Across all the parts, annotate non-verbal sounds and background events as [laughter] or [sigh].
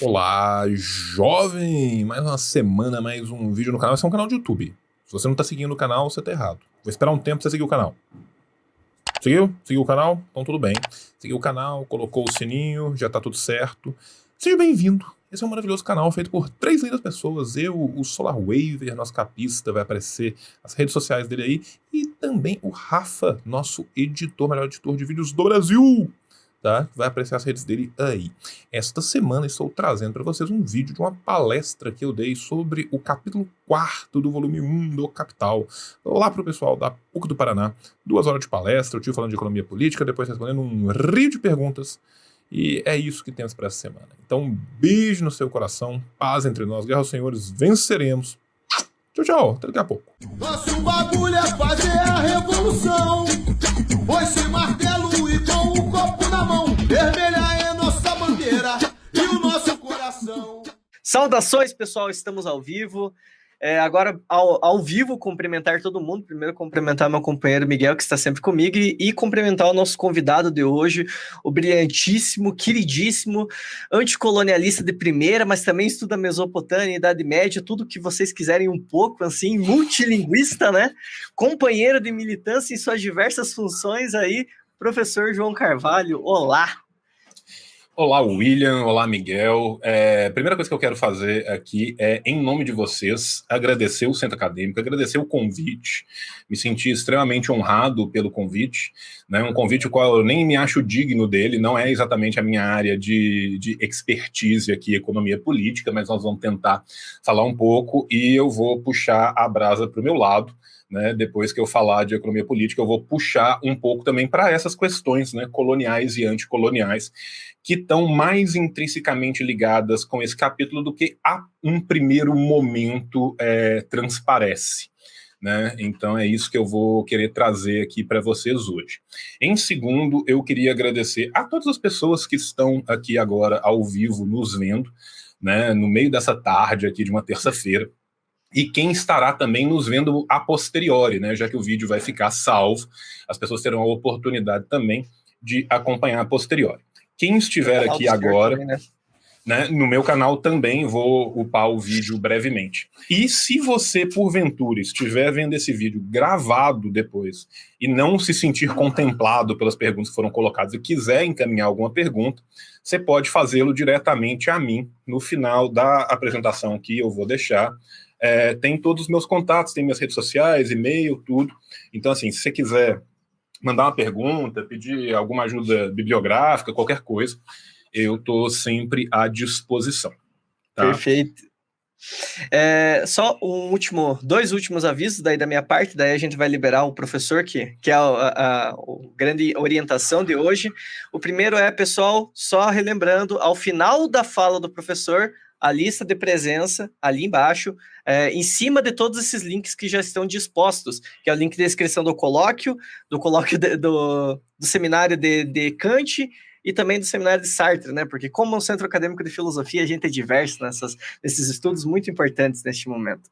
Olá, jovem! Mais uma semana, mais um vídeo no canal. Esse é um canal de YouTube. Se você não tá seguindo o canal, você tá errado. Vou esperar um tempo pra você seguir o canal. Seguiu? Seguiu o canal? Então tudo bem. Seguiu o canal, colocou o sininho, já tá tudo certo. Seja bem-vindo. Esse é um maravilhoso canal feito por três lindas pessoas. Eu, o Solar Waver, nosso capista, vai aparecer as redes sociais dele aí. E também o Rafa, nosso editor, melhor editor de vídeos do Brasil tá? Vai aparecer as redes dele aí. Esta semana estou trazendo para vocês um vídeo de uma palestra que eu dei sobre o capítulo 4 do volume 1 do Capital, lá pro pessoal da PUC do Paraná. Duas horas de palestra, eu tive falando de economia política, depois respondendo um rio de perguntas. E é isso que temos para essa semana. Então, um beijo no seu coração, paz entre nós, guerra aos senhores, venceremos. Tchau, tchau, até daqui a pouco. Nosso bagulho é fazer a revolução. Pois sem martelo e com o Saudações, pessoal, estamos ao vivo. É, agora, ao, ao vivo, cumprimentar todo mundo. Primeiro, cumprimentar meu companheiro Miguel, que está sempre comigo, e, e cumprimentar o nosso convidado de hoje, o brilhantíssimo, queridíssimo, anticolonialista de primeira, mas também estuda Mesopotâmia, Idade Média, tudo que vocês quiserem um pouco, assim, multilinguista, né? Companheiro de militância em suas diversas funções aí, professor João Carvalho. Olá! Olá, William. Olá, Miguel. É, primeira coisa que eu quero fazer aqui é, em nome de vocês, agradecer o Centro Acadêmico, agradecer o convite. Me senti extremamente honrado pelo convite. Né, um convite o qual eu nem me acho digno dele, não é exatamente a minha área de, de expertise aqui, economia política, mas nós vamos tentar falar um pouco e eu vou puxar a brasa para o meu lado né, depois que eu falar de economia política, eu vou puxar um pouco também para essas questões né, coloniais e anticoloniais, que estão mais intrinsecamente ligadas com esse capítulo do que a um primeiro momento é, transparece. Né? Então é isso que eu vou querer trazer aqui para vocês hoje. Em segundo, eu queria agradecer a todas as pessoas que estão aqui agora ao vivo nos vendo, né, no meio dessa tarde aqui de uma terça-feira e quem estará também nos vendo a posteriori, né? Já que o vídeo vai ficar salvo, as pessoas terão a oportunidade também de acompanhar a posteriori. Quem estiver aqui agora, também, né? Né, no meu canal também vou upar o vídeo brevemente. E se você, porventura, estiver vendo esse vídeo gravado depois e não se sentir contemplado pelas perguntas que foram colocadas e quiser encaminhar alguma pergunta, você pode fazê-lo diretamente a mim no final da apresentação que eu vou deixar é, tem todos os meus contatos, tem minhas redes sociais, e-mail, tudo. Então, assim, se você quiser mandar uma pergunta, pedir alguma ajuda bibliográfica, qualquer coisa, eu estou sempre à disposição. Tá? Perfeito. É, só um último, dois últimos avisos daí da minha parte, daí a gente vai liberar o professor, que, que é a, a, a, grande orientação de hoje. O primeiro é, pessoal, só relembrando, ao final da fala do professor, a lista de presença ali embaixo, é, em cima de todos esses links que já estão dispostos, que é o link de inscrição do colóquio, do colóquio de, do, do seminário de, de Kant e também do seminário de Sartre, né? Porque como um centro acadêmico de filosofia, a gente é diverso nessas, nesses estudos muito importantes neste momento.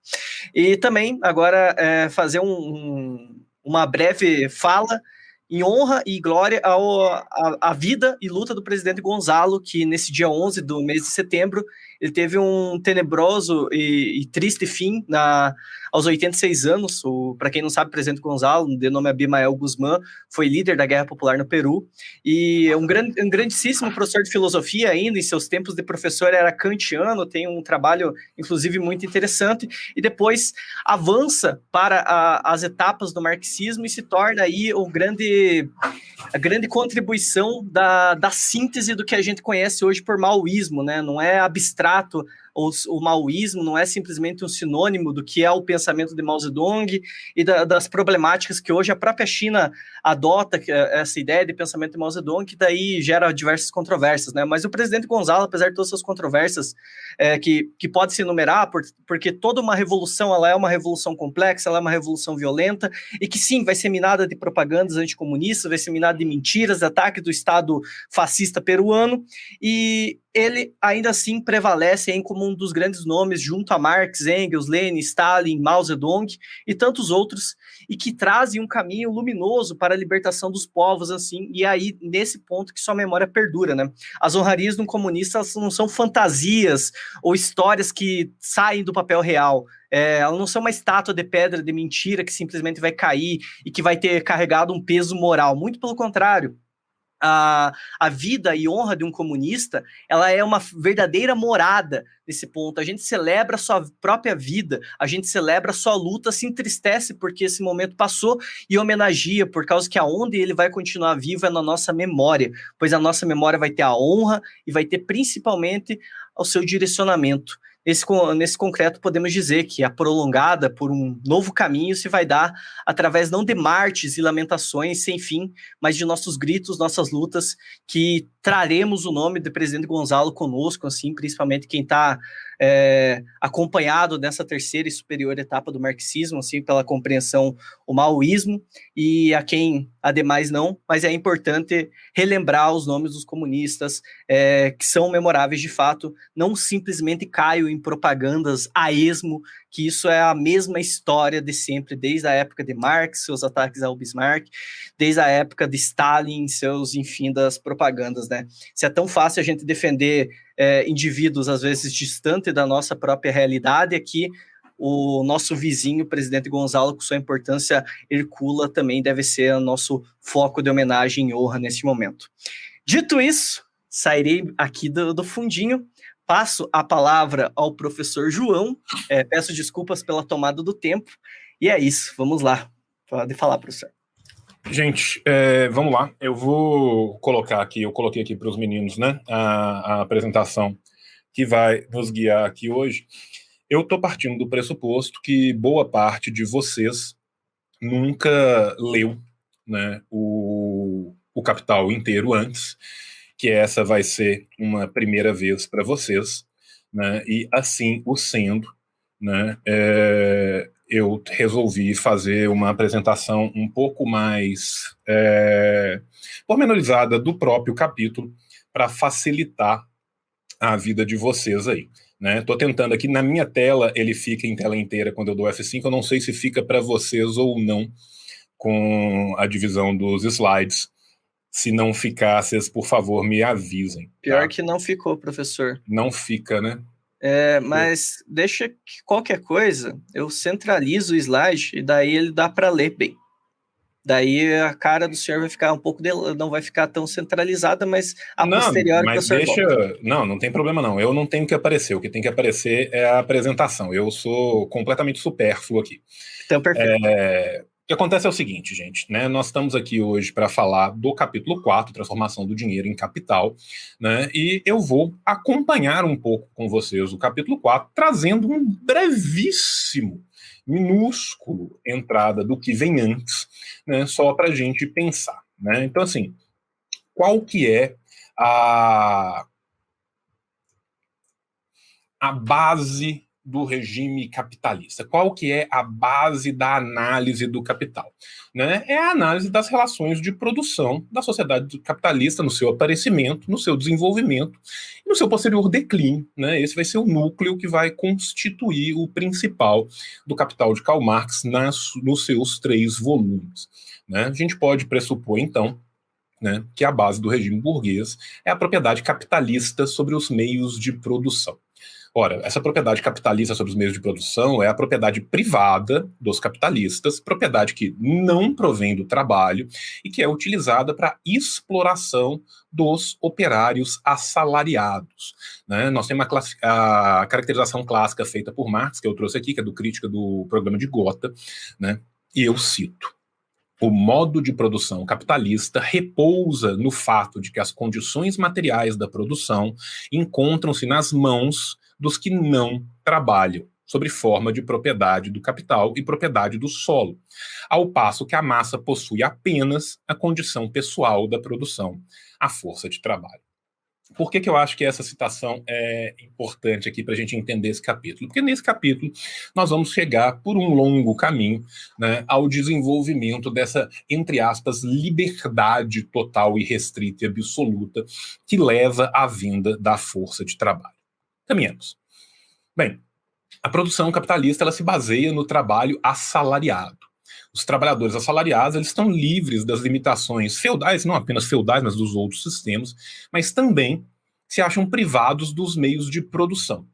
E também, agora, é, fazer um, um, uma breve fala em honra e glória a, vida e luta do presidente Gonzalo, que nesse dia 11 do mês de setembro, ele teve um tenebroso e, e triste fim na, aos 86 anos. Para quem não sabe, o presidente Gonzalo, de nome Abimael Guzmán, foi líder da Guerra Popular no Peru e um, gran, um grandíssimo professor de filosofia ainda, em seus tempos de professor era kantiano, tem um trabalho, inclusive, muito interessante, e depois avança para a, as etapas do marxismo e se torna aí o grande, a grande contribuição da, da síntese do que a gente conhece hoje por maoísmo, né? Não é abstrato o, maoísmo não é simplesmente um sinônimo do que é o pensamento de Mao Zedong e da, das problemáticas que hoje a própria China adota é essa ideia de pensamento de Mao Zedong, que daí gera diversas controvérsias, né? Mas o presidente Gonzalo, apesar de todas essas controvérsias é, que, que pode se enumerar, por, porque toda uma revolução ela é uma revolução complexa, ela é uma revolução violenta, e que sim, vai ser minada de propagandas anticomunistas, vai ser minada de mentiras, de ataque do Estado fascista peruano, e ele ainda assim prevalece em como um dos grandes nomes junto a Marx, Engels, Lenin, Stalin, Mao Zedong e tantos outros, e que trazem um caminho luminoso para a libertação dos povos, assim, e aí nesse ponto que sua memória perdura, né? As honrarias um comunista não são fantasias ou histórias que saem do papel real, é, elas não são uma estátua de pedra de mentira que simplesmente vai cair e que vai ter carregado um peso moral. Muito pelo contrário. A, a vida e honra de um comunista, ela é uma verdadeira morada nesse ponto. A gente celebra a sua própria vida, a gente celebra a sua luta, se entristece porque esse momento passou e homenageia, por causa que aonde ele vai continuar vivo é na nossa memória, pois a nossa memória vai ter a honra e vai ter principalmente o seu direcionamento. Nesse, nesse concreto, podemos dizer que a prolongada por um novo caminho se vai dar através não de martes e lamentações sem fim, mas de nossos gritos, nossas lutas, que traremos o nome do presidente Gonzalo conosco, assim, principalmente quem está é, acompanhado nessa terceira e superior etapa do marxismo, assim, pela compreensão o maoísmo, e a quem, ademais, não, mas é importante relembrar os nomes dos comunistas, é, que são memoráveis de fato, não simplesmente caio em propagandas a esmo, que isso é a mesma história de sempre, desde a época de Marx, seus ataques ao Bismarck, desde a época de Stalin, seus, enfim, das propagandas, né? Se é tão fácil a gente defender é, indivíduos, às vezes, distantes da nossa própria realidade, aqui o nosso vizinho, o presidente Gonzalo, com sua importância hercula, também deve ser o nosso foco de homenagem e honra neste momento. Dito isso, sairei aqui do, do fundinho, passo a palavra ao professor João, é, peço desculpas pela tomada do tempo, e é isso, vamos lá. Pode falar, professor. Gente, é, vamos lá. Eu vou colocar aqui, eu coloquei aqui para os meninos, né, a, a, apresentação que vai nos guiar aqui hoje. Eu estou partindo do pressuposto que boa parte de vocês nunca leu, né, o, o Capital inteiro antes, que essa vai ser uma primeira vez para vocês, né, e assim o sendo, né, é, eu resolvi fazer uma apresentação um pouco mais é, pormenorizada do próprio capítulo para facilitar a vida de vocês aí. Né? tentando aqui na minha tela, ele fica em tela inteira quando eu dou F5. Eu não sei se fica para vocês ou não com a divisão dos slides. Se não ficar, vocês, por favor, me avisem. Pior tá? que não ficou, professor. Não fica, né? É, mas deixa que qualquer coisa, eu centralizo o slide e daí ele dá para ler bem. Daí a cara do senhor vai ficar um pouco de, não vai ficar tão centralizada, mas a não, posteriori mas deixa, volta. não, não tem problema não. Eu não tenho que aparecer. O que tem que aparecer é a apresentação. Eu sou completamente supérfluo aqui. Então perfeito. É, o que acontece é o seguinte, gente, né? Nós estamos aqui hoje para falar do capítulo 4, transformação do dinheiro em capital, né? E eu vou acompanhar um pouco com vocês o capítulo 4, trazendo um brevíssimo, minúsculo entrada do que vem antes, né? Só para a gente pensar, né? Então, assim, qual que é a a base do regime capitalista. Qual que é a base da análise do capital? Né? É a análise das relações de produção da sociedade capitalista no seu aparecimento, no seu desenvolvimento e no seu posterior declínio. Né? Esse vai ser o núcleo que vai constituir o principal do Capital de Karl Marx nas, nos seus três volumes. Né? A gente pode pressupor, então, né, que a base do regime burguês é a propriedade capitalista sobre os meios de produção. Ora, essa propriedade capitalista sobre os meios de produção é a propriedade privada dos capitalistas, propriedade que não provém do trabalho e que é utilizada para exploração dos operários assalariados. Né? Nós temos a, a, caracterização clássica feita por Marx, que eu trouxe aqui, que é do crítica do programa de Gotha, né? e eu cito. O modo de produção capitalista repousa no fato de que as condições materiais da produção encontram-se nas mãos dos que não trabalham, sobre forma de propriedade do capital e propriedade do solo, ao passo que a massa possui apenas a condição pessoal da produção, a força de trabalho. Por que, que eu acho que essa citação é importante aqui para a gente entender esse capítulo? Porque nesse capítulo nós vamos chegar por um longo caminho né, ao desenvolvimento dessa, entre aspas, liberdade total e restrita e absoluta que leva à vinda da força de trabalho. Caminhamos. Bem, a produção capitalista ela se baseia no trabalho assalariado. Os trabalhadores assalariados eles estão livres das limitações feudais, não apenas feudais, mas dos outros sistemas, mas também se acham privados dos meios de produção.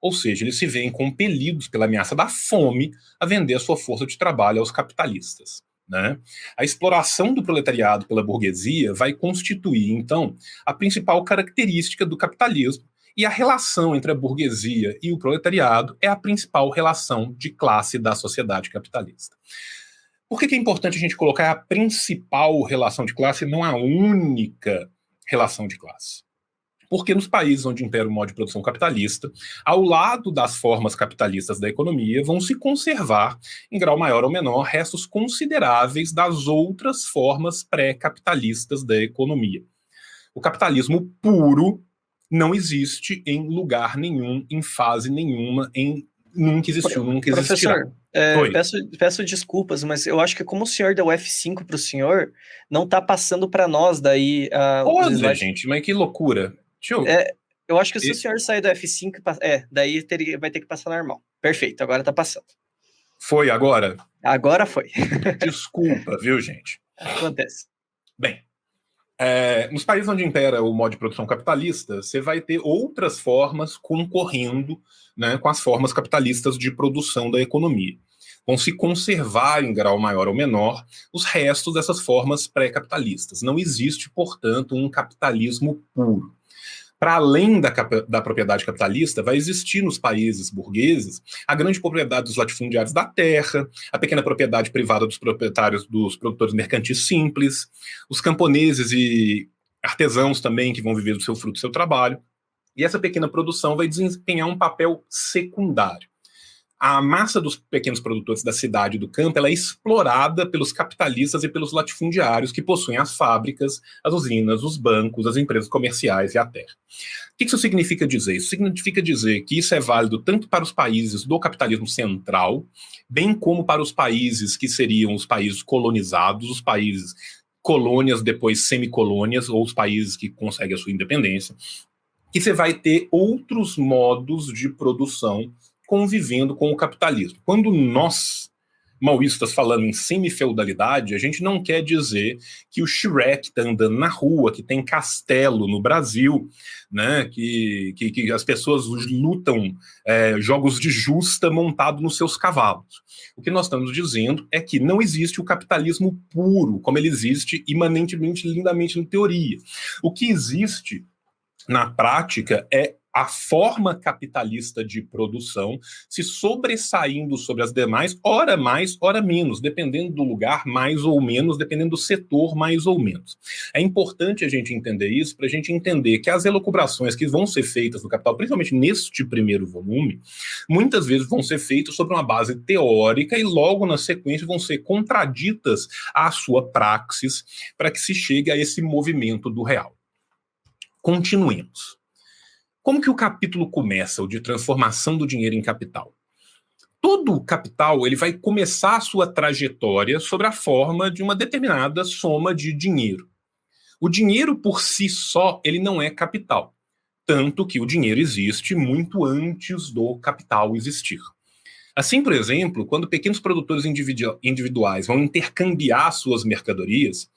Ou seja, eles se veem compelidos pela ameaça da fome a vender a sua força de trabalho aos capitalistas. Né? A exploração do proletariado pela burguesia vai constituir, então, a principal característica do capitalismo, e a relação entre a burguesia e o proletariado é a principal relação de classe da sociedade capitalista. Por que, que é importante a gente colocar a principal relação de classe e não a única relação de classe? Porque nos países onde impera o modo de produção capitalista, ao lado das formas capitalistas da economia, vão se conservar, em grau maior ou menor, restos consideráveis das outras formas pré-capitalistas da economia. O capitalismo puro não existe em lugar nenhum, em fase nenhuma, em nunca existiu, nunca existirá. Professor, é, peço, peço desculpas, mas eu acho que como o senhor deu F5 para o senhor, não está passando para nós daí... Uh, Olha, gente, mas que loucura. Eu... É, eu acho que se o senhor sair do F5, é, daí teria, vai ter que passar normal. Perfeito, agora tá passando. Foi agora? Agora foi. [laughs] Desculpa, viu, gente? Acontece. Bem, é, nos países onde impera o modo de produção capitalista, você vai ter outras formas concorrendo né, com as formas capitalistas de produção da economia. Vão se conservar em grau maior ou menor os restos dessas formas pré-capitalistas. Não existe, portanto, um capitalismo puro para além da, da, propriedade capitalista, vai existir nos países burgueses a grande propriedade dos latifundiários da terra, a pequena propriedade privada dos proprietários dos produtores mercantis simples, os camponeses e artesãos também que vão viver do seu fruto do seu trabalho. E essa pequena produção vai desempenhar um papel secundário a massa dos pequenos produtores da cidade e do campo ela é explorada pelos capitalistas e pelos latifundiários que possuem as fábricas, as usinas, os bancos, as empresas comerciais e a terra. O que isso significa dizer? Isso significa dizer que isso é válido tanto para os países do capitalismo central, bem como para os países que seriam os países colonizados, os países colônias, depois semicolônias, ou os países que conseguem a sua independência, que você vai ter outros modos de produção convivendo com o capitalismo. Quando nós, maoístas, falando em semi-feudalidade, a gente não quer dizer que o Shrek está andando na rua, que tem castelo no Brasil, né, que, que, que as pessoas lutam é, jogos de justa montado nos seus cavalos. O que nós estamos dizendo é que não existe o capitalismo puro, como ele existe imanentemente, lindamente na teoria. O que existe na prática é a forma capitalista de produção se sobressaindo sobre as demais, ora mais, ora menos, dependendo do lugar, mais ou menos, dependendo do setor, mais ou menos. É importante a gente entender isso para a gente entender que as elucubrações que vão ser feitas no Capital, principalmente neste primeiro volume, muitas vezes vão ser feitas sobre uma base teórica e logo na sequência vão ser contraditas à sua praxis para que se chegue a esse movimento do real. Continuemos. Como que o capítulo começa, o de transformação do dinheiro em capital? Todo capital ele vai começar a sua trajetória sobre a forma de uma determinada soma de dinheiro. O dinheiro por si só ele não é capital, tanto que o dinheiro existe muito antes do capital existir. Assim, por exemplo, quando pequenos produtores individu individuais vão intercambiar suas mercadorias,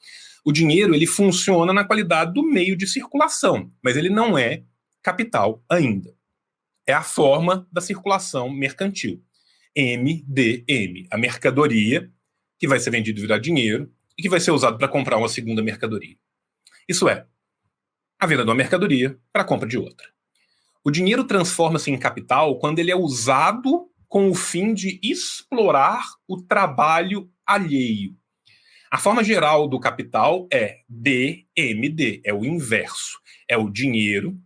o dinheiro ele funciona na qualidade do meio de circulação, mas ele não é capital ainda. É a forma da circulação mercantil. MDM, a mercadoria que vai ser vendida e virar dinheiro e que vai ser usado para comprar uma segunda mercadoria. Isso é, a venda de uma mercadoria para a compra de outra. O dinheiro transforma-se em capital quando ele é usado com o fim de explorar o trabalho alheio. A forma geral do capital é DMD, é o inverso. É o dinheiro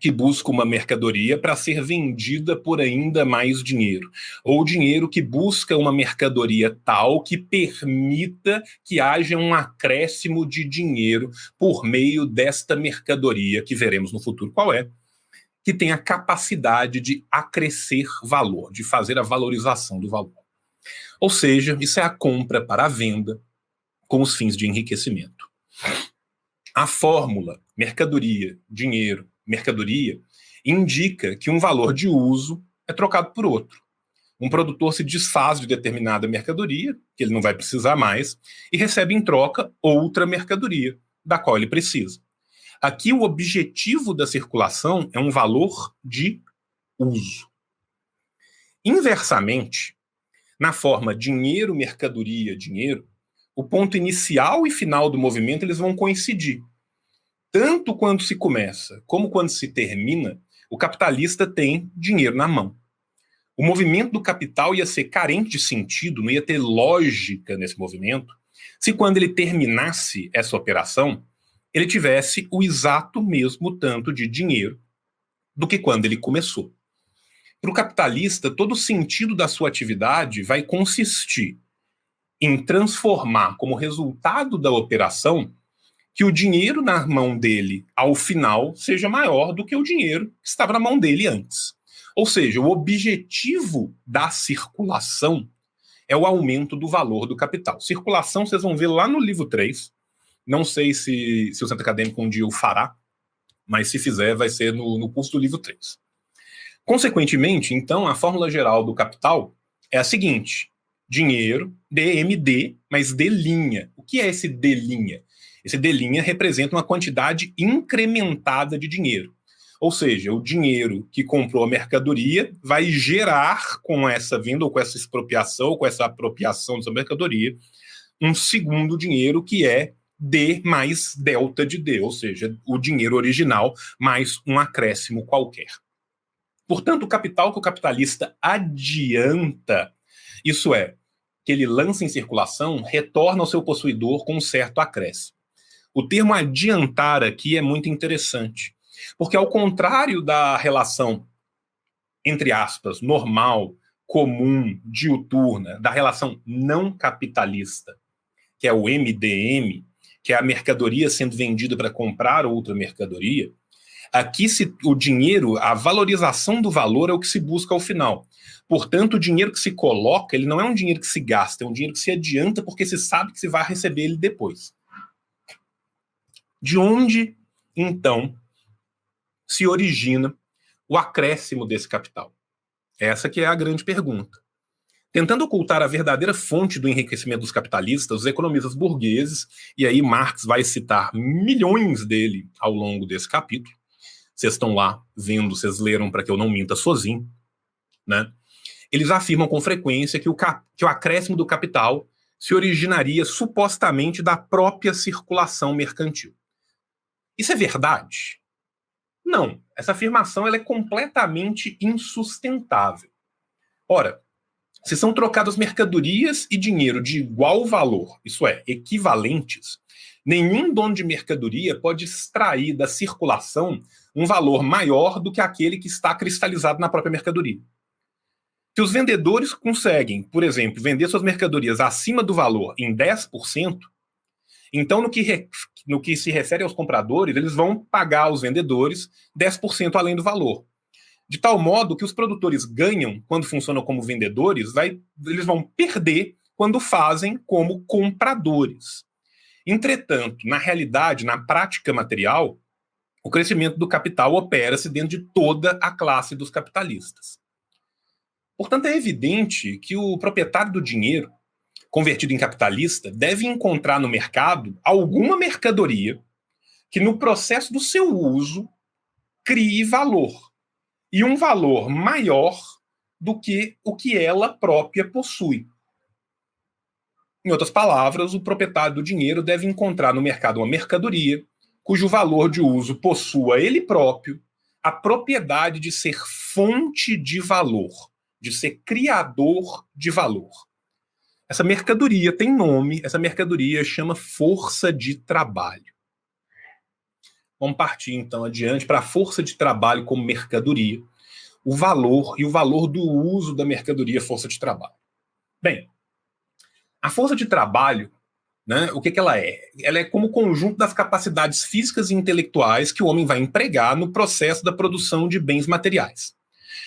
que busca uma mercadoria para ser vendida por ainda mais dinheiro, ou dinheiro que busca uma mercadoria tal que permita que haja um acréscimo de dinheiro por meio desta mercadoria que veremos no futuro qual é, que tem a capacidade de acrescer valor, de fazer a valorização do valor. Ou seja, isso é a compra para a venda com os fins de enriquecimento. A fórmula mercadoria, dinheiro, mercadoria, indica que um valor de uso é trocado por outro. Um produtor se desfaz de determinada mercadoria, que ele não vai precisar mais, e recebe em troca outra mercadoria, da qual ele precisa. Aqui, o objetivo da circulação é um valor de uso. Inversamente, na forma dinheiro, mercadoria, dinheiro, o ponto inicial e final do movimento eles vão coincidir. Tanto quando se começa como quando se termina, o capitalista tem dinheiro na mão. O movimento do capital ia ser carente de sentido, não ia ter lógica nesse movimento, se quando ele terminasse essa operação, ele tivesse o exato mesmo tanto de dinheiro do que quando ele começou. Para o capitalista, todo o sentido da sua atividade vai consistir em transformar como resultado da operação que o dinheiro na mão dele ao final seja maior do que o dinheiro que estava na mão dele antes. Ou seja, o objetivo da circulação é o aumento do valor do capital. Circulação, vocês vão ver lá no livro 3. Não sei se, se o centro acadêmico um dia o fará, mas se fizer, vai ser no, no curso do livro 3. Consequentemente, então, a fórmula geral do capital é a seguinte: dinheiro, DMD, mas D. O que é esse D? Esse D' representa uma quantidade incrementada de dinheiro. Ou seja, o dinheiro que comprou a mercadoria vai gerar com essa venda ou com essa expropriação, ou com essa apropriação dessa mercadoria, um segundo dinheiro que é D mais delta de D, ou seja, o dinheiro original mais um acréscimo qualquer. Portanto, o capital que o capitalista adianta, isso é, que ele lança em circulação, retorna ao seu possuidor com um certo acréscimo. O termo adiantar aqui é muito interessante, porque ao contrário da relação, entre aspas, normal, comum, diuturna, da relação não capitalista, que é o MDM, que é a mercadoria sendo vendida para comprar outra mercadoria, aqui se, o dinheiro, a valorização do valor é o que se busca ao final. Portanto, o dinheiro que se coloca, ele não é um dinheiro que se gasta, é um dinheiro que se adianta porque se sabe que se vai receber ele depois. De onde, então, se origina o acréscimo desse capital? Essa que é a grande pergunta. Tentando ocultar a verdadeira fonte do enriquecimento dos capitalistas, os economistas burgueses, e aí Marx vai citar milhões dele ao longo desse capítulo, vocês estão lá vendo, vocês leram para que eu não minta sozinho, né? Eles afirmam com frequência que o, que o acréscimo do capital se originaria supostamente da própria circulação mercantil. Isso é verdade? Não. Essa afirmação ela é completamente insustentável. Ora, se são trocadas mercadorias e dinheiro de igual valor, isso é, equivalentes, nenhum dono de mercadoria pode extrair da circulação um valor maior do que aquele que está cristalizado na própria mercadoria. Se os vendedores conseguem, por exemplo, vender suas mercadorias acima do valor em 10%, então, no que, no que se refere aos compradores, eles vão pagar aos vendedores 10% além do valor. De tal modo que os produtores ganham quando funcionam como vendedores, vai, eles vão perder quando fazem como compradores. Entretanto, na realidade, na prática material, o crescimento do capital opera-se dentro de toda a classe dos capitalistas. Portanto, é evidente que o proprietário do dinheiro convertido em capitalista, deve encontrar no mercado alguma mercadoria que, no processo do seu uso, crie valor. E um valor maior do que o que ela própria possui. Em outras palavras, o proprietário do dinheiro deve encontrar no mercado uma mercadoria cujo valor de uso possua ele próprio a propriedade de ser fonte de valor, de ser criador de valor. Essa mercadoria tem nome, essa mercadoria chama força de trabalho. Vamos partir então adiante para a força de trabalho como mercadoria, o valor e o valor do uso da mercadoria força de trabalho. Bem, a força de trabalho, né, o que, que ela é? Ela é como conjunto das capacidades físicas e intelectuais que o homem vai empregar no processo da produção de bens materiais.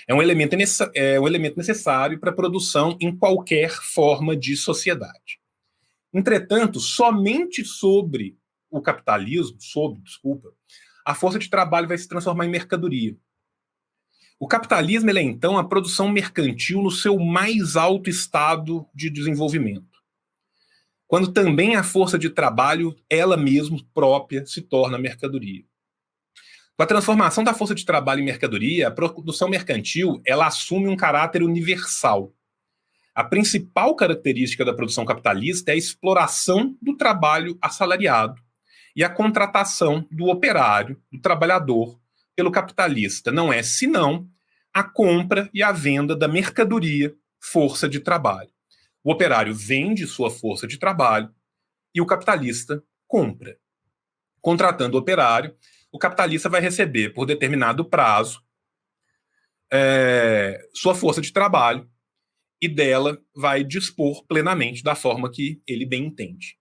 É um elemento, é um elemento necessário para a produção em qualquer forma de sociedade. Entretanto, somente sobre o capitalismo, sobre, desculpa, a força de trabalho vai se transformar em mercadoria. O capitalismo é então a produção mercantil no seu mais alto estado de desenvolvimento. Quando também a força de trabalho, ela mesma própria, se torna mercadoria. Com a transformação da força de trabalho em mercadoria, a produção mercantil ela assume um caráter universal. A principal característica da produção capitalista é a exploração do trabalho assalariado e a contratação do operário, do trabalhador, pelo capitalista. Não é senão a compra e a venda da mercadoria, força de trabalho. O operário vende sua força de trabalho e o capitalista compra. Contratando o operário, o capitalista vai receber por determinado prazo é, sua força de trabalho e dela vai dispor plenamente da forma que ele bem entende.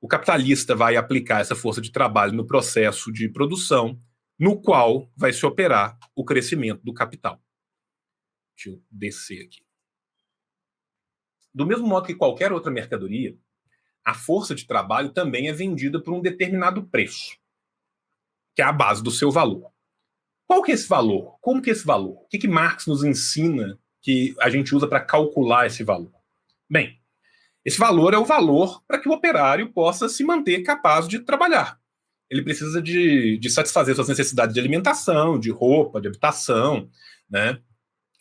O capitalista vai aplicar essa força de trabalho no processo de produção, no qual vai se operar o crescimento do capital. Deixa eu descer aqui. Do mesmo modo que qualquer outra mercadoria, a força de trabalho também é vendida por um determinado preço que é a base do seu valor. Qual que é esse valor? Como que é esse valor? O que, que Marx nos ensina que a gente usa para calcular esse valor? Bem, esse valor é o valor para que o operário possa se manter capaz de trabalhar. Ele precisa de, de satisfazer suas necessidades de alimentação, de roupa, de habitação, né?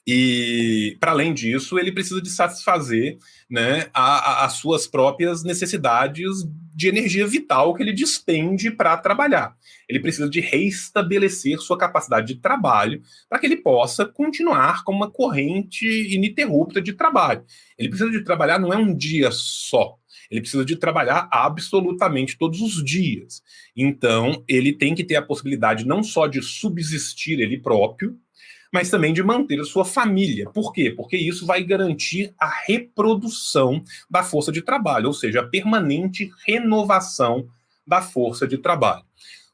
E, para além disso, ele precisa de satisfazer né, a, a, as suas próprias necessidades de energia vital que ele despende para trabalhar. Ele precisa de reestabelecer sua capacidade de trabalho para que ele possa continuar com uma corrente ininterrupta de trabalho. Ele precisa de trabalhar não é um dia só. Ele precisa de trabalhar absolutamente todos os dias. Então, ele tem que ter a possibilidade não só de subsistir ele próprio, mas também de manter a sua família. Por quê? Porque isso vai garantir a reprodução da força de trabalho, ou seja, a permanente renovação da força de trabalho.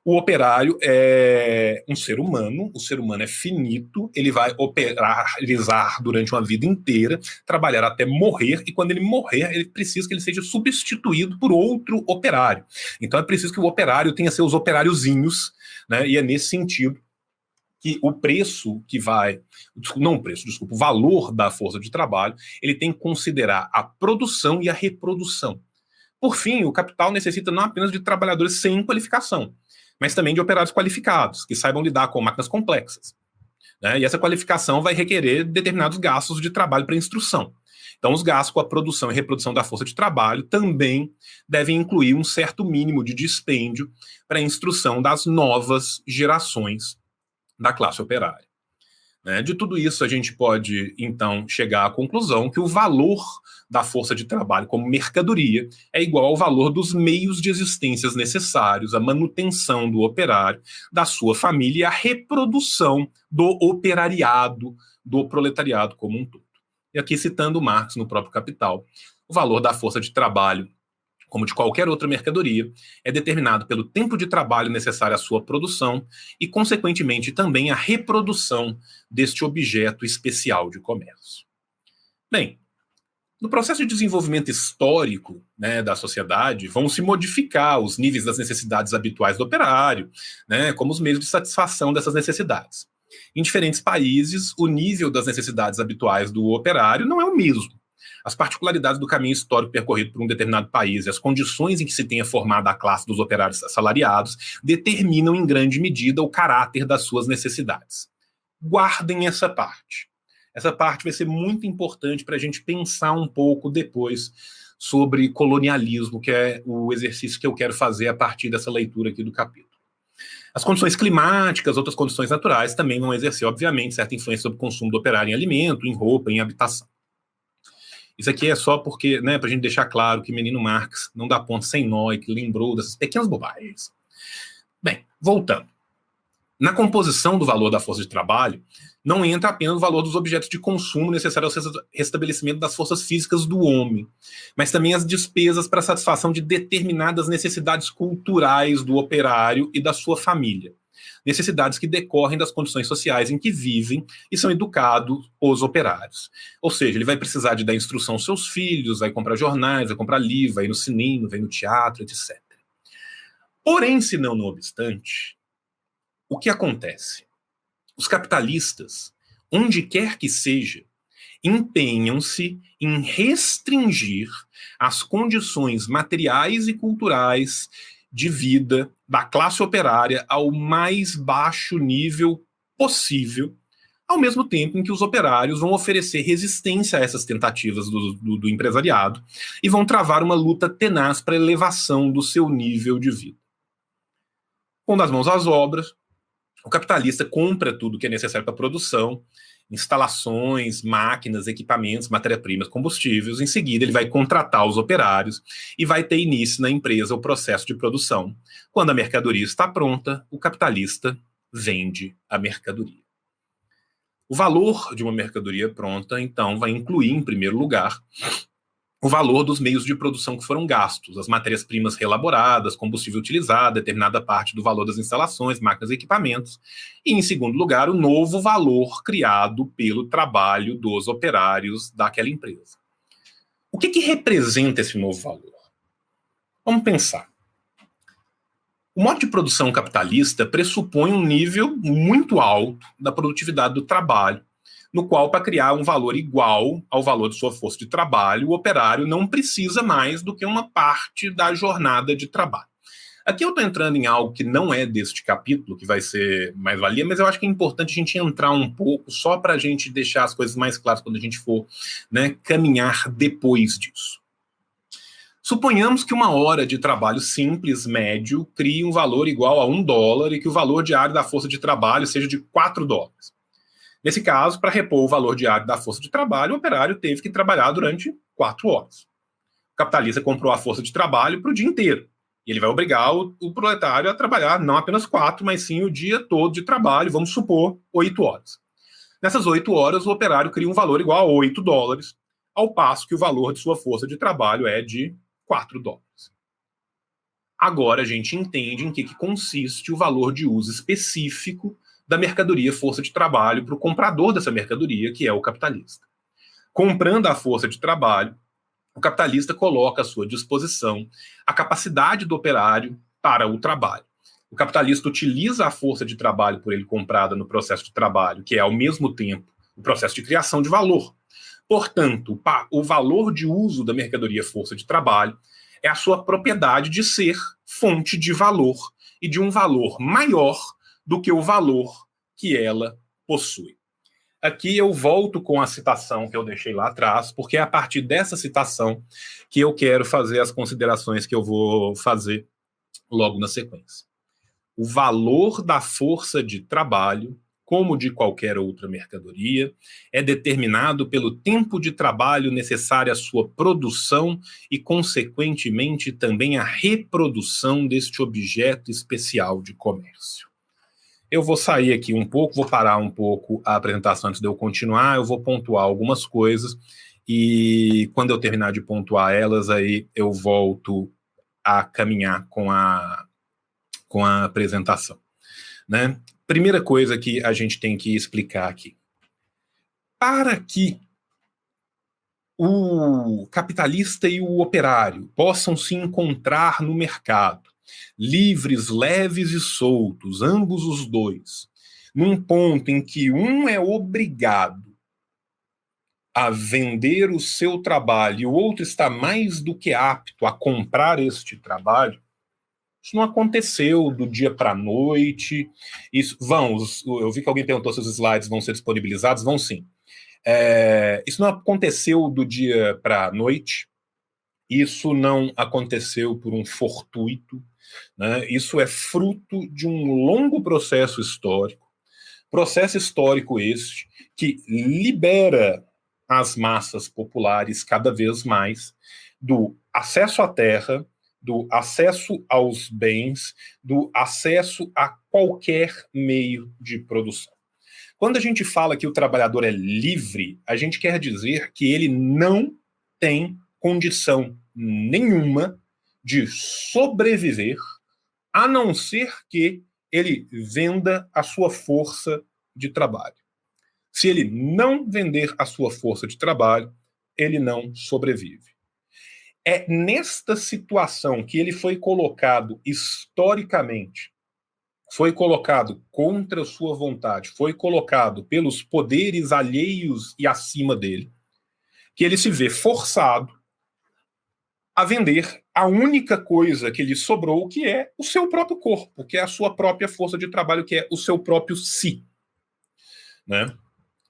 O operário é um ser humano, o ser humano é finito, ele vai operalizar durante uma vida inteira, trabalhar até morrer, e quando ele morrer, ele precisa que ele seja substituído por outro operário. Então é preciso que o operário tenha seus operáriozinhos, né? E é nesse sentido que o preço que vai, não o preço, desculpa, o valor da força de trabalho, ele tem que considerar a produção e a reprodução. Por fim, o capital necessita não apenas de trabalhadores sem qualificação, mas também de operários qualificados, que saibam lidar com máquinas complexas. Né? E essa qualificação vai requerer determinados gastos de trabalho para instrução. Então, os gastos com a produção e reprodução da força de trabalho também devem incluir um certo mínimo de dispêndio para a instrução das novas gerações da classe operária. Né? De tudo isso, a gente pode, então, chegar à conclusão que o valor da força de trabalho como mercadoria é igual ao valor dos meios de existência necessários à manutenção do operário, da sua família e à reprodução do operariado, do proletariado como um todo. E aqui citando Marx no próprio Capital, o valor da força de trabalho como de qualquer outra mercadoria, é determinado pelo tempo de trabalho necessário à sua produção e, consequentemente, também a reprodução deste objeto especial de comércio. Bem, no processo de desenvolvimento histórico né, da sociedade, vão se modificar os níveis das necessidades habituais do operário, né, como os meios de satisfação dessas necessidades. Em diferentes países, o nível das necessidades habituais do operário não é o mesmo as particularidades do caminho histórico percorrido por um determinado país e as condições em que se tenha formado a classe dos operários assalariados determinam em grande medida o caráter das suas necessidades. Guardem essa parte. Essa parte vai ser muito importante para a gente pensar um pouco depois sobre colonialismo, que é o exercício que eu quero fazer a partir dessa leitura aqui do capítulo. As condições climáticas, outras condições naturais também vão exercer, obviamente, certa influência sobre o consumo do operário em alimento, em roupa, em habitação. Isso aqui é só porque, né, para a gente deixar claro que menino Marx não dá ponto sem nó e que lembrou dessas pequenas bobagens. Bem, voltando. Na composição do valor da força de trabalho, não entra apenas o valor dos objetos de consumo necessários ao restabelecimento das forças físicas do homem, mas também as despesas para a satisfação de determinadas necessidades culturais do operário e da sua família necessidades que decorrem das condições sociais em que vivem e são educados os operários. Ou seja, ele vai precisar de dar instrução aos seus filhos, vai comprar jornais, vai comprar livro, vai ir no cinema, vai no teatro, etc. Porém, se não, não obstante, o que acontece? Os capitalistas onde quer que seja, empenham-se em restringir as condições materiais e culturais de vida da classe operária ao mais baixo nível possível, ao mesmo tempo em que os operários vão oferecer resistência a essas tentativas do, do, do empresariado e vão travar uma luta tenaz para elevação do seu nível de vida. Pondo as mãos às obras, o capitalista compra tudo que é necessário para a produção, instalações, máquinas, equipamentos, matéria-primas, combustíveis. Em seguida, ele vai contratar os operários e vai ter início na empresa o processo de produção. Quando a mercadoria está pronta, o capitalista vende a mercadoria. O valor de uma mercadoria pronta, então, vai incluir, em primeiro lugar, o valor dos meios de produção que foram gastos, as matérias-primas reelaboradas, combustível utilizado, determinada parte do valor das instalações, máquinas e equipamentos, e, em segundo lugar, o novo valor criado pelo trabalho dos operários daquela empresa. O que, que representa esse novo valor? Vamos pensar. O modo de produção capitalista pressupõe um nível muito alto da produtividade do trabalho no qual, para criar um valor igual ao valor de sua força de trabalho, o operário não precisa mais do que uma parte da jornada de trabalho. Aqui eu estou entrando em algo que não é deste capítulo, que vai ser mais valia, mas eu acho que é importante a gente entrar um pouco só para a gente deixar as coisas mais claras quando a gente for né, caminhar depois disso. Suponhamos que uma hora de trabalho simples, médio, crie um valor igual a um dólar e que o valor diário da força de trabalho seja de quatro dólares. Nesse caso, para repor o valor diário da força de trabalho, o operário teve que trabalhar durante quatro horas. O capitalista comprou a força de trabalho para o dia inteiro. E ele vai obrigar o, o, proletário a trabalhar não apenas quatro, mas sim o dia todo de trabalho, vamos supor, oito horas. Nessas oito horas, o operário cria um valor igual a oito dólares, ao passo que o valor de sua força de trabalho é de quatro dólares. Agora a gente entende em que, que consiste o valor de uso específico da mercadoria força de trabalho para o comprador dessa mercadoria, que é o capitalista. Comprando a força de trabalho, o capitalista coloca à sua disposição a capacidade do operário para o trabalho. O capitalista utiliza a força de trabalho por ele comprada no processo de trabalho, que é ao mesmo tempo o processo de criação de valor. Portanto, o valor de uso da mercadoria força de trabalho é a sua propriedade de ser fonte de valor e de um valor maior do que o valor que ela possui. Aqui eu volto com a citação que eu deixei lá atrás, porque é a partir dessa citação que eu quero fazer as considerações que eu vou fazer logo na sequência. O valor da força de trabalho, como de qualquer outra mercadoria, é determinado pelo tempo de trabalho necessário à sua produção e, consequentemente, também à reprodução deste objeto especial de comércio. Eu vou sair aqui um pouco, vou parar um pouco a apresentação antes de eu continuar, eu vou pontuar algumas coisas e quando eu terminar de pontuar elas, aí eu volto a caminhar com a, com a apresentação. Né? Primeira coisa que a gente tem que explicar aqui. Para que o capitalista e o operário possam se encontrar no mercado, livres, leves e soltos, ambos os dois, num ponto em que um é obrigado a vender o seu trabalho e o outro está mais do que apto a comprar este trabalho, isso não aconteceu do dia para a noite. Isso vão. eu vi que alguém perguntou se os slides vão ser disponibilizados. Vão sim. É, isso não aconteceu do dia para a noite. Isso não aconteceu por um fortuito. Né? Isso é fruto de um longo processo histórico, processo histórico este que libera as massas populares cada vez mais do acesso à terra, do acesso aos bens, do acesso a qualquer meio de produção. Quando a gente fala que o trabalhador é livre, a gente quer dizer que ele não tem condição nenhuma de sobreviver, a não ser que ele venda a sua força de trabalho. Se ele não vender a sua força de trabalho, ele não sobrevive. É nesta situação que ele foi colocado historicamente foi colocado contra sua vontade, foi colocado pelos poderes alheios e acima dele, que ele se vê forçado a vender a única coisa que lhe sobrou, que é o seu próprio corpo, que é a sua própria força de trabalho, que é o seu próprio si. Né?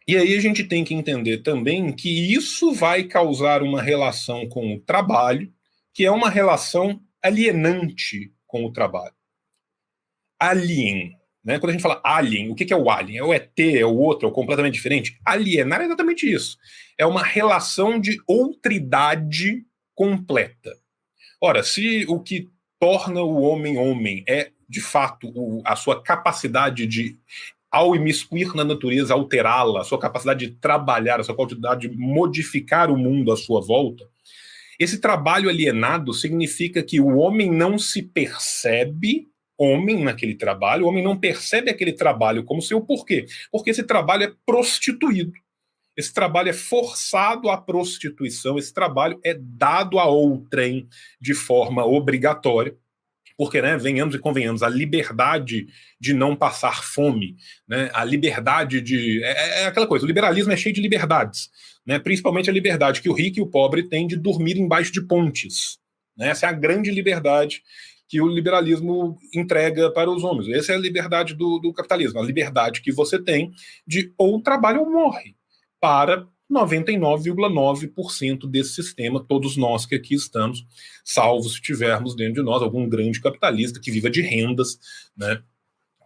E aí a gente tem que entender também que isso vai causar uma relação com o trabalho, que é uma relação alienante com o trabalho. Alien. Né? Quando a gente fala alien, o que é o alien? É o ET, é o outro, é o completamente diferente? Alienar é exatamente isso. É uma relação de outridade completa. Ora, se o que torna o homem homem é, de fato, o, a sua capacidade de, ao imiscuir na natureza, alterá-la, a sua capacidade de trabalhar, a sua capacidade de modificar o mundo à sua volta, esse trabalho alienado significa que o homem não se percebe homem naquele trabalho, o homem não percebe aquele trabalho como seu. Por quê? Porque esse trabalho é prostituído. Esse trabalho é forçado à prostituição, esse trabalho é dado a outrem de forma obrigatória, porque, né, venhamos e convenhamos, a liberdade de não passar fome, né, a liberdade de. É, é, é aquela coisa, o liberalismo é cheio de liberdades, né, principalmente a liberdade que o rico e o pobre têm de dormir embaixo de pontes. Né, essa é a grande liberdade que o liberalismo entrega para os homens. Essa é a liberdade do, do capitalismo, a liberdade que você tem de ou trabalha ou morre para 99,9% desse sistema, todos nós que aqui estamos, salvo se tivermos dentro de nós algum grande capitalista que viva de rendas, né,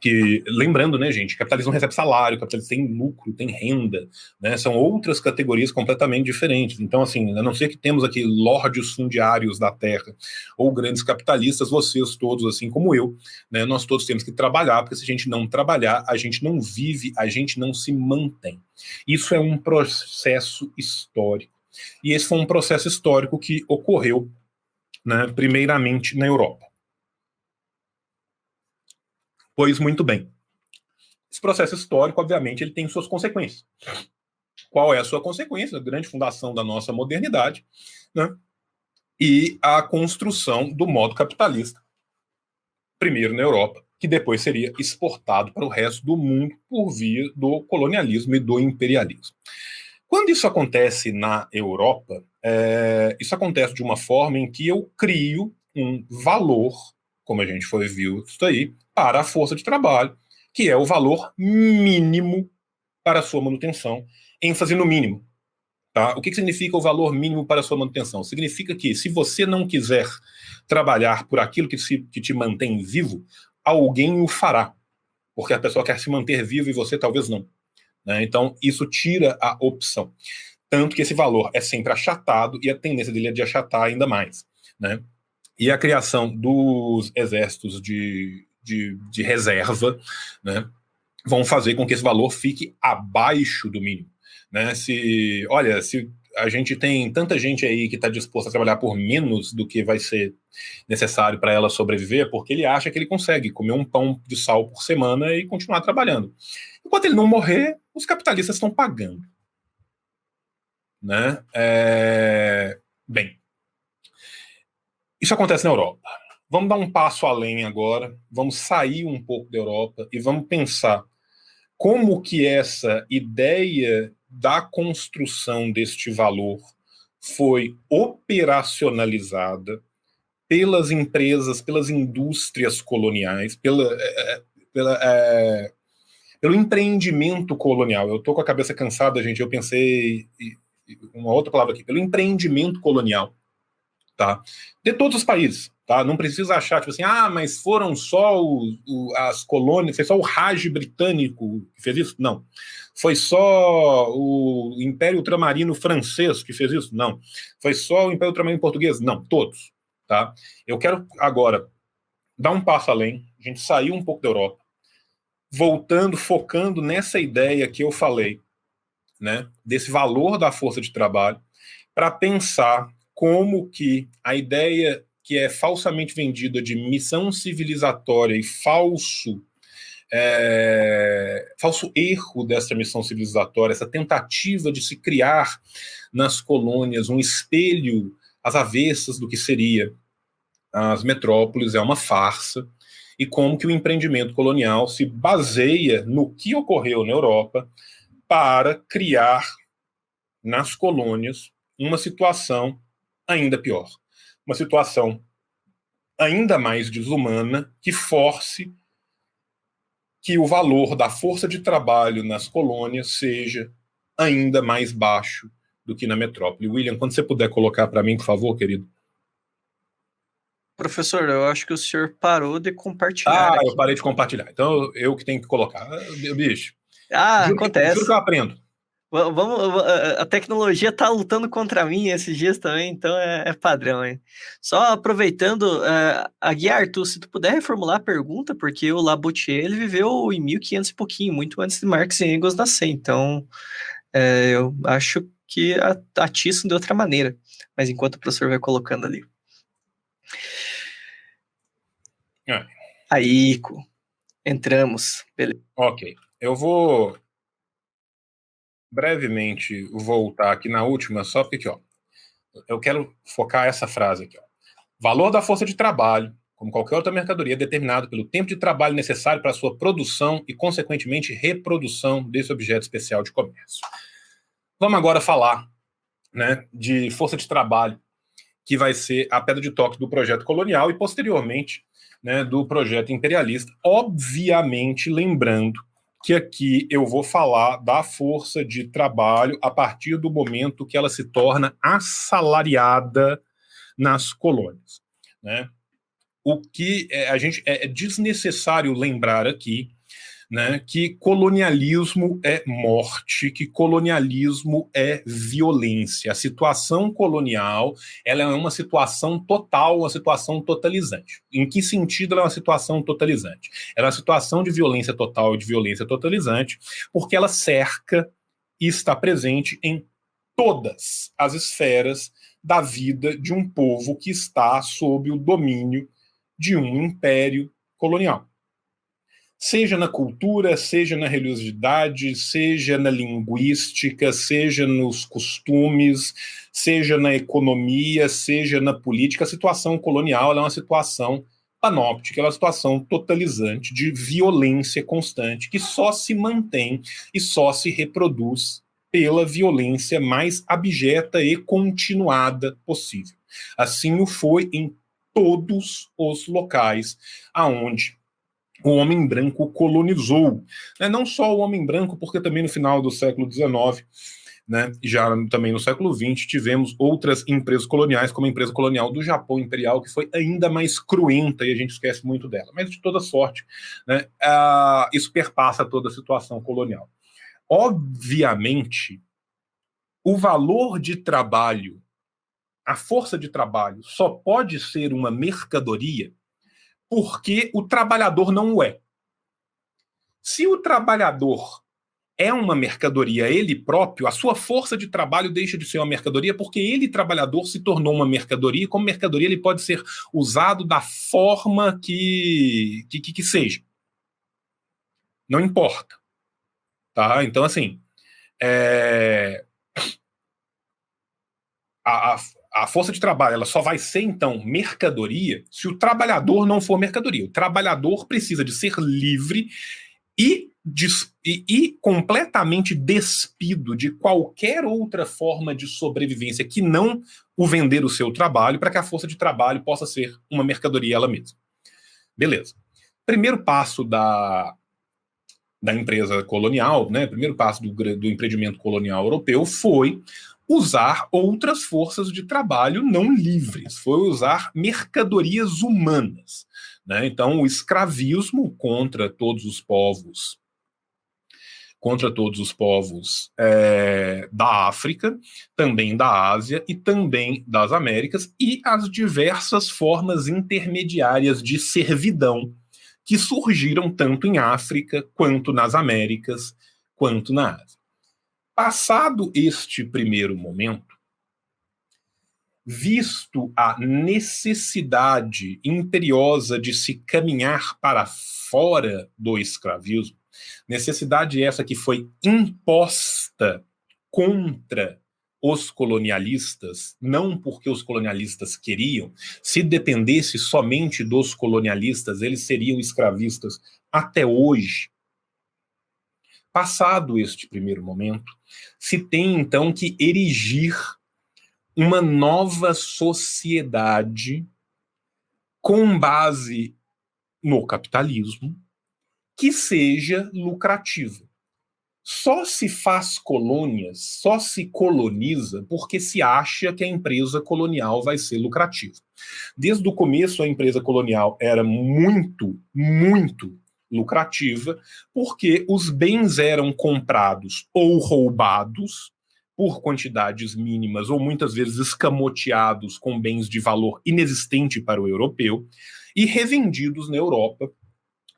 que lembrando, né, gente, capitalismo recebe salário, capitalismo tem lucro, tem renda, né, são outras categorias completamente diferentes. Então, assim, a não ser que temos aqui lordes fundiários da terra ou grandes capitalistas, vocês todos, assim como eu, né, nós todos temos que trabalhar, porque se a gente não trabalhar, a gente não vive, a gente não se mantém. Isso é um processo histórico. E esse foi um processo histórico que ocorreu, né, primeiramente na Europa. Pois muito bem. Esse processo histórico, obviamente, ele tem suas consequências. Qual é a sua consequência? A grande fundação da nossa modernidade, né? E a construção do modo capitalista, primeiro na Europa, que depois seria exportado para o resto do mundo por via do colonialismo e do imperialismo. Quando isso acontece na Europa, é, isso acontece de uma forma em que eu crio um valor, como a gente foi visto aí, para a força de trabalho, que é o valor mínimo para a sua manutenção, ênfase no mínimo. Tá? O que, que significa o valor mínimo para a sua manutenção? Significa que se você não quiser trabalhar por aquilo que, se, que te mantém vivo, alguém o fará, porque a pessoa quer se manter vivo e você talvez não. Né? Então, isso tira a opção. Tanto que esse valor é sempre achatado e a tendência dele é de achatar ainda mais. Né? E a criação dos exércitos de, de, de reserva, né, vão fazer com que esse valor fique abaixo do mínimo. Né? Se, olha, se a gente tem tanta gente aí que está disposta a trabalhar por menos do que vai ser necessário para ela sobreviver, porque ele acha que ele consegue comer um pão de sal por semana e continuar trabalhando. Enquanto ele não morrer, os capitalistas estão pagando. Né? É... Bem, isso acontece na Europa. Vamos dar um passo além agora, vamos sair um pouco da Europa e vamos pensar como que essa ideia da construção deste valor foi operacionalizada pelas empresas, pelas indústrias coloniais, pela, é, é, pela, é, pelo empreendimento colonial. Eu estou com a cabeça cansada, gente. Eu pensei uma outra palavra aqui, pelo empreendimento colonial, tá? De todos os países. Tá? Não precisa achar, tipo assim, ah, mas foram só o, o, as colônias, foi só o Raj britânico que fez isso? Não. Foi só o Império Ultramarino francês que fez isso? Não. Foi só o Império Ultramarino português? Não, todos. Tá? Eu quero agora dar um passo além, a gente sair um pouco da Europa, voltando, focando nessa ideia que eu falei, né, desse valor da força de trabalho, para pensar como que a ideia que é falsamente vendida de missão civilizatória e falso é, falso erro dessa missão civilizatória, essa tentativa de se criar nas colônias um espelho às avessas do que seria as metrópoles, é uma farsa. e como que o empreendimento colonial se baseia no que ocorreu na Europa para criar nas colônias uma situação ainda pior, uma situação ainda mais desumana que force que o valor da força de trabalho nas colônias seja ainda mais baixo do que na metrópole. William, quando você puder colocar para mim, por favor, querido. Professor, eu acho que o senhor parou de compartilhar. Ah, aqui. eu parei de compartilhar. Então eu que tenho que colocar. Bicho. Ah, juro acontece. juro que eu aprendo. Vamos, a tecnologia está lutando contra mim esses dias também, então é, é padrão, hein? Só aproveitando, uh, a Guiar, tu, se tu puder reformular a pergunta, porque o Laboutier ele viveu em 1500 e pouquinho, muito antes de Marx e Engels nascer, então é, eu acho que atiçam de outra maneira, mas enquanto o professor vai colocando ali. É. Aí, Ico, entramos. Beleza. Ok, eu vou brevemente voltar aqui na última, só porque aqui, ó, eu quero focar essa frase aqui. Ó. Valor da força de trabalho, como qualquer outra mercadoria, é determinado pelo tempo de trabalho necessário para sua produção e, consequentemente, reprodução desse objeto especial de comércio. Vamos agora falar né, de força de trabalho, que vai ser a pedra de toque do projeto colonial e, posteriormente, né, do projeto imperialista. Obviamente, lembrando que aqui eu vou falar da força de trabalho a partir do momento que ela se torna assalariada nas colônias. Né? O que é, a gente é, é desnecessário lembrar aqui né, que colonialismo é morte, que colonialismo é violência. A situação colonial ela é uma situação total, uma situação totalizante. Em que sentido ela é uma situação totalizante? Ela é uma situação de violência total e de violência totalizante, porque ela cerca e está presente em todas as esferas da vida de um povo que está sob o domínio de um império colonial seja na cultura, seja na religiosidade, seja na linguística, seja nos costumes, seja na economia, seja na política, a situação colonial é uma situação panóptica, é uma situação totalizante de violência constante que só se mantém e só se reproduz pela violência mais abjeta e continuada possível. Assim o foi em todos os locais aonde o homem branco colonizou. Né? Não só o homem branco, porque também no final do século XIX, né, já também no século XX, tivemos outras empresas coloniais, como a empresa colonial do Japão Imperial, que foi ainda mais cruenta e a gente esquece muito dela. Mas, de toda sorte, né, uh, isso perpassa toda a situação colonial. Obviamente, o valor de trabalho, a força de trabalho, só pode ser uma mercadoria porque o trabalhador não o é. Se o trabalhador é uma mercadoria ele próprio, a sua força de trabalho deixa de ser uma mercadoria porque ele, trabalhador, se tornou uma mercadoria e, como mercadoria, ele pode ser usado da forma que, que, que seja. Não importa. Tá? Então, assim, é... a, a, a força de trabalho ela só vai ser então mercadoria se o trabalhador não for mercadoria. O trabalhador precisa de ser livre e, e, e, completamente despido de qualquer outra forma de sobrevivência que não o vender o seu trabalho para que a força de trabalho possa ser uma mercadoria ela mesma. Beleza. Primeiro passo da, da empresa colonial, né, primeiro passo do, do empreendimento colonial europeu foi usar outras forças de trabalho não livres, foi usar mercadorias humanas. Né? Então, o escravismo contra todos os povos, contra todos os povos é, da África, também da Ásia e também das Américas, e as diversas formas intermediárias de servidão que surgiram tanto em África, quanto nas Américas, quanto na Ásia. Passado este primeiro momento, visto a necessidade imperiosa de se caminhar para fora do escravismo, necessidade essa que foi imposta contra os colonialistas, não porque os colonialistas queriam, se dependesse somente dos colonialistas, eles seriam escravistas até hoje. Passado este primeiro momento, se tem então que erigir uma nova sociedade com base no capitalismo que seja lucrativa. Só se faz colônias, só se coloniza porque se acha que a empresa colonial vai ser lucrativa. Desde o começo, a empresa colonial era muito, muito lucrativa, porque os bens eram comprados ou roubados por quantidades mínimas ou muitas vezes escamoteados com bens de valor inexistente para o europeu e revendidos na Europa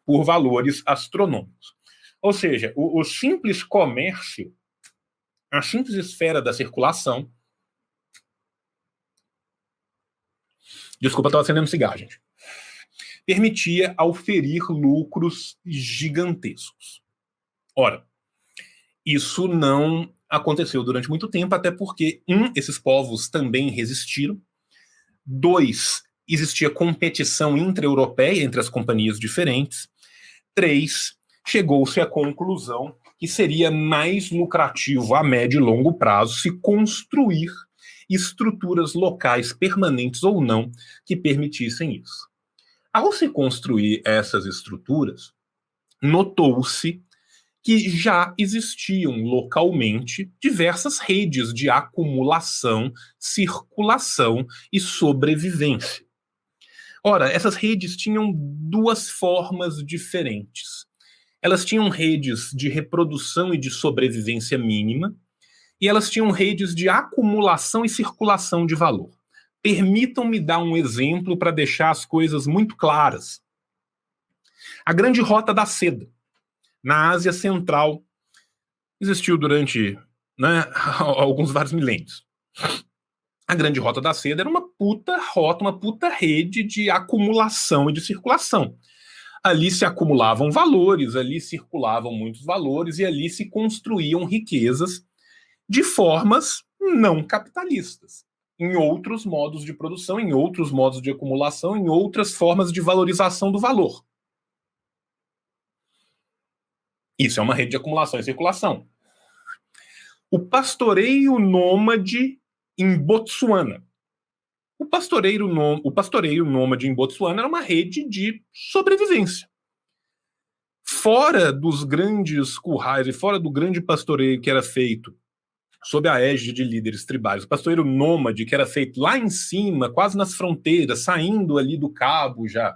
por valores astronômicos. Ou seja, o, o simples comércio, a simples esfera da circulação. Desculpa, estava acendendo cigarro, gente permitia auferir lucros gigantescos. Ora, isso não aconteceu durante muito tempo, até porque, um, esses povos também resistiram, dois, existia competição intra-europeia entre as companhias diferentes, três, chegou-se à conclusão que seria mais lucrativo a médio e longo prazo se construir estruturas locais permanentes ou não que permitissem isso. Ao se construir essas estruturas, notou-se que já existiam localmente diversas redes de acumulação, circulação e sobrevivência. Ora, essas redes tinham duas formas diferentes. Elas tinham redes de reprodução e de sobrevivência mínima, e elas tinham redes de acumulação e circulação de valor. Permitam-me dar um exemplo para deixar as coisas muito claras. A Grande Rota da Seda, na Ásia Central, existiu durante né, [laughs] alguns vários milênios. A Grande Rota da Seda era uma puta rota, uma puta rede de acumulação e de circulação. Ali se acumulavam valores, ali circulavam muitos valores e ali se construíam riquezas de formas não capitalistas em outros modos de produção, em outros modos de acumulação, em outras formas de valorização do valor. Isso é uma rede de acumulação e circulação. O pastoreio nômade em Botsuana. O pastoreio, o pastoreio nômade em Botsuana era uma rede de sobrevivência. Fora dos grandes currais e fora do grande pastoreio que era feito sob a égide de líderes tribais. O pastoreiro nômade, que era feito lá em cima, quase nas fronteiras, saindo ali do cabo já,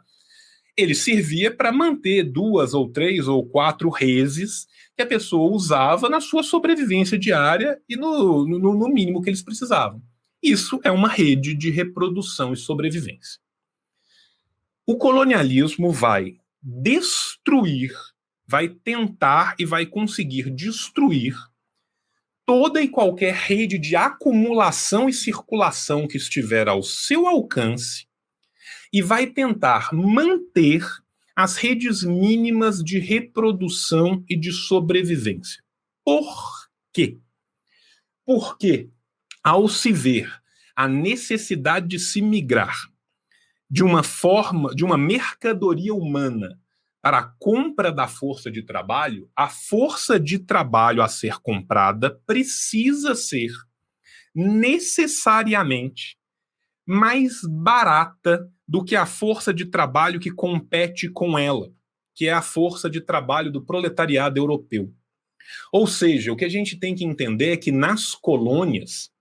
ele servia para manter duas ou três ou quatro reses que a pessoa usava na sua sobrevivência diária e no, no, no mínimo que eles precisavam. Isso é uma rede de reprodução e sobrevivência. O colonialismo vai destruir, vai tentar e vai conseguir destruir toda e qualquer rede de acumulação e circulação que estiver ao seu alcance e vai tentar manter as redes mínimas de reprodução e de sobrevivência. Por quê? Porque, ao se ver a necessidade de se migrar de uma forma, de uma mercadoria humana para a compra da força de trabalho, a força de trabalho a ser comprada precisa ser necessariamente mais barata do que a força de trabalho que compete com ela, que é a força de trabalho do proletariado europeu. Ou seja, o que a gente tem que entender é que nas colônias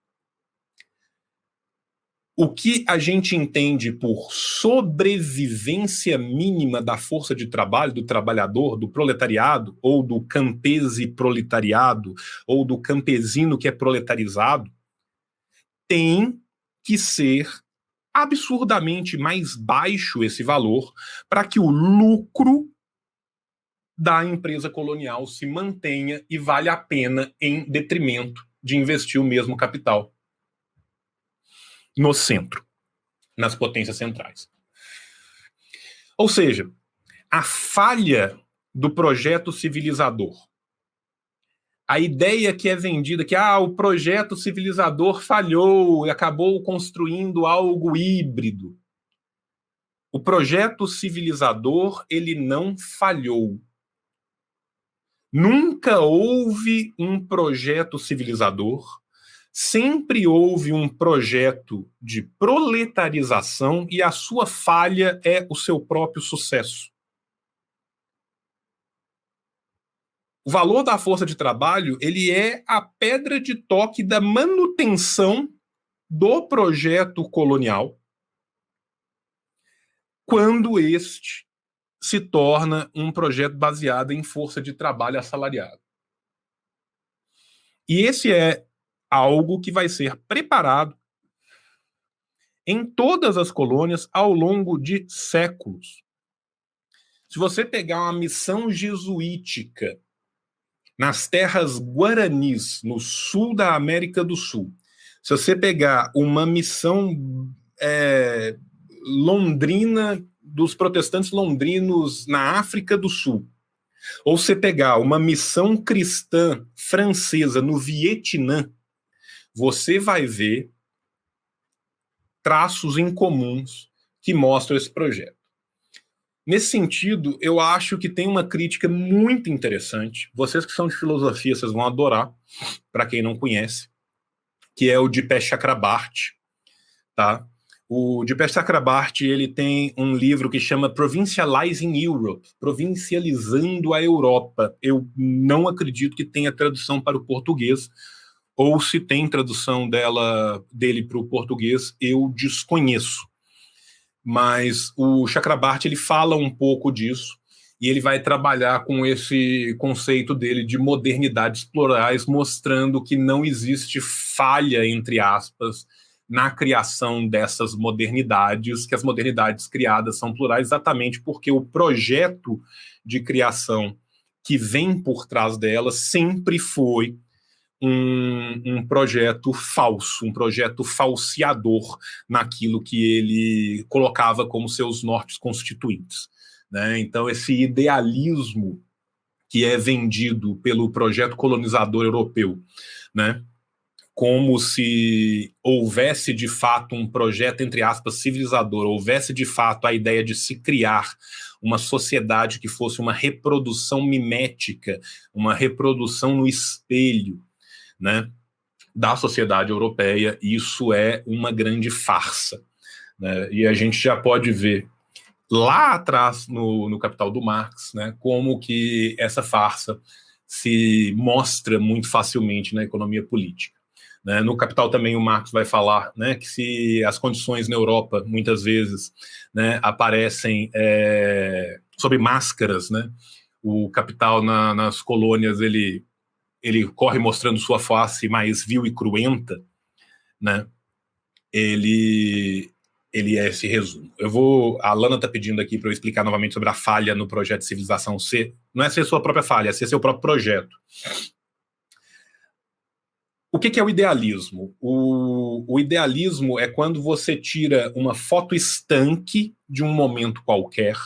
o que a gente entende por sobrevivência mínima da força de trabalho do trabalhador, do proletariado, ou do campese proletariado, ou do campesino que é proletarizado, tem que ser absurdamente mais baixo esse valor para que o lucro da empresa colonial se mantenha e vale a pena em detrimento de investir o mesmo capital no centro, nas potências centrais. Ou seja, a falha do projeto civilizador a ideia que é vendida que ah, o projeto civilizador falhou e acabou construindo algo híbrido. O projeto civilizador ele não falhou. Nunca houve um projeto civilizador, sempre houve um projeto de proletarização e a sua falha é o seu próprio sucesso. O valor da força de trabalho, ele é a pedra de toque da manutenção do projeto colonial quando este se torna um projeto baseado em força de trabalho assalariado. E esse é algo que vai ser preparado em todas as colônias ao longo de séculos. Se você pegar uma missão jesuítica nas terras guaranis, no sul da América do Sul. Se você pegar uma missão é, londrina dos protestantes londrinos na África do Sul, ou você pegar uma missão cristã francesa no Vietnã, você vai ver traços incomuns que mostram esse projeto. Nesse sentido, eu acho que tem uma crítica muito interessante. Vocês que são de filosofia, vocês vão adorar, para quem não conhece, que é o Dipesh Chakrabarti, tá? O Dipesh Chakrabarti, ele tem um livro que chama Provincializing Europe, provincializando a Europa. Eu não acredito que tenha tradução para o português, ou se tem tradução dela dele para o português, eu desconheço. Mas o Chakrabarti ele fala um pouco disso e ele vai trabalhar com esse conceito dele de modernidades plurais, mostrando que não existe falha, entre aspas, na criação dessas modernidades, que as modernidades criadas são plurais exatamente porque o projeto de criação que vem por trás delas sempre foi um, um, projeto falso, um projeto falseador naquilo que ele colocava como seus nortes constituintes. Né? Então, esse idealismo que é vendido pelo projeto colonizador europeu, né? como se houvesse de fato um projeto, entre aspas, civilizador, houvesse de fato a ideia de se criar uma sociedade que fosse uma reprodução mimética, uma reprodução no espelho né, da sociedade europeia, isso é uma grande farsa. Né? E a gente já pode ver lá atrás no, no Capital do Marx, né, como que essa farsa se mostra muito facilmente na economia política. Né? No Capital também o Marx vai falar né, que se as condições na Europa muitas vezes né, aparecem é, sob máscaras, né, o Capital na, nas colônias ele ele corre mostrando sua face mais vil e cruenta, né? Ele ele é esse resumo. Eu vou. A Lana está pedindo aqui para eu explicar novamente sobre a falha no projeto civilização C. Não é ser sua própria falha, é ser seu próprio projeto. O que, que é o idealismo? O, o idealismo é quando você tira uma foto estanque de um momento qualquer,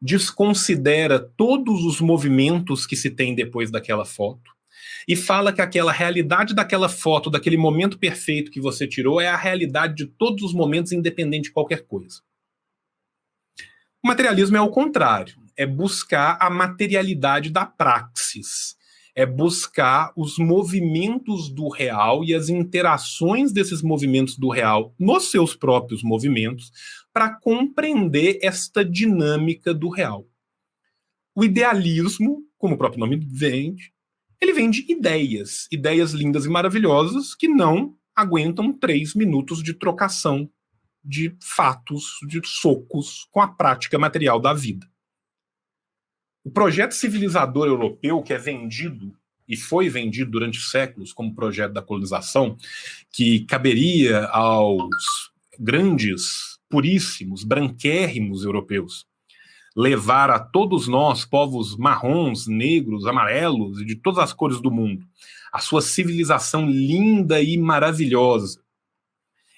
desconsidera todos os movimentos que se tem depois daquela foto, e fala que aquela realidade daquela foto, daquele momento perfeito que você tirou, é a realidade de todos os momentos, independente de qualquer coisa. O materialismo é o contrário, é buscar a materialidade da praxis, é buscar os movimentos do real e as interações desses movimentos do real nos seus próprios movimentos para compreender esta dinâmica do real. O idealismo, como o próprio nome vende, ele vende ideias, ideias lindas e maravilhosas que não aguentam três minutos de trocação de fatos, de socos com a prática material da vida. O projeto civilizador europeu, que é vendido e foi vendido durante séculos como projeto da colonização, que caberia aos grandes, puríssimos, branquérrimos europeus, levar a todos nós, povos marrons, negros, amarelos e de todas as cores do mundo, a sua civilização linda e maravilhosa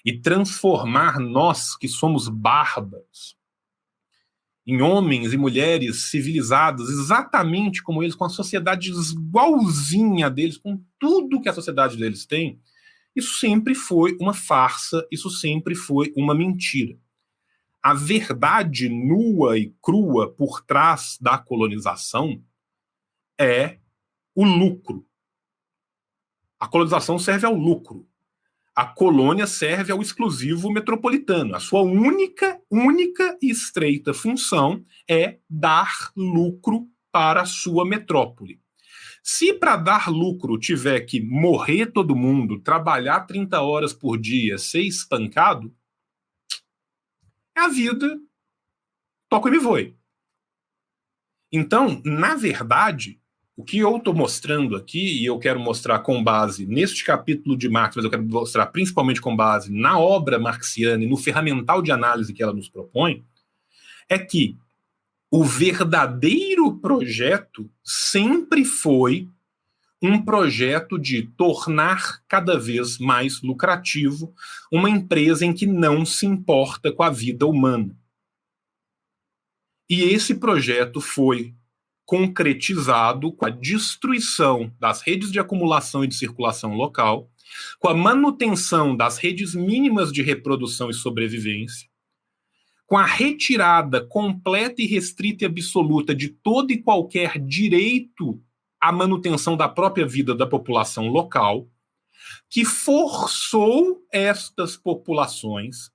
e transformar nós que somos bárbaros em homens e mulheres civilizados, exatamente como eles, com a sociedade igualzinha deles, com tudo que a sociedade deles tem, isso sempre foi uma farsa, isso sempre foi uma mentira. A verdade nua e crua por trás da colonização é o lucro. A colonização serve ao lucro. A colônia serve ao exclusivo metropolitano. A sua única, única e estreita função é dar lucro para a sua metrópole. Se para dar lucro tiver que morrer todo mundo, trabalhar 30 horas por dia, ser espancado, a vida toca e me voe. Então, na verdade, o que eu estou mostrando aqui, e eu quero mostrar com base neste capítulo de Marx, mas eu quero mostrar principalmente com base na obra marxiana e no ferramental de análise que ela nos propõe, é que o verdadeiro projeto sempre foi um projeto de tornar cada vez mais lucrativo uma empresa em que não se importa com a vida humana. E esse projeto foi concretizado com a destruição das redes de acumulação e de circulação local, com a manutenção das redes mínimas de reprodução e sobrevivência, com a retirada completa e restrita e absoluta de todo e qualquer direito à manutenção da própria vida da população local, que forçou estas populações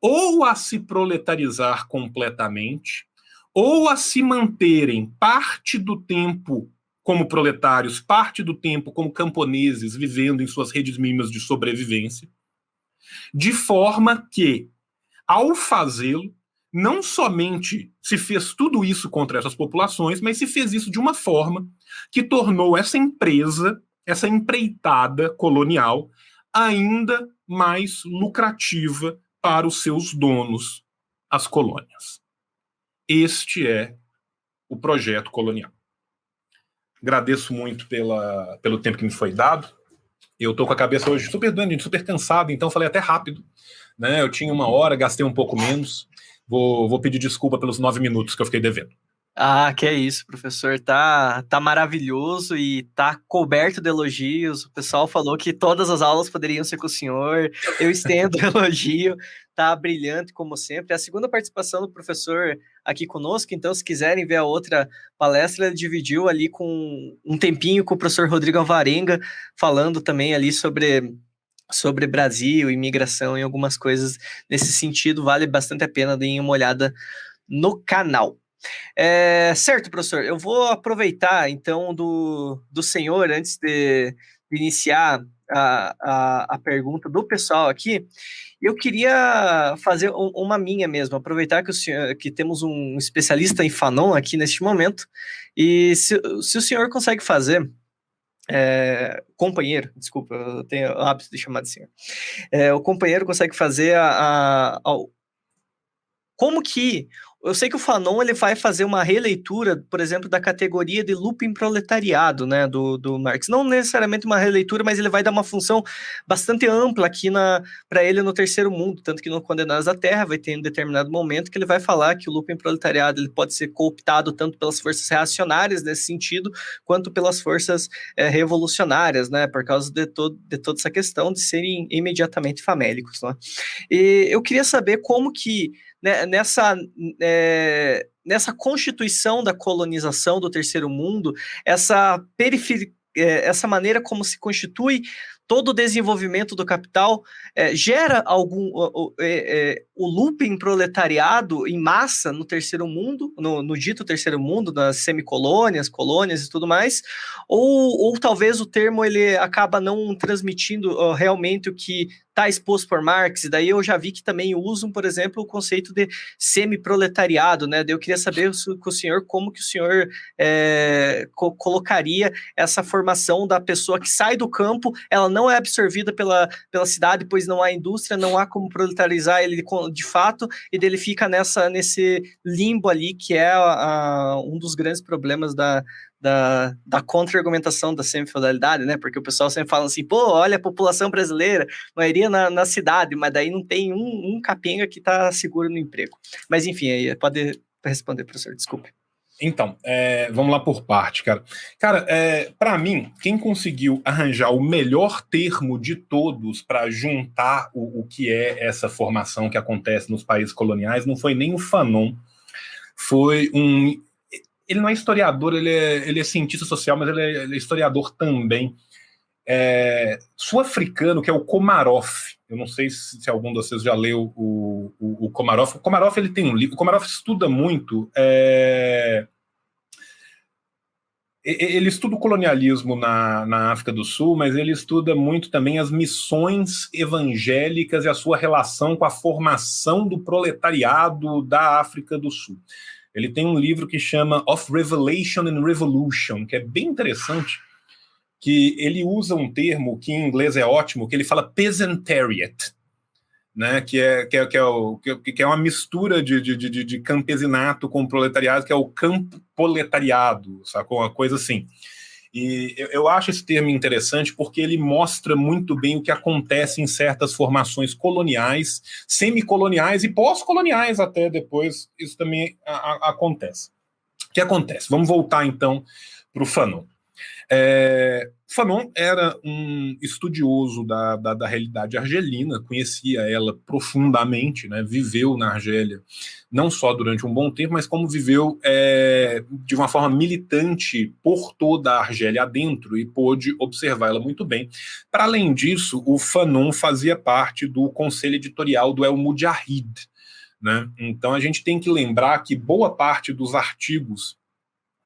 ou a se proletarizar completamente, ou a se manterem parte do tempo como proletários, parte do tempo como camponeses, vivendo em suas redes mínimas de sobrevivência, de forma que ao fazê-lo, não somente se fez tudo isso contra essas populações, mas se fez isso de uma forma que tornou essa empresa, essa empreitada colonial, ainda mais lucrativa para os seus donos, as colônias. Este é o projeto colonial. Agradeço muito pela, pelo tempo que me foi dado. Eu estou com a cabeça hoje super doente, super cansado, então falei até rápido. Né? Eu tinha uma hora, gastei um pouco menos. Vou, vou pedir desculpa pelos nove minutos que eu fiquei devendo. Ah, que é isso, professor. Tá, tá maravilhoso e tá coberto de elogios. O pessoal falou que todas as aulas poderiam ser com o senhor. Eu estendo [laughs] o elogio. Tá brilhante, como sempre. É a segunda participação do professor aqui conosco, então, se quiserem ver a outra palestra, ele dividiu ali com um tempinho com o professor Rodrigo Alvarenga, falando também ali sobre sobre Brasil, imigração e algumas coisas nesse sentido. Vale bastante a pena dar uma olhada no canal. É, certo, professor, eu vou aproveitar então do, do senhor antes de, iniciar a, a, a, pergunta do pessoal aqui. Eu queria fazer um, uma minha mesmo, aproveitar que, o senhor, que temos um especialista em Fanon aqui neste momento, e se, se o senhor consegue fazer é, companheiro, desculpa, eu tenho o hábito de chamar de senhor. É, o companheiro consegue fazer a, a, a, como que eu sei que o Fanon ele vai fazer uma releitura, por exemplo, da categoria de looping proletariado, né, do, do Marx. Não necessariamente uma releitura, mas ele vai dar uma função bastante ampla aqui para ele no terceiro mundo, tanto que no Condenados à Terra vai ter um determinado momento que ele vai falar que o looping proletariado ele pode ser cooptado tanto pelas forças reacionárias nesse sentido, quanto pelas forças é, revolucionárias, né, por causa de, de toda essa questão de serem imediatamente famélicos. Né? E eu queria saber como que né, nessa, é, nessa constituição da colonização do terceiro mundo, essa periferia, é, essa maneira como se constitui todo o desenvolvimento do capital é, gera algum é, é, o looping proletariado em massa no terceiro mundo, no, no, dito terceiro mundo, nas semicolônias, colônias e tudo mais, ou, ou talvez o termo ele acaba não transmitindo uh, realmente o que está exposto por Marx, e daí eu já vi que também usam, por exemplo, o conceito de semi-proletariado, né? Eu queria saber com o senhor como que o senhor é, co colocaria essa formação da pessoa que sai do campo, ela não é absorvida pela, pela cidade, pois não há indústria, não há como proletarizar ele de fato, e dele fica nessa, nesse limbo ali, que é um dos grandes problemas da, da, da contra-argumentação da semifeudalidade, né? Porque o pessoal sempre fala assim, pô, olha a população brasileira, maioria na, na cidade, mas daí não tem um, um capenga que está seguro no emprego. Mas enfim, aí pode responder, professor, desculpe. Então, é, vamos lá por parte, cara. Cara, é, para mim, quem conseguiu arranjar o melhor termo de todos para juntar o, o, que é essa formação que acontece nos países coloniais não foi nem o Fanon, foi um. Ele não é historiador, ele é, ele é cientista social, mas ele é, ele é historiador também. É, sul-africano, que é o Komarov. Eu não sei se, se, algum de vocês já leu o, o, o Komarov. O Komarov ele tem um livro. O Komarov estuda muito é, ele estuda o colonialismo na, na África do Sul, mas ele estuda muito também as missões evangélicas e a sua relação com a formação do proletariado da África do Sul. Ele tem um livro que chama Of Revelation and Revolution, que é bem interessante, que ele usa um termo que em inglês é ótimo, que ele fala peasantariat, né, que, é, que, é, que, é o, que, é uma mistura de, de, de, de campesinato com proletariado, que é o campo proletariado, sacou? Uma coisa assim. E eu, eu acho esse termo interessante porque ele mostra muito bem o que acontece em certas formações coloniais, semicoloniais e pós-coloniais até depois, isso também a, a, acontece. O que acontece? Vamos voltar então para o Fanon. É, Fanon era um estudioso da, da, da, realidade argelina, conhecia ela profundamente, né, viveu na Argélia não só durante um bom tempo, mas como viveu é, de uma forma militante por toda a Argélia adentro e pôde observá-la muito bem. Para além disso, o Fanon fazia parte do conselho editorial do El Mujahid. Né? Então a gente tem que lembrar que boa parte dos artigos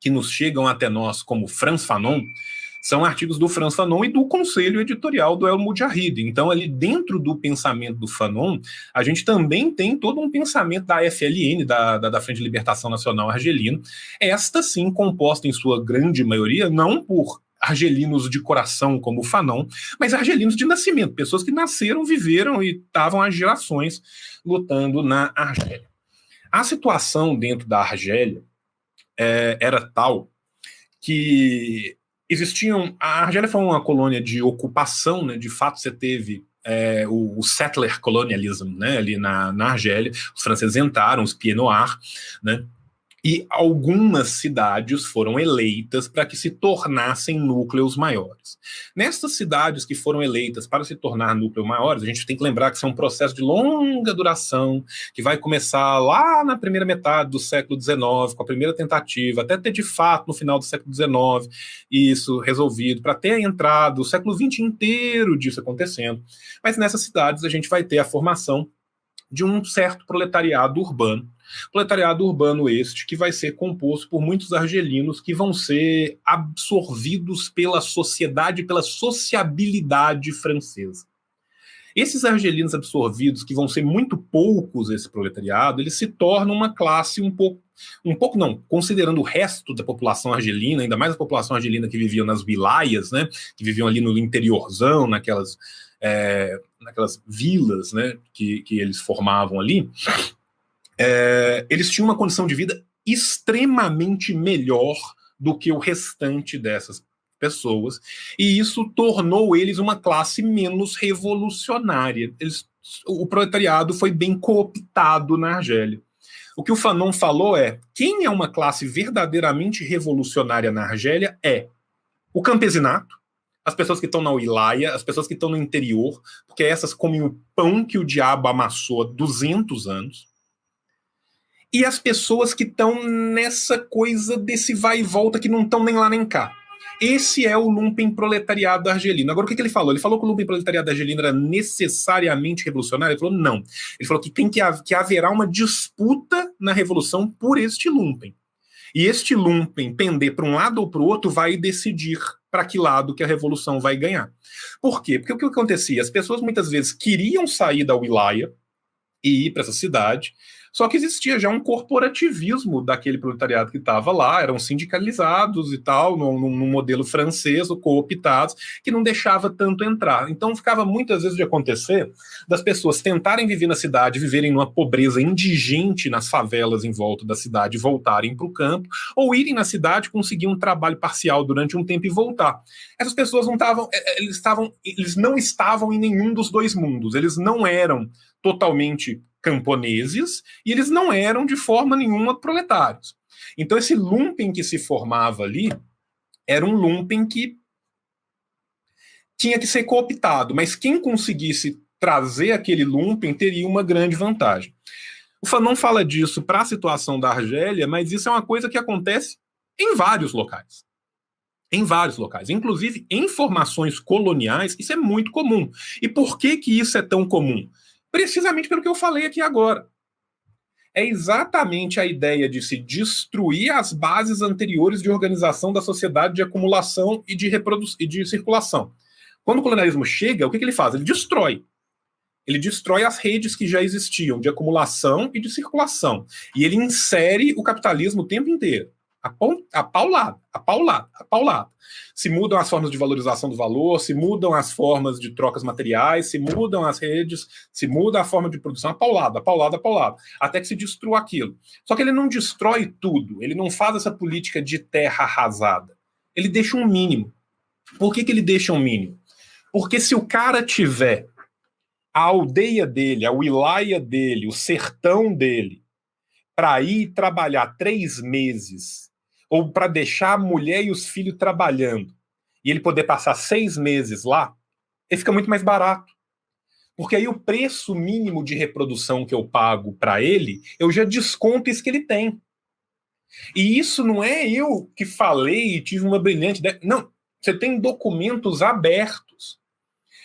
que nos chegam até nós como Franz Fanon são artigos do Franz Fanon e do conselho editorial do El Mujahid. Então, ali dentro do pensamento do Fanon, a gente também tem todo um pensamento da FLN, da, da, da Frente de Libertação Nacional Argelina, esta sim composta em sua grande maioria, não por argelinos de coração como o Fanon, mas argelinos de nascimento, pessoas que nasceram, viveram e estavam há gerações lutando na Argélia. A situação dentro da Argélia é, era tal que existiam. A Argélia foi uma colônia de ocupação, né? De fato, você teve é, o, o, settler colonialism, né? Ali na, na Argélia, os franceses entraram, os pieds noirs, né? E algumas cidades foram eleitas para que se tornassem núcleos maiores. Nessas cidades que foram eleitas para se tornar núcleos maiores, a gente tem que lembrar que isso é um processo de longa duração, que vai começar lá na primeira metade do século XIX, com a primeira tentativa, até ter de fato no final do século XIX isso resolvido, para ter a entrada, o século XX inteiro disso acontecendo. Mas nessas cidades a gente vai ter a formação de um certo proletariado urbano Proletariado urbano este que vai ser composto por muitos argelinos que vão ser absorvidos pela sociedade, pela sociabilidade francesa. Esses argelinos absorvidos, que vão ser muito poucos esse proletariado, eles se tornam uma classe um pouco, um pouco não, considerando o resto da população argelina, ainda mais a população argelina que vivia nas vilaias, né, que viviam ali no interiorzão, naquelas, é, naquelas vilas, né, que, que eles formavam ali, é, eles tinham uma condição de vida extremamente melhor do que o restante dessas pessoas, e isso tornou eles uma classe menos revolucionária. Eles, o proletariado foi bem cooptado na Argélia. O que o Fanon falou é: quem é uma classe verdadeiramente revolucionária na Argélia é o campesinato, as pessoas que estão na Wilaia, as pessoas que estão no interior, porque essas comem o pão que o diabo amassou há 200 anos e as pessoas que estão nessa coisa desse vai e volta que não estão nem lá nem cá. Esse é o lumpen proletariado argelino. Agora, o que, que, ele falou? Ele falou que o lumpen proletariado argelino era necessariamente revolucionário? Ele falou não. Ele falou que tem que, que haverá uma disputa na revolução por este lumpen. E este lumpen pender para um lado ou para o outro vai decidir para que lado que a revolução vai ganhar. Por quê? Porque o que acontecia? As pessoas muitas vezes queriam sair da Wilaia e ir para essa cidade, só que existia já um corporativismo daquele proletariado que estava lá, eram sindicalizados e tal, num, modelo francês, cooptados, que não deixava tanto entrar. Então ficava muitas vezes de acontecer das pessoas tentarem viver na cidade, viverem numa pobreza indigente nas favelas em volta da cidade, voltarem para o campo, ou irem na cidade, conseguir um trabalho parcial durante um tempo e voltar. Essas pessoas não estavam, eh, eh, eles estavam, eles não estavam em nenhum dos dois mundos, eles não eram totalmente camponeses e eles não eram de forma nenhuma proletários. Então esse lumpen que se formava ali era um lumpen que tinha que ser cooptado, mas quem conseguisse trazer aquele lumpen teria uma grande vantagem. O Fanon fala disso para a situação da Argélia, mas isso é uma coisa que acontece em vários locais. Em vários locais, inclusive em formações coloniais, isso é muito comum. E por que que isso é tão comum? Precisamente pelo que eu falei aqui agora. É exatamente a ideia de se destruir as bases anteriores de organização da sociedade de acumulação e de, e de circulação. Quando o colonialismo chega, o que, que ele faz? Ele destrói. Ele destrói as redes que já existiam de acumulação e de circulação. E ele insere o capitalismo o tempo inteiro. A paulada, a paulada, a paulada. Se mudam as formas de valorização do valor, se mudam as formas de trocas materiais, se mudam as redes, se muda a forma de produção, a paulada, a paulada, a paulada, até que se destrua aquilo. Só que ele não destrói tudo, ele não faz essa política de terra arrasada. Ele deixa um mínimo. Por que, que ele deixa um mínimo? Porque se o cara tiver a aldeia dele, a wilaia dele, o sertão dele, para ir trabalhar três meses, ou para deixar a mulher e os filhos trabalhando, e ele poder passar seis meses lá, ele fica muito mais barato. Porque aí o preço mínimo de reprodução que eu pago para ele, eu já desconto isso que ele tem. E isso não é eu que falei e tive uma brilhante ideia. Não, você tem documentos abertos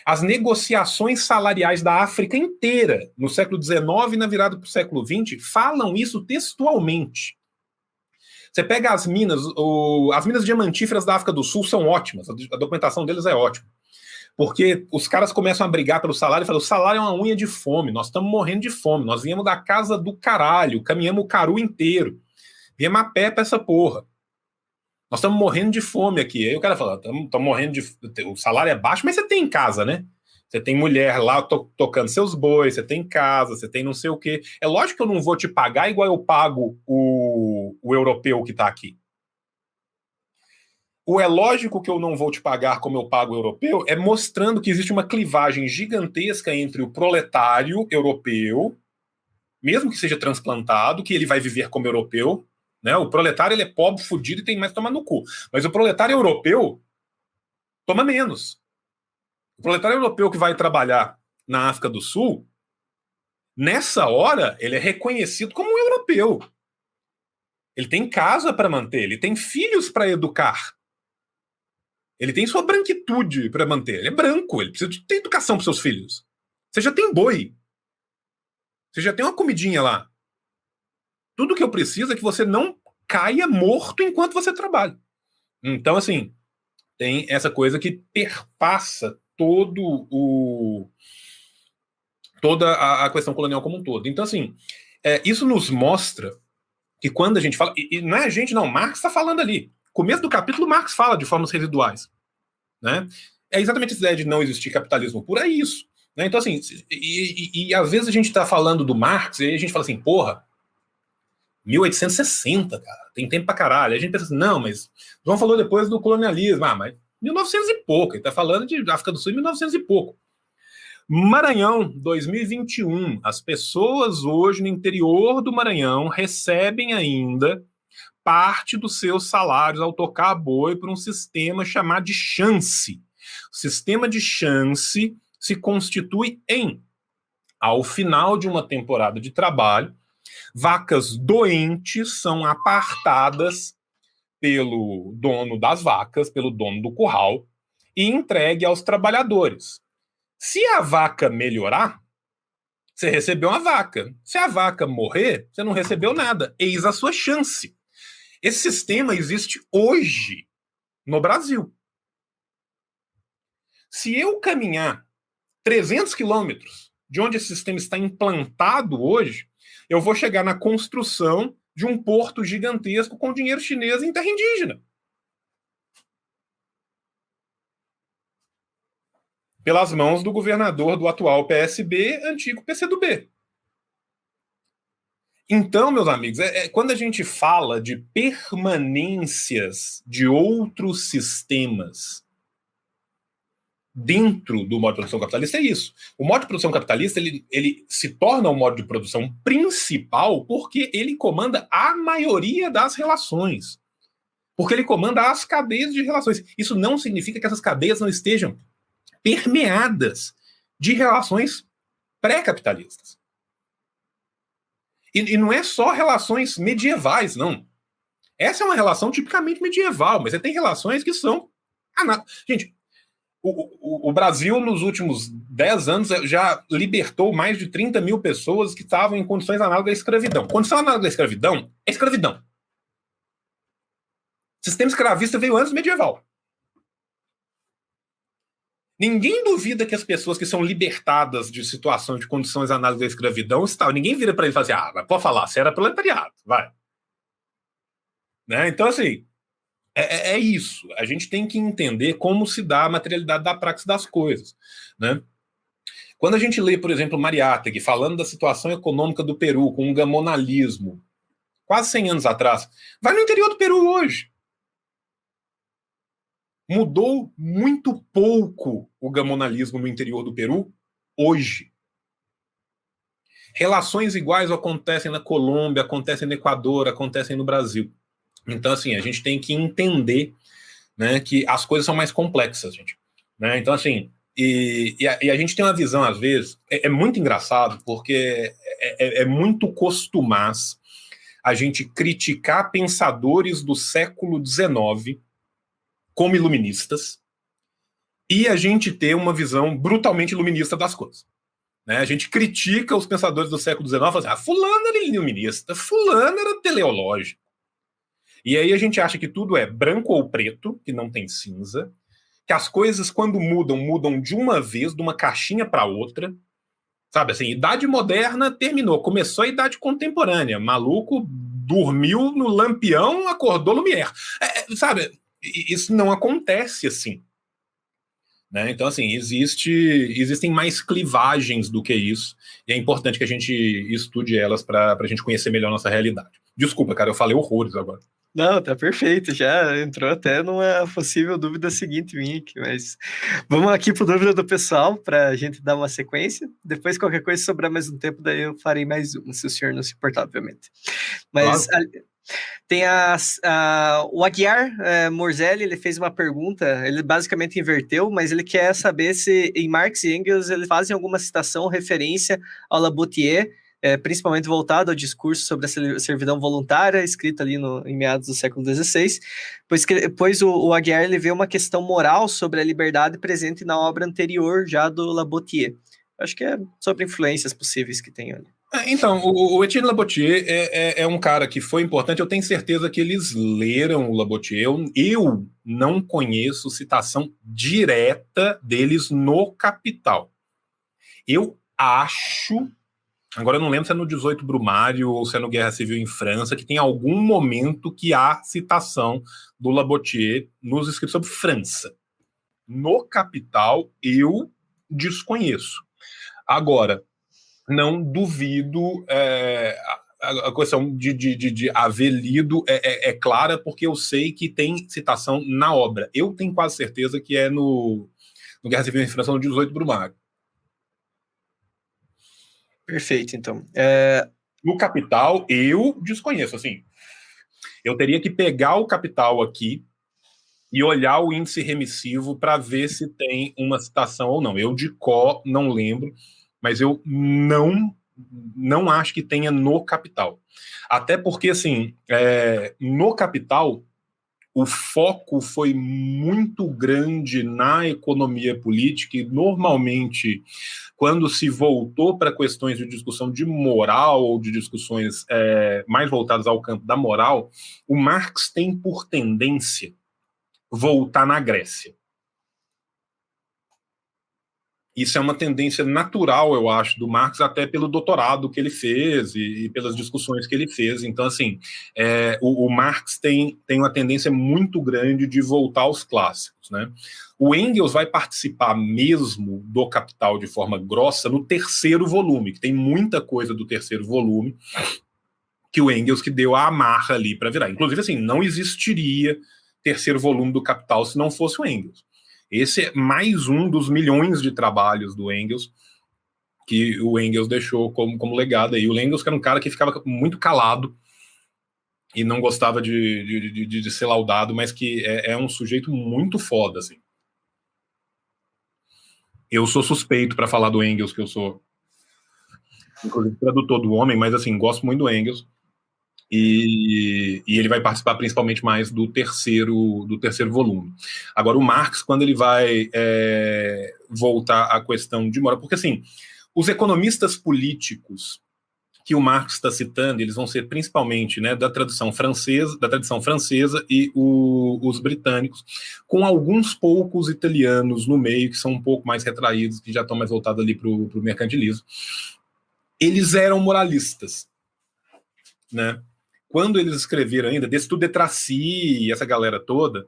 as negociações salariais da África inteira, no século XIX e na virada para o século XX, falam isso textualmente. Você pega as minas, o, as minas diamantíferas da África do Sul são ótimas, a documentação deles é ótima. Porque os caras começam a brigar pelo salário e falam: o salário é uma unha de fome, nós estamos morrendo de fome, nós viemos da casa do caralho, caminhamos o caru inteiro, viemos a pé para essa porra. Nós estamos morrendo de fome aqui. Aí o cara fala, estamos morrendo de. O salário é baixo, mas você tem em casa, né? Você tem mulher lá to tocando seus bois, você tem casa, você tem não sei o quê. É lógico que eu não vou te pagar igual eu pago o, o europeu que está aqui. O é lógico que eu não vou te pagar como eu pago o europeu é mostrando que existe uma clivagem gigantesca entre o proletário europeu, mesmo que seja transplantado, que ele vai viver como europeu, né? O proletário ele é pobre, fudido e tem mais tomar no cu. Mas o proletário europeu toma menos. O proletário europeu que vai trabalhar na África do Sul, nessa hora, ele é reconhecido como um europeu. Ele tem casa para manter, ele tem filhos para educar. Ele tem sua branquitude para manter. Ele é branco, ele precisa de ter educação para seus filhos. Você já tem boi. Você já tem uma comidinha lá. Tudo que eu preciso é que você não caia morto enquanto você trabalha. Então, assim, tem essa coisa que perpassa todo o toda a, questão colonial como um todo. Então, assim, é, isso nos mostra que quando a gente fala, e, e não é a gente, não, Marx está falando ali. Começo do capítulo, Marx fala de formas residuais. Né? É exatamente essa ideia de não existir capitalismo puro, é isso. Né? Então, assim, e, e, e às vezes a gente está falando do Marx e a gente fala assim, porra, 1860, cara, tem tempo pra caralho. A gente pensa assim, não, mas João falou depois do colonialismo, ah, mas 1900 e pouco, ele tá falando de África do Sul em 1900 e pouco. Maranhão, 2021, as pessoas hoje no interior do Maranhão recebem ainda parte dos seus salários ao tocar boi por um sistema chamado de chance. O sistema de chance se constitui em, ao final de uma temporada de trabalho, Vacas doentes são apartadas pelo dono das vacas, pelo dono do curral, e entregue aos trabalhadores. Se a vaca melhorar, você recebeu uma vaca. Se a vaca morrer, você não recebeu nada. Eis a sua chance. Esse sistema existe hoje no Brasil. Se eu caminhar 300 quilômetros de onde esse sistema está implantado hoje, eu vou chegar na construção de um porto gigantesco com dinheiro chinês em terra indígena. Pelas mãos do governador do atual PSB, antigo PCdoB. Então, meus amigos, é, é, quando a gente fala de permanências de outros sistemas dentro do modo de produção capitalista é isso. O modo de produção capitalista ele, ele se torna o modo de produção principal porque ele comanda a maioria das relações. Porque ele comanda as cadeias de relações. Isso não significa que essas cadeias não estejam permeadas de relações pré-capitalistas. E, e não é só relações medievais, não. Essa é uma relação tipicamente medieval, mas você tem relações que são. Gente, o, o, o, Brasil, nos últimos 10 anos, já libertou mais de 30 mil pessoas que estavam em condições análogas à escravidão. Condição análoga à escravidão é escravidão. O sistema escravista veio antes do medieval. Ninguém duvida que as pessoas que são libertadas de situações de condições análogas à escravidão estão. Ninguém vira para ele e fala assim: ah, pode falar, você era proletariado, vai. Né? Então, assim, é, é, é, isso. A gente tem que entender como se dá a materialidade da praxis das coisas. Né? Quando a gente lê, por exemplo, Mariátegui falando da situação econômica do Peru com um gamonalismo, quase 100 anos atrás, vai no interior do Peru hoje. Mudou muito pouco o gamonalismo no interior do Peru hoje. Relações iguais acontecem na Colômbia, acontecem no Equador, acontecem no Brasil. Então, assim, a gente tem que entender né, que as coisas são mais complexas, gente. Né? Então, assim, e, e, a, e, a, gente tem uma visão, às vezes, é, é muito engraçado, porque é, é, é, muito costumaz a gente criticar pensadores do século XIX como iluministas e a gente ter uma visão brutalmente iluminista das coisas. Né? A gente critica os pensadores do século XIX, assim, ah, fulano era iluminista, fulano era teleológico, e aí a gente acha que tudo é branco ou preto, que não tem cinza, que as coisas, quando mudam, mudam de uma vez, de uma caixinha para outra. Sabe assim, idade moderna terminou, começou a idade contemporânea. Maluco dormiu no lampião, acordou Lumière. É, é sabe, isso não acontece assim. Né? Então, assim, existe, existem mais clivagens do que isso, e é importante que a gente estude elas para a gente conhecer melhor a nossa realidade. Desculpa, cara, eu falei horrores agora. Não, tá perfeito. Já entrou até numa possível dúvida seguinte minha aqui, mas vamos aqui para dúvida do pessoal para a gente dar uma sequência. Depois, qualquer coisa sobrar mais um tempo, daí eu farei mais um, se o senhor não se importar, obviamente. Mas claro. Tem a, a, o Aguiar é, Morzelli, ele fez uma pergunta, ele basicamente inverteu, mas ele quer saber se em Marx e Engels eles fazem alguma citação, referência ao Laboutier é, principalmente voltado ao discurso sobre a servidão voluntária, escrito ali no, em meados do século XVI, pois, que, pois o, o Aguiar ele vê uma questão moral sobre a liberdade presente na obra anterior já do Labotier. Acho que é sobre influências possíveis que tem ali. É, então, o, o Etienne Labotier é, é, é, um cara que foi importante. Eu tenho certeza que eles leram o Labotier. Eu, eu não conheço citação direta deles no Capital. Eu acho Agora eu não lembro se é no 18 Brumário ou se é no Guerra Civil em França, que tem algum momento que há citação do Labotier nos escritos sobre França. No Capital, eu desconheço. Agora, não duvido. É, a, a questão de, de, de, de haver lido é, é, é, clara, porque eu sei que tem citação na obra. Eu tenho quase certeza que é no, no Guerra Civil em França, no 18 Brumário. Perfeito, então. É... No capital, eu desconheço, assim. Eu teria que pegar o capital aqui e olhar o índice remissivo para ver se tem uma citação ou não. Eu de có não lembro, mas eu não não acho que tenha no capital. Até porque, assim, é, no capital, o foco foi muito grande na economia política e normalmente quando se voltou para questões de discussão de moral ou de discussões é, mais voltadas ao campo da moral, o Marx tem por tendência voltar na Grécia. Isso é uma tendência natural, eu acho, do Marx, até pelo doutorado que ele fez e, e pelas discussões que ele fez. Então, assim, é, o, o, Marx tem, tem uma tendência muito grande de voltar aos clássicos. Né? O Engels vai participar mesmo do Capital de forma grossa no terceiro volume, que tem muita coisa do terceiro volume que o Engels que deu a amarra ali para virar. Inclusive, assim, não existiria terceiro volume do Capital se não fosse o Engels. Esse é mais um dos milhões de trabalhos do Engels que o Engels deixou como, como legado aí. O Engels que era um cara que ficava muito calado e não gostava de, de, de, de ser laudado, mas que é, é, um sujeito muito foda, assim. Eu sou suspeito para falar do Engels, que eu sou, inclusive, tradutor do homem, mas, assim, gosto muito do Engels. E, e, ele vai participar principalmente mais do terceiro do terceiro volume. Agora, o Marx, quando ele vai é, voltar à questão de moral, porque assim, os economistas políticos que o Marx está citando, eles vão ser principalmente né, da tradição francesa, da tradição francesa e o, os britânicos, com alguns poucos italianos no meio que são um pouco mais retraídos, que já estão mais voltados ali para o mercantilismo. Eles eram moralistas, né? Quando eles escreveram ainda, desse tudo de Tracy e essa galera toda,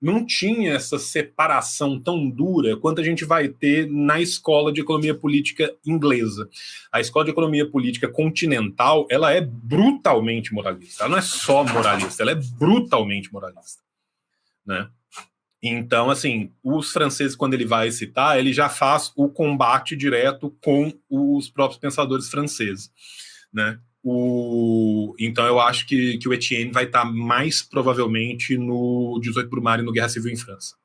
não tinha essa separação tão dura quanto a gente vai ter na escola de economia política inglesa. A escola de economia política continental, ela é brutalmente moralista. Ela não é só moralista, ela é brutalmente moralista, né? Então, assim, os franceses, quando ele vai citar, ele já faz o combate direto com os próprios pensadores franceses, né? O, então eu acho que, que o Etienne vai estar mais provavelmente no 18 Brumário no Guerra Civil em França.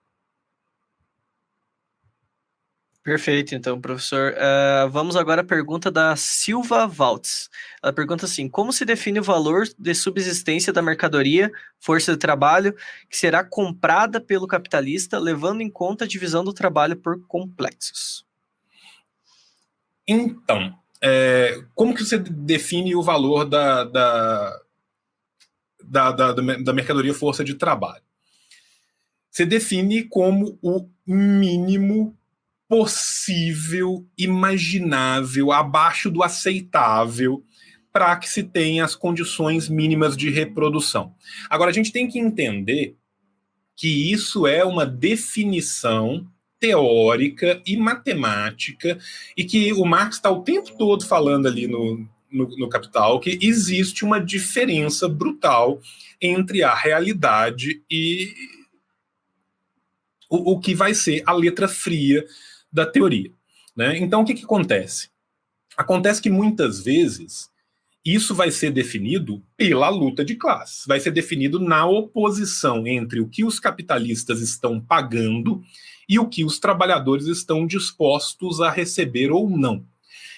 Perfeito, então, professor. Uh, vamos agora à pergunta da Silva Valtz. Ela pergunta assim: como se define o valor de subsistência da mercadoria, força de trabalho, que será comprada pelo capitalista, levando em conta a divisão do trabalho por complexos? Então, é, como que você define o valor da, da, da, da, da mercadoria força de trabalho? Você define como o mínimo possível, imaginável, abaixo do aceitável, para que se tenha as condições mínimas de reprodução. Agora, a gente tem que entender que isso é uma definição teórica e matemática, e que o Marx está o tempo todo falando ali no, no, no, Capital que existe uma diferença brutal entre a realidade e o, o que vai ser a letra fria da teoria. Né? Então, o que, que acontece? Acontece que muitas vezes isso vai ser definido pela luta de classes, vai ser definido na oposição entre o que os capitalistas estão pagando e o que os trabalhadores estão dispostos a receber ou não.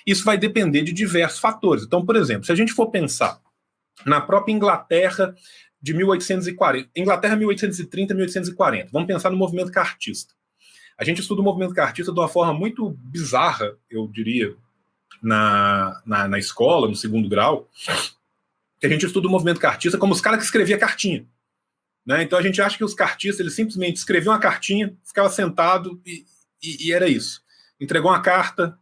Isso vai depender de diversos fatores. Então, por exemplo, se a gente for pensar na própria Inglaterra de 1840, Inglaterra 1830, 1840, vamos pensar no movimento cartista. A gente estuda o movimento cartista de uma forma muito bizarra, eu diria, na, na, na escola, no segundo grau, que a gente estuda o movimento cartista como os caras que escreviam cartinha. Né? Então a gente acha que os cartistas eles simplesmente escreviam uma cartinha, ficava sentado e, e, e, era isso. Entregou uma carta,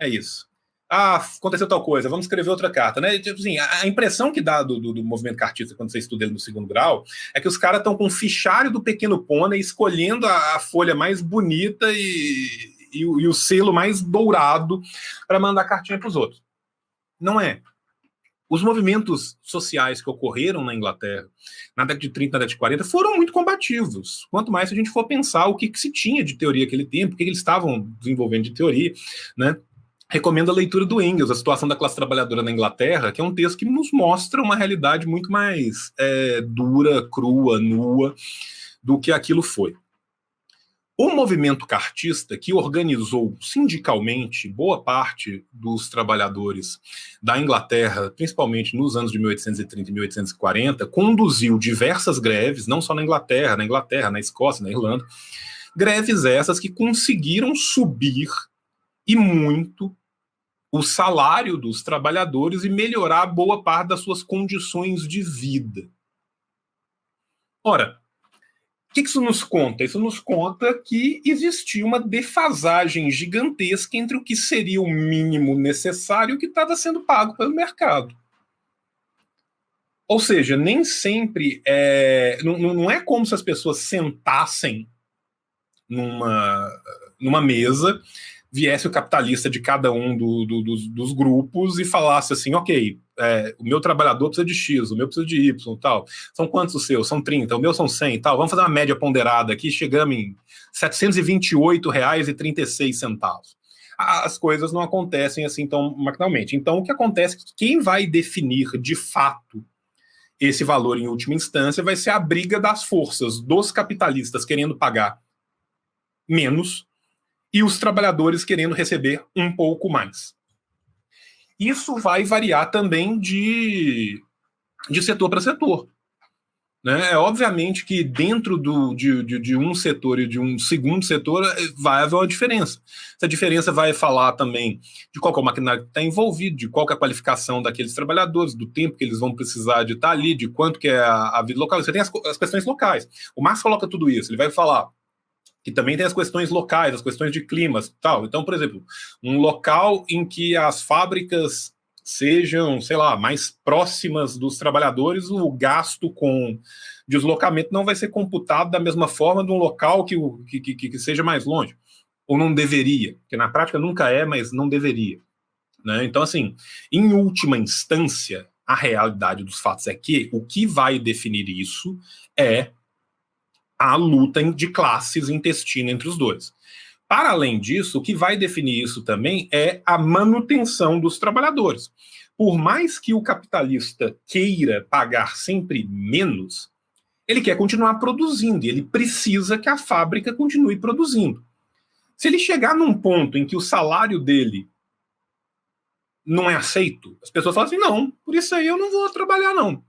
é isso. Ah, aconteceu tal coisa, vamos escrever outra carta. Né? Tipo assim, a impressão que dá do, do, do movimento cartista quando você estuda ele no segundo grau é que os caras estão com o fichário do pequeno pônei, escolhendo a, a folha mais bonita e, e, e o selo mais dourado para mandar cartinha para os outros. Não é. Os movimentos sociais que ocorreram na Inglaterra na década de 30, na década de 40, foram muito combativos. Quanto mais se a gente for pensar o que, que se tinha de teoria naquele tempo, o que, que eles estavam desenvolvendo de teoria, né? Recomendo a leitura do Engels, A Situação da Classe Trabalhadora na Inglaterra, que é um texto que nos mostra uma realidade muito mais é, dura, crua, nua do que aquilo foi. O movimento cartista, que organizou sindicalmente boa parte dos trabalhadores da Inglaterra, principalmente nos anos de 1830 e 1840, conduziu diversas greves, não só na Inglaterra, na Inglaterra, na Escócia, na Irlanda, greves essas que conseguiram subir e muito o salário dos trabalhadores e melhorar boa parte das suas condições de vida. Ora, que isso nos conta? Isso nos conta que existia uma defasagem gigantesca entre o que seria o mínimo necessário e o que estava sendo pago pelo mercado. Ou seja, nem sempre é, não, não é como se as pessoas sentassem numa, numa mesa, viesse o capitalista de cada um do, do, dos, dos, grupos e falasse assim, ok, é, o meu trabalhador precisa de X, o meu precisa de Y tal. São quantos os seus? São 30, o meu são 100 tal. Vamos fazer uma média ponderada aqui, chegamos em R$ 728,36. As coisas não acontecem assim tão maquinalmente. Então, o que acontece é que quem vai definir de fato esse valor em última instância vai ser a briga das forças dos capitalistas querendo pagar menos e os trabalhadores querendo receber um pouco mais. Isso vai variar também de, de setor para setor. Né? É obviamente que dentro do, de, de, de, um setor e de um segundo setor eh, vai haver uma diferença. Essa diferença vai falar também de qual é o maquinário que está envolvido, de qual é a qualificação daqueles trabalhadores, do tempo que eles vão precisar de estar ali, de quanto que é a, a vida local. Você tem as, as questões locais. O Marx coloca tudo isso. Ele vai falar que também tem as questões locais, as questões de climas tal. Então, por exemplo, um local em que as fábricas sejam, sei lá, mais próximas dos trabalhadores, o gasto com deslocamento não vai ser computado da mesma forma de um local que, que, que, que seja mais longe. Ou não deveria, que na prática nunca é, mas não deveria. Né? Então, assim, em última instância, a realidade dos fatos é que o que vai definir isso é a luta de classes intestina entre os dois. Para além disso, o que vai definir isso também é a manutenção dos trabalhadores. Por mais que o capitalista queira pagar sempre menos, ele quer continuar produzindo ele precisa que a fábrica continue produzindo. Se ele chegar num ponto em que o salário dele não é aceito, as pessoas falam assim: não, por isso aí eu não vou trabalhar, não.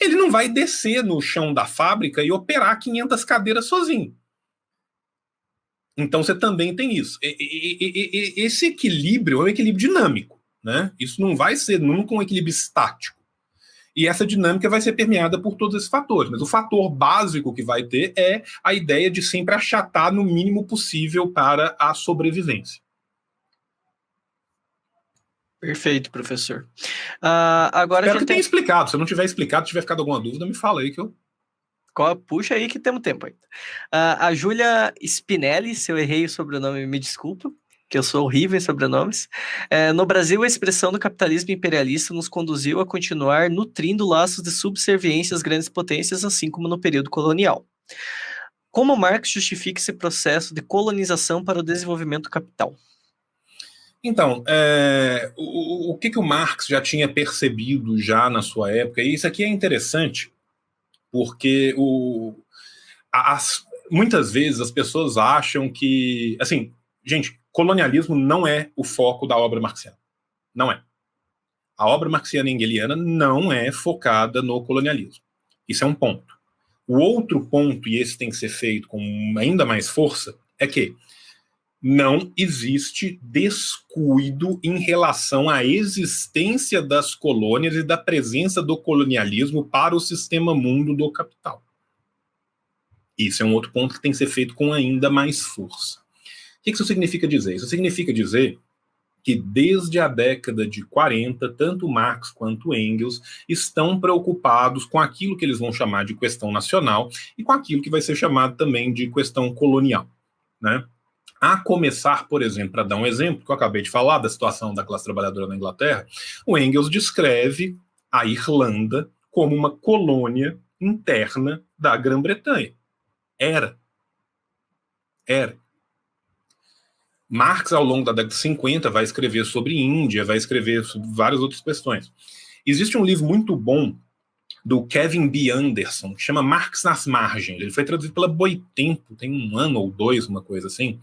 Ele não vai descer no chão da fábrica e operar 500 cadeiras sozinho. Então você também tem isso. E, e, e, esse equilíbrio é um equilíbrio dinâmico, né? Isso não vai ser nunca um equilíbrio estático. E essa dinâmica vai ser permeada por todos esses fatores. Mas o fator básico que vai ter é a ideia de sempre achatar no mínimo possível para a sobrevivência. Perfeito, professor. Uh, agora Espero que tem... tenha explicado. Se eu não tiver explicado, tiver ficado alguma dúvida, me fala aí que eu Puxa aí que temos tempo ainda. Uh, a Júlia Spinelli, se eu errei o sobrenome, me desculpa, que eu sou horrível em sobrenomes. Uh, no Brasil, a expressão do capitalismo imperialista nos conduziu a continuar nutrindo laços de subserviência às grandes potências, assim como no período colonial. Como Marx justifica esse processo de colonização para o desenvolvimento do capital? Então, é, o, o que, que o Marx já tinha percebido já na sua época, e isso aqui é interessante, porque o, as, muitas vezes as pessoas acham que, assim, gente, colonialismo não é o foco da obra marxiana. Não é. A obra marxiana engeliana não é focada no colonialismo. Isso é um ponto. O outro ponto, e esse tem que ser feito com ainda mais força, é que não existe descuido em relação à existência das colônias e da presença do colonialismo para o sistema mundo do capital. Isso é um outro ponto que tem que ser feito com ainda mais força. O que isso significa dizer? Isso significa dizer que desde a década de 40, tanto Marx quanto Engels estão preocupados com aquilo que eles vão chamar de questão nacional e com aquilo que vai ser chamado também de questão colonial. Né? A começar, por exemplo, para dar um exemplo, que eu acabei de falar da situação da classe trabalhadora na Inglaterra, o Engels descreve a Irlanda como uma colônia interna da Grã-Bretanha. Era. Era. Marx, ao longo da década de 50, vai escrever sobre Índia, vai escrever sobre várias outras questões. Existe um livro muito bom do Kevin B. Anderson, que chama Marx nas Margens. Ele foi traduzido pela Boitempo, tem um ano ou dois, uma coisa assim,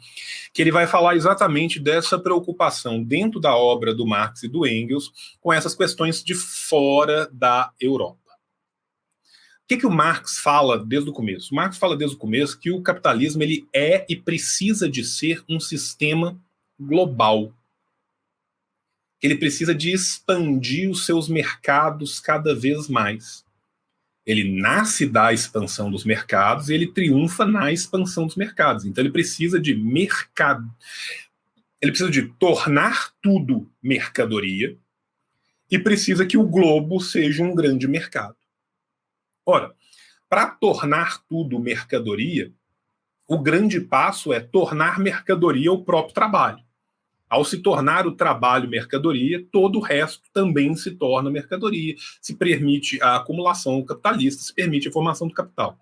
que ele vai falar exatamente dessa preocupação dentro da obra do Marx e do Engels com essas questões de fora da Europa. O que, que o Marx fala desde o começo? O Marx fala desde o começo que o capitalismo ele é e precisa de ser um sistema global. Ele precisa de expandir os seus mercados cada vez mais. Ele nasce da expansão dos mercados e ele triunfa na expansão dos mercados. Então ele precisa de mercado. Ele precisa de tornar tudo mercadoria e precisa que o globo seja um grande mercado. Ora, para tornar tudo mercadoria, o grande passo é tornar mercadoria o próprio trabalho. Ao se tornar o trabalho mercadoria, todo o resto também se torna mercadoria. Se permite a acumulação capitalista, se permite a formação do capital.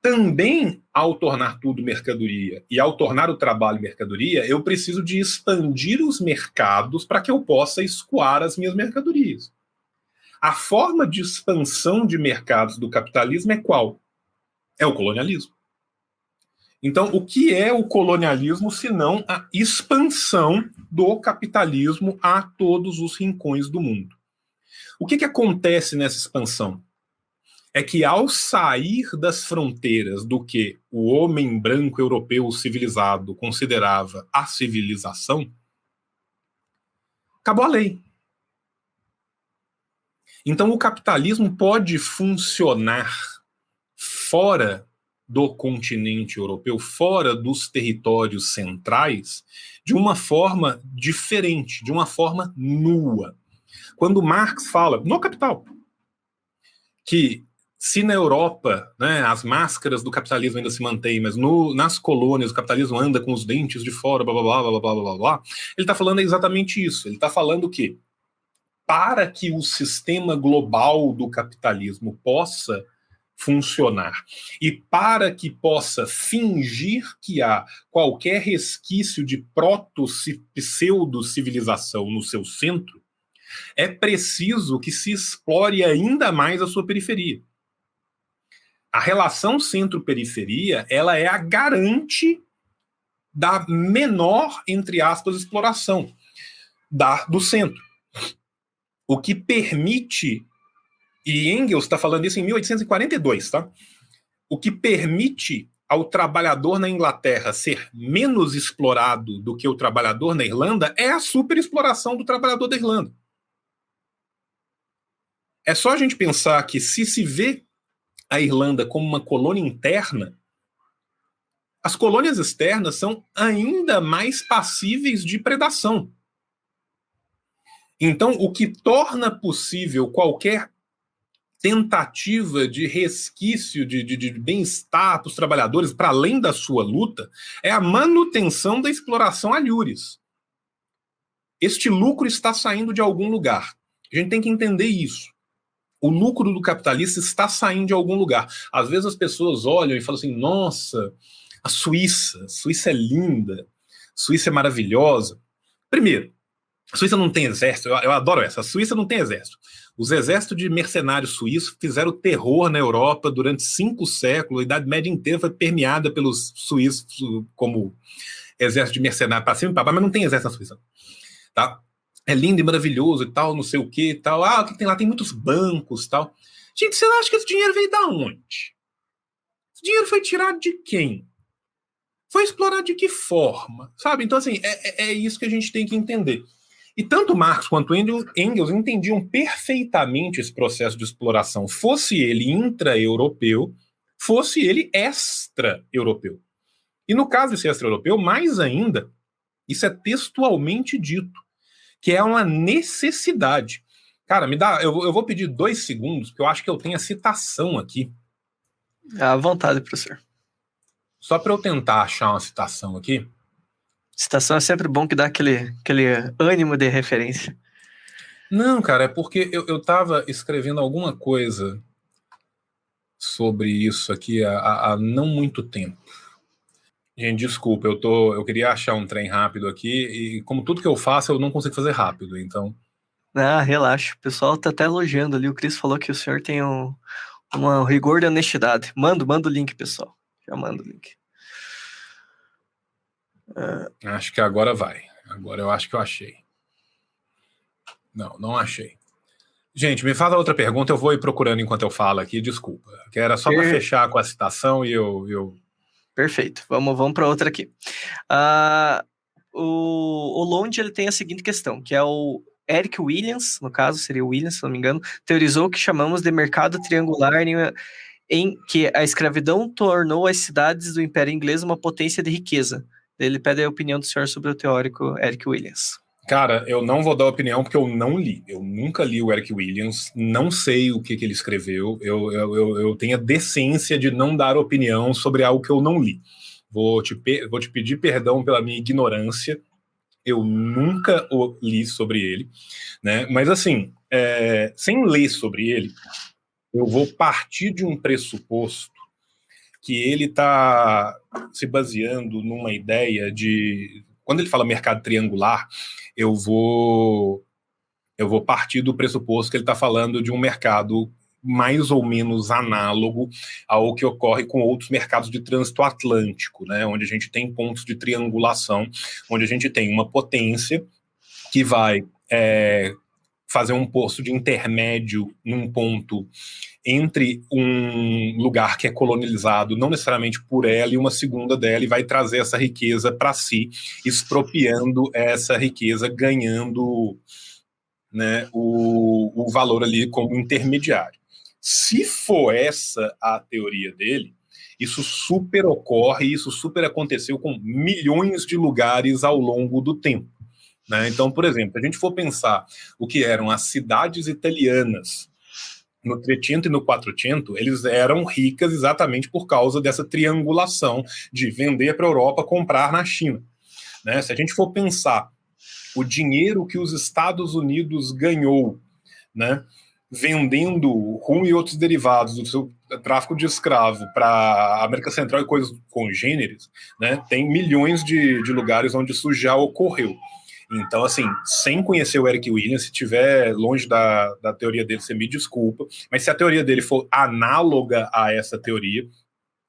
Também, ao tornar tudo mercadoria e ao tornar o trabalho mercadoria, eu preciso de expandir os mercados para que eu possa escoar as minhas mercadorias. A forma de expansão de mercados do capitalismo é qual? É o colonialismo. Então, o que é o colonialismo se não a expansão do capitalismo a todos os rincões do mundo? O que, que acontece nessa expansão? É que ao sair das fronteiras do que o homem branco europeu civilizado considerava a civilização, acabou a lei. Então, o capitalismo pode funcionar fora do continente europeu, fora dos territórios centrais, de uma forma diferente, de uma forma nua. Quando Marx fala, no Capital, que se na Europa né, as máscaras do capitalismo ainda se mantêm, mas no, nas colônias o capitalismo anda com os dentes de fora, blá blá blá blá blá blá blá, ele está falando exatamente isso. Ele está falando que para que o sistema global do capitalismo possa funcionar e para que possa fingir que há qualquer resquício de proto-pseudo-civilização no seu centro, é preciso que se explore ainda mais a sua periferia. A relação centro-periferia, ela é a garante da menor, entre aspas, exploração da, do centro o que permite, e Engels está falando isso em 1842, tá? O que permite ao trabalhador na Inglaterra ser menos explorado do que o trabalhador na Irlanda é a superexploração do trabalhador da Irlanda. É só a gente pensar que se se vê a Irlanda como uma colônia interna, as colônias externas são ainda mais passíveis de predação. Então, o que torna possível qualquer tentativa de resquício de, de, de bem-estar para os trabalhadores, para além da sua luta, é a manutenção da exploração alhures. Este lucro está saindo de algum lugar. A gente tem que entender isso. O lucro do capitalista está saindo de algum lugar. Às vezes as pessoas olham e falam assim: nossa, a Suíça, Suíça é linda, Suíça é maravilhosa. Primeiro, a Suíça não tem exército, eu, eu, adoro essa. A Suíça não tem exército. Os exércitos de mercenários suíços fizeram terror na Europa durante cinco séculos. A Idade Média inteira foi permeada pelos suíços como exército de mercenários para cima e para baixo, mas não tem exército na Suíça. Tá? É lindo e maravilhoso e tal, não sei o que e tal. Ah, o que tem lá? Tem muitos bancos e tal. Gente, você acha que esse dinheiro veio da onde? Esse dinheiro foi tirado de quem? Foi explorado de que forma? Sabe? Então, assim, é, é, é isso que a gente tem que entender. E tanto Marx quanto Engels entendiam perfeitamente esse processo de exploração, fosse ele intra-europeu, fosse ele extra-europeu. E no caso desse extra-europeu, mais ainda, isso é textualmente dito, que é uma necessidade. Cara, me dá, eu, eu vou pedir dois segundos, porque eu acho que eu tenho a citação aqui. À vontade, professor. Só para eu tentar achar uma citação aqui. Citação é sempre bom que dá aquele, aquele ânimo de referência. Não, cara, é porque eu, eu tava escrevendo alguma coisa sobre isso aqui há, há não muito tempo. Gente, desculpa, eu tô, eu queria achar um trem rápido aqui e como tudo que eu faço eu não consigo fazer rápido, então. Ah, relaxa, o pessoal tá até elogiando ali. O Cris falou que o senhor tem um, um rigor de honestidade. Manda, manda o link, pessoal. Já manda o link. Acho que agora vai. Agora eu acho que eu achei. Não, não achei. Gente, me faz outra pergunta, eu vou ir procurando enquanto eu falo aqui, desculpa. Que era só para fechar com a citação e eu. eu... Perfeito. Vamos, vamos para outra aqui. Uh, o, o ele tem a seguinte questão, que é o Eric Williams, no caso, seria o Williams, se não me engano, teorizou o que chamamos de mercado triangular em, em que a escravidão tornou as cidades do Império Inglês uma potência de riqueza ele pede a opinião do senhor sobre o teórico Eric Williams. Cara, eu não vou dar opinião porque eu não li. Eu nunca li o Eric Williams, não sei o que, que ele escreveu. Eu, eu, eu, eu, tenho a decência de não dar opinião sobre algo que eu não li. Vou te, vou te pedir perdão pela minha ignorância, Eu nunca li sobre ele, né? Mas assim, é, sem ler sobre ele, eu vou partir de um pressuposto que ele está se baseando numa ideia de quando ele fala mercado triangular, eu vou eu vou partir do pressuposto que ele está falando de um mercado mais ou menos análogo ao que ocorre com outros mercados de trânsito atlântico, né, onde a gente tem pontos de triangulação, onde a gente tem uma potência que vai é, fazer um posto de intermédio num ponto entre um lugar que é colonizado, não necessariamente por ela, e uma segunda dela, e vai trazer essa riqueza para si, expropriando essa riqueza, ganhando né, o, o valor ali como intermediário. Se for essa a teoria dele, isso super ocorre, isso super aconteceu com milhões de lugares ao longo do tempo. Né? Então, por exemplo, se a gente for pensar o que eram as cidades italianas no Trecento e no Quattrocento, eles eram ricas exatamente por causa dessa triangulação de vender para a Europa, comprar na China. Né? Se a gente for pensar o dinheiro que os Estados Unidos ganhou, né, vendendo rum e outros derivados do seu tráfico de escravo para América Central e coisas congêneres, né, tem milhões de, de lugares onde isso já ocorreu. Então, assim, sem conhecer o Eric Williams, se tiver longe da, da teoria dele, você me desculpa, mas se a teoria dele for análoga a essa teoria,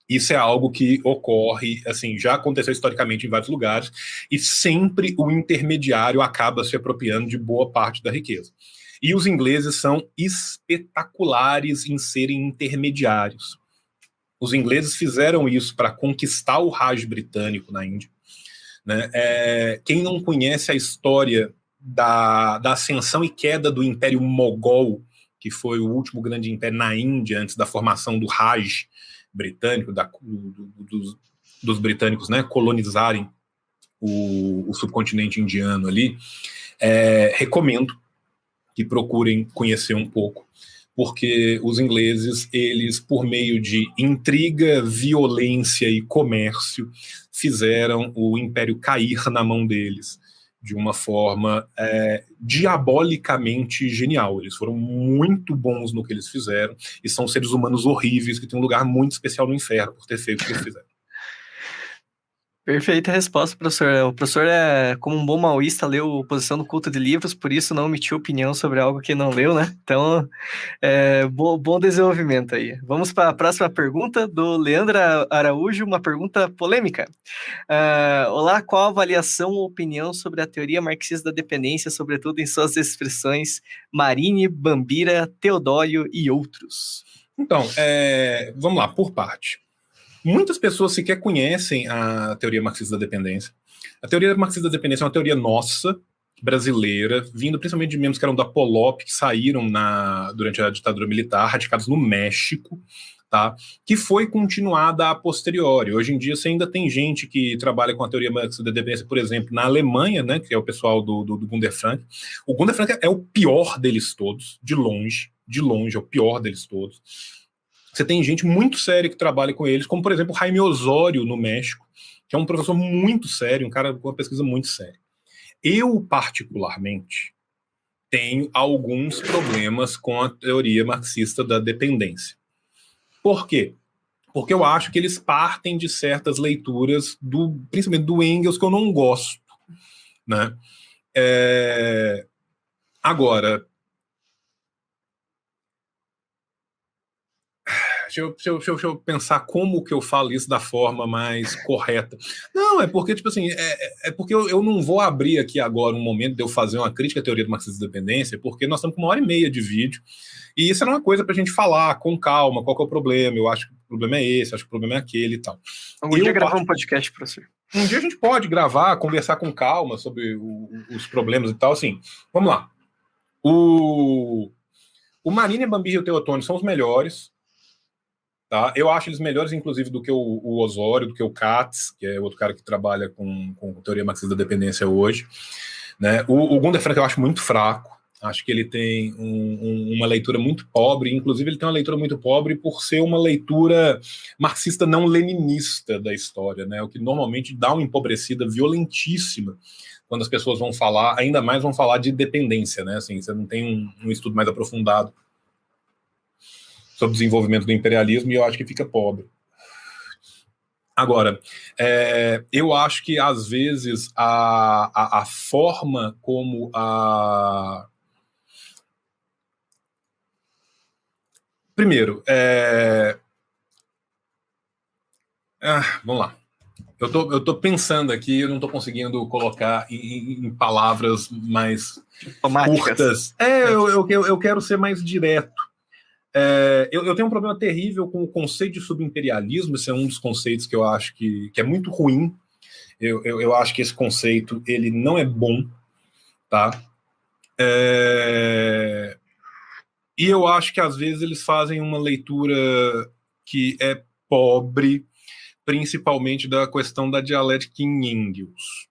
isso é algo que ocorre, assim, já aconteceu historicamente em vários lugares, e sempre o intermediário acaba se apropriando de boa parte da riqueza. E os ingleses são espetaculares em serem intermediários. Os ingleses fizeram isso para conquistar o Raj britânico na Índia. Né? É, quem não conhece a história da, da ascensão e queda do Império Mogol, que foi o último grande império na Índia antes da formação do Raj britânico, da, do, do, dos, dos, britânicos né, colonizarem o, o subcontinente indiano ali, é, recomendo que procurem conhecer um pouco, porque os ingleses, eles, por meio de intriga, violência e comércio, fizeram o império cair na mão deles de uma forma é, diabolicamente genial. Eles foram muito bons no que eles fizeram e são seres humanos horríveis que têm um lugar muito especial no inferno por ter feito o que eles fizeram. Perfeita resposta, professor. O professor, é, como um bom maoísta, leu Posição do Culto de Livros, por isso não emitiu opinião sobre algo que não leu, né? Então, é, bom, bom desenvolvimento aí. Vamos para a próxima pergunta do Leandro Araújo, uma pergunta polêmica. Uh, olá, qual a avaliação ou opinião sobre a teoria marxista da dependência, sobretudo em suas expressões Marine, Bambira, Teodório e outros? Então, é, vamos lá, por parte. Muitas pessoas sequer conhecem a teoria marxista da dependência. A teoria marxista da dependência é uma teoria nossa, brasileira, vindo principalmente de membros que eram da Polop, que saíram na, durante a ditadura militar, radicados no México, tá? que foi continuada a posteriori. Hoje em dia você ainda tem gente que trabalha com a teoria marxista da dependência, por exemplo, na Alemanha, né, que é o pessoal do, do, do Gunder Frank. O Gunder Frank é o pior deles todos, de longe, de longe, é o pior deles todos. Você tem gente muito séria que trabalha com eles, como por exemplo Jaime Osório no México, que é um professor muito sério, um cara com uma pesquisa muito séria. Eu, particularmente, tenho alguns problemas com a teoria marxista da dependência. Por quê? Porque eu acho que eles partem de certas leituras, do, principalmente do Engels, que eu não gosto. Né? É... Agora, deixa eu, deixa, eu, deixa, eu, pensar como que eu falo isso da forma mais correta. Não, é porque, tipo assim, é, é, é porque eu, eu, não vou abrir aqui agora um momento de eu fazer uma crítica à teoria do marxismo de dependência, porque nós estamos com uma hora e meia de vídeo, e isso é uma coisa para a gente falar com calma, qual é o problema, eu acho que o problema é esse, acho que o problema é aquele e tal. Eu dia gravar um podcast, professor. Um dia a gente pode gravar, conversar com calma sobre o, os problemas e tal, assim, vamos lá. O, o Marina, Bambi e o Teotônio são os melhores, Tá? Eu acho eles melhores, inclusive, do que o, o, Osório, do que o Katz, que é outro cara que trabalha com, com teoria marxista da dependência hoje. Né? O, o eu acho muito fraco. Acho que ele tem um, um, uma leitura muito pobre, inclusive ele tem uma leitura muito pobre por ser uma leitura marxista não leninista da história, né? O que normalmente dá uma empobrecida violentíssima quando as pessoas vão falar, ainda mais vão falar de dependência, né? Assim, você não tem um, um estudo mais aprofundado sobre o desenvolvimento do imperialismo e eu acho que fica pobre. Agora, é, eu acho que às vezes a, a, a forma como a Primeiro, é... ah, vamos lá. Eu tô, eu tô pensando aqui, eu não tô conseguindo colocar em, em palavras mais curtas. É, eu, eu, eu quero ser mais direto. É, eu, eu, tenho um problema terrível com o conceito de subimperialismo, esse é um dos conceitos que eu acho que, que é muito ruim. Eu, eu, eu acho que esse conceito ele não é bom, tá? É, e eu acho que às vezes eles fazem uma leitura que é pobre, principalmente da questão da dialética em Engels,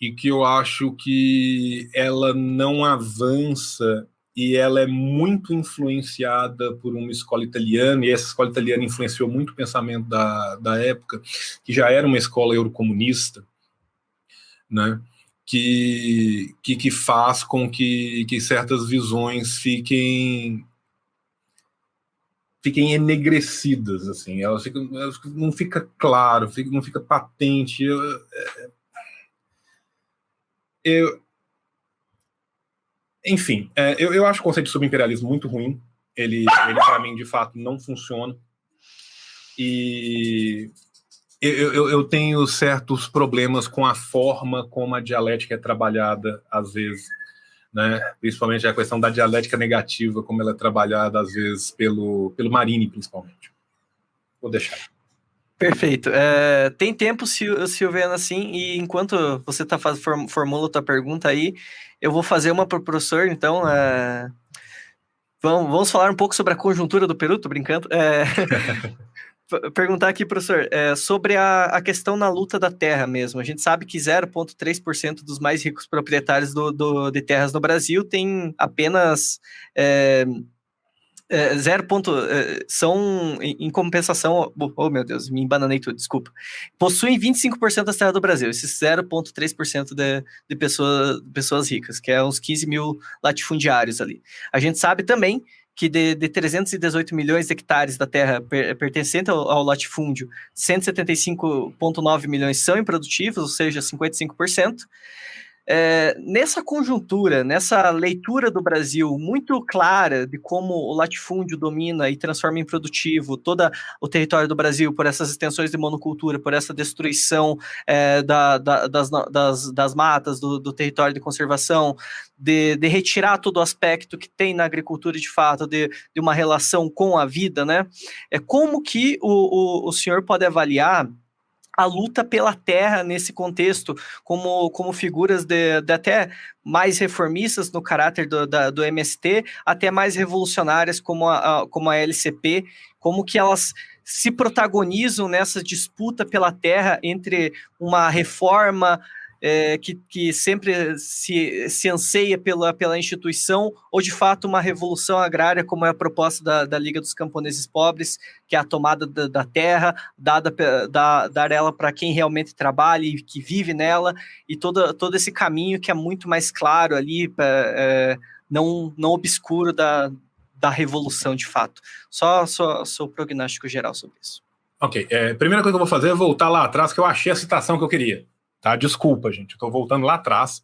e que eu acho que ela não avança e ela é muito influenciada por uma escola italiana, e essa escola italiana influenciou muito o pensamento da, da época, que já era uma escola eurocomunista, né? que, que, que faz com que, que certas visões fiquem fiquem enegrecidas, assim, elas, ficam, elas não fica claro, não fica patente. Eu, é, eu enfim, é, eu, eu acho o conceito de subimperialismo muito ruim. Ele, ele para mim, de fato, não funciona. E eu, eu, eu, tenho certos problemas com a forma como a dialética é trabalhada, às vezes, né? principalmente a questão da dialética negativa, como ela é trabalhada, às vezes, pelo, pelo Marini, principalmente. Vou deixar. Perfeito. É, tem tempo, Silviana, assim, e enquanto você tá faz, formula a tua pergunta aí, eu vou fazer uma para o professor, então. É... Vamos, vamos falar um pouco sobre a conjuntura do Peru, tô brincando. É... [laughs] perguntar aqui, professor, é, sobre a, a questão na luta da terra mesmo. A gente sabe que 0,3% dos mais ricos proprietários do, do, de terras no Brasil tem apenas. É, zero ponto, é, são em, compensação, oh meu Deus, me embananei tudo, desculpa. Possuem 25% das terras do Brasil, esses 0,3% de, de pessoa, pessoas ricas, que é uns 15 mil latifundiários ali. A gente sabe também que de, de 318 milhões de hectares da terra per, pertencente ao, ao latifúndio, 175,9 milhões são improdutivos, ou seja, 55%. É, nessa conjuntura, nessa leitura do Brasil muito clara de como o latifúndio domina e transforma em produtivo todo o território do Brasil por essas extensões de monocultura, por essa destruição é, da, da, das, das, das, matas, do, do, território de conservação, de, de, retirar todo o aspecto que tem na agricultura de fato, de, de uma relação com a vida, né? É como que o, o, o senhor pode avaliar a luta pela terra nesse contexto, como, como figuras de, de até mais reformistas no caráter do, da, do MST, até mais revolucionárias como a, a, como a LCP, como que elas se protagonizam nessa disputa pela terra entre uma reforma é, que, que sempre se, se anseia pela, pela instituição, ou de fato uma revolução agrária, como é a proposta da, da Liga dos Camponeses Pobres, que é a tomada da, da terra, dada, da, dar ela para quem realmente trabalha e que vive nela, e todo, todo esse caminho que é muito mais claro ali, é, não, não obscuro da, da revolução de fato. Só o prognóstico geral sobre isso. Ok, é, primeira coisa que eu vou fazer é voltar lá atrás, que eu achei a citação que eu queria. Tá? Desculpa, gente, estou voltando lá atrás.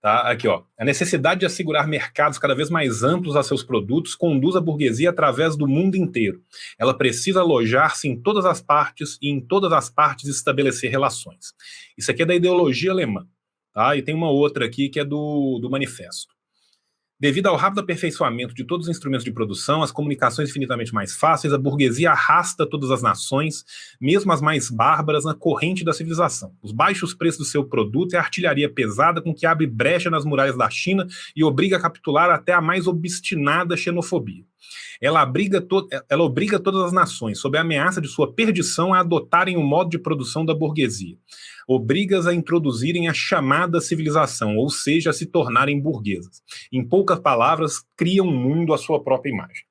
Tá? Aqui, ó. A necessidade de assegurar mercados cada vez mais amplos a seus produtos conduz a burguesia através do mundo inteiro. Ela precisa alojar-se em todas as partes e em todas as partes estabelecer relações. Isso aqui é da ideologia alemã. Tá? E tem uma outra aqui que é do, do manifesto. Devido ao rápido aperfeiçoamento de todos os instrumentos de produção, as comunicações infinitamente mais fáceis, a burguesia arrasta todas as nações, mesmo as mais bárbaras, na corrente da civilização. Os baixos preços do seu produto é a artilharia pesada com que abre brecha nas muralhas da China e obriga a capitular até a mais obstinada xenofobia. Ela, abriga ela obriga todas as nações, sob a ameaça de sua perdição, a adotarem o modo de produção da burguesia. Obriga-as a introduzirem a chamada civilização, ou seja, a se tornarem burguesas. Em poucas palavras, criam um mundo à sua própria imagem.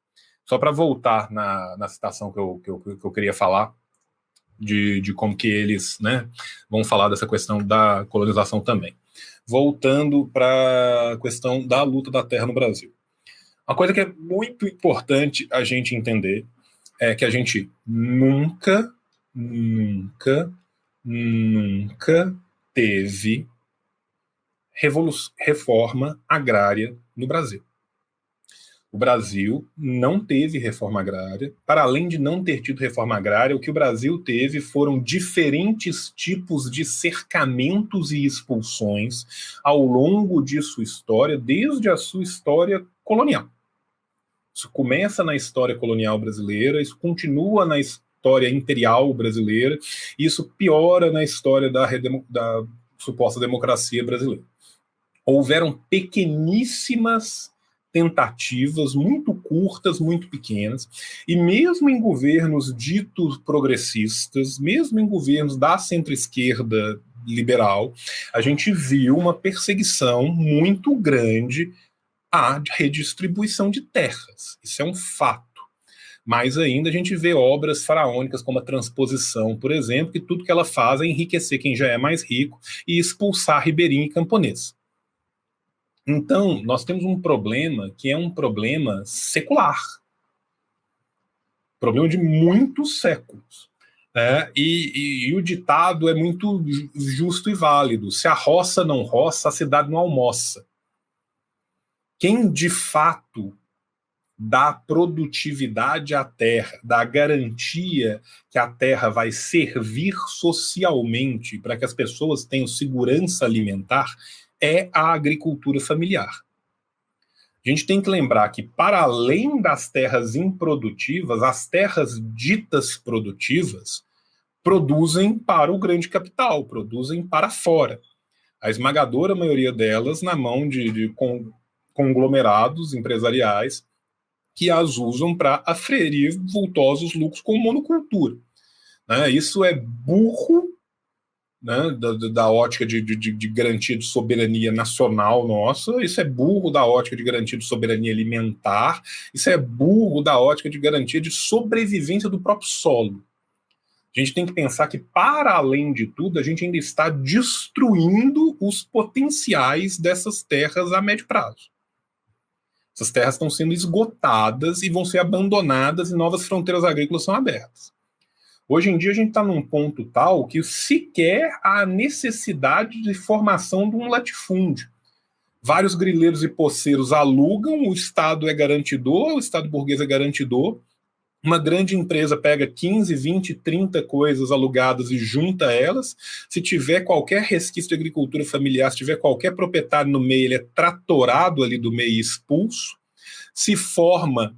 Só para voltar na, na citação que eu, que, eu, que eu queria falar, de, de como que eles né, vão falar dessa questão da colonização também. Voltando para a questão da luta da terra no Brasil. Uma coisa que é muito importante a gente entender é que a gente nunca, nunca, nunca teve reforma agrária no Brasil. O Brasil não teve reforma agrária. Para além de não ter tido reforma agrária, o que o Brasil teve foram diferentes tipos de cercamentos e expulsões ao longo de sua história, desde a sua história colonial. Isso começa na história colonial brasileira, isso continua na história imperial brasileira, e isso piora na história da, da suposta democracia brasileira. Houveram pequeníssimas tentativas muito curtas, muito pequenas, e mesmo em governos ditos progressistas, mesmo em governos da centro-esquerda liberal, a gente viu uma perseguição muito grande à redistribuição de terras. Isso é um fato. Mais ainda, a gente vê obras faraônicas como a transposição, por exemplo, que tudo que ela faz é enriquecer quem já é mais rico e expulsar ribeirinho e camponês. Então, nós temos um problema que é um problema secular. Problema de muitos séculos. Né? E, e, e, o ditado é muito justo e válido: se a roça não roça, a cidade não almoça. Quem de fato dá produtividade à terra, dá garantia que a terra vai servir socialmente para que as pessoas tenham segurança alimentar, é a agricultura familiar. A gente tem que lembrar que, para além das terras improdutivas, as terras ditas produtivas produzem para o grande capital, produzem para fora. A esmagadora maioria delas na mão de, de conglomerados empresariais que as usam para aferir vultosos lucros com monocultura. Né? Isso é burro né, da, da ótica de, de, de, garantia de soberania nacional nossa, isso é burro da ótica de garantia de soberania alimentar, isso é burro da ótica de garantia de sobrevivência do próprio solo. A gente tem que pensar que, para além de tudo, a gente ainda está destruindo os potenciais dessas terras a médio prazo. Essas terras estão sendo esgotadas e vão ser abandonadas e novas fronteiras agrícolas são abertas. Hoje em dia a gente está num ponto tal que sequer há necessidade de formação de um latifúndio. Vários grileiros e poceiros alugam, o Estado é garantidor, o Estado burguês é garantidor. Uma grande empresa pega 15, 20, 30 coisas alugadas e junta elas. Se tiver qualquer resquício de agricultura familiar, se tiver qualquer proprietário no meio, ele é tratorado ali do meio e expulso. Se forma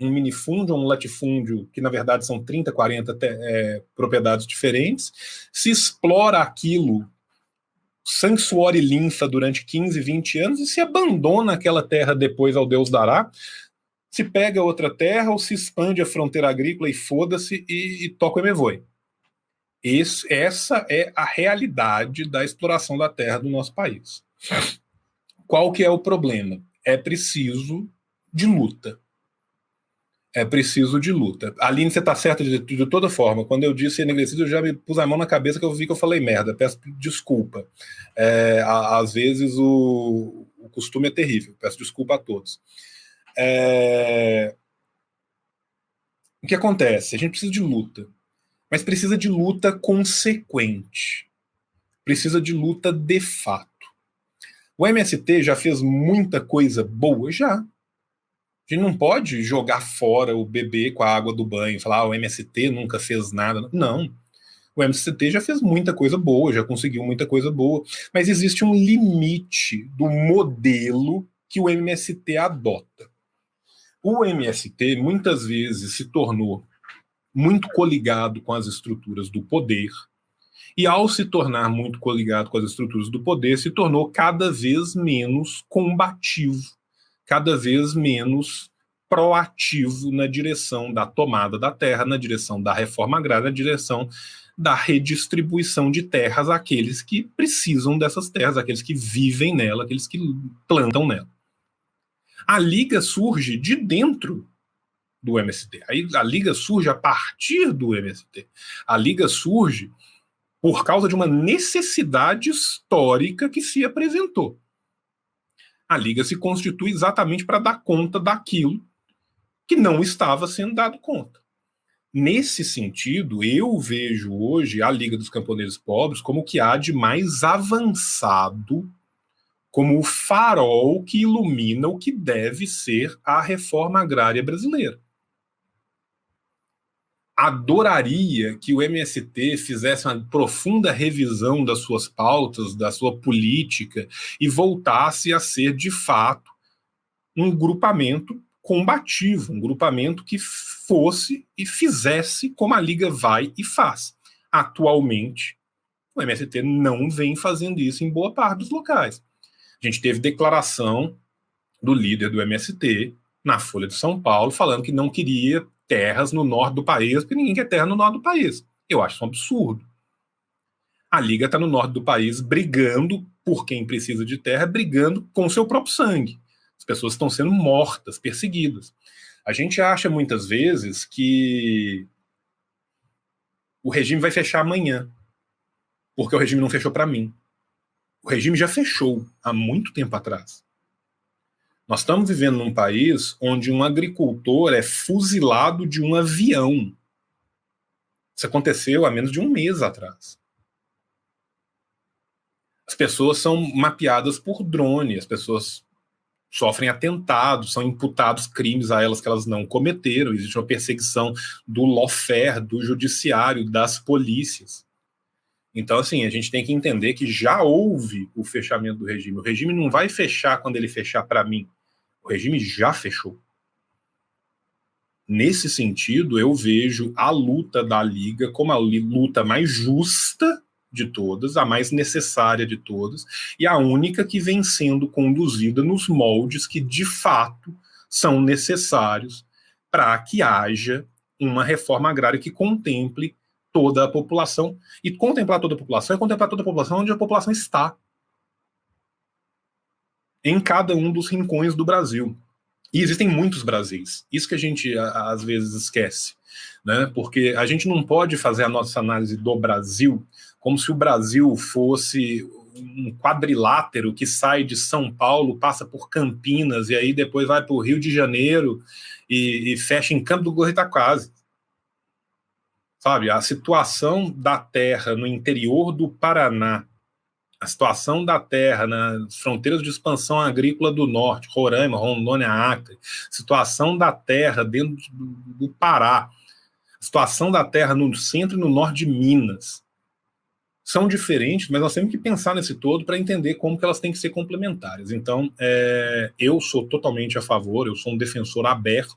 um minifúndio ou um latifúndio, que na verdade são 30, 40 é, propriedades diferentes, se explora aquilo sangue, suor e linfa durante 15, 20 anos e se abandona aquela terra depois ao Deus dará, se pega outra terra ou se expande a fronteira agrícola e foda-se e, e toca o emevoi. Essa é a realidade da exploração da terra do nosso país. Qual que é o problema? É preciso de luta é preciso de luta. Aline, você está certa de, de, toda forma. Quando eu disse enegrecido, eu já me pus a mão na cabeça que eu vi que eu falei merda. Peço desculpa. É, às vezes o, o, costume é terrível. Peço desculpa a todos. É... O que acontece? A gente precisa de luta, mas precisa de luta consequente. Precisa de luta de fato. O MST já fez muita coisa boa? Já a gente não pode jogar fora o bebê com a água do banho, falar ah, o MST nunca fez nada. Não. O MST já fez muita coisa boa, já conseguiu muita coisa boa, mas existe um limite do modelo que o MST adota. O MST muitas vezes se tornou muito coligado com as estruturas do poder, e ao se tornar muito coligado com as estruturas do poder, se tornou cada vez menos combativo cada vez menos proativo na direção da tomada da terra, na direção da reforma agrária, na direção da redistribuição de terras àqueles que precisam dessas terras, àqueles que vivem nela, aqueles que plantam nela. A liga surge de dentro do MST. A liga surge a partir do MST. A liga surge por causa de uma necessidade histórica que se apresentou. A liga se constitui exatamente para dar conta daquilo que não estava sendo dado conta. Nesse sentido, eu vejo hoje a Liga dos Camponeses Pobres como o que há de mais avançado, como o farol que ilumina o que deve ser a reforma agrária brasileira. Adoraria que o MST fizesse uma profunda revisão das suas pautas, da sua política e voltasse a ser, de fato, um grupamento combativo, um grupamento que fosse e fizesse como a Liga vai e faz. Atualmente, o MST não vem fazendo isso em boa parte dos locais. A gente teve declaração do líder do MST na Folha de São Paulo falando que não queria terras no norte do país, porque ninguém quer terra no norte do país. Eu acho isso um absurdo. A Liga está no norte do país brigando por quem precisa de terra, brigando com o seu próprio sangue. As pessoas estão sendo mortas, perseguidas. A gente acha muitas vezes que o regime vai fechar amanhã, porque o regime não fechou para mim. O regime já fechou há muito tempo atrás. Nós estamos vivendo num país onde um agricultor é fuzilado de um avião. Isso aconteceu há menos de um mês atrás. As pessoas são mapeadas por drone, as pessoas sofrem atentados, são imputados crimes a elas que elas não cometeram, existe uma perseguição do lawfare, do judiciário, das polícias. Então, assim, a gente tem que entender que já houve o fechamento do regime. O regime não vai fechar quando ele fechar para mim. O regime já fechou. Nesse sentido, eu vejo a luta da Liga como a luta mais justa de todas, a mais necessária de todas, e a única que vem sendo conduzida nos moldes que de fato são necessários para que haja uma reforma agrária que contemple toda a população. E contemplar toda a população é contemplar toda a população onde a população está. Em cada um dos rincões do Brasil. E existem muitos Brasis. Isso que a gente às vezes esquece. Né? Porque a gente não pode fazer a nossa análise do Brasil como se o Brasil fosse um quadrilátero que sai de São Paulo, passa por Campinas e aí depois vai para o Rio de Janeiro e, e, fecha em Campo do Goitacazes. Sabe, a situação da terra no interior do Paraná, a situação da terra nas fronteiras de expansão agrícola do norte, Roraima, Rondônia, Acre, situação da terra dentro do, Pará, situação da terra no centro e no norte de Minas, são diferentes, mas nós temos que pensar nesse todo para entender como que elas têm que ser complementares. Então, é, eu sou totalmente a favor, eu sou um defensor aberto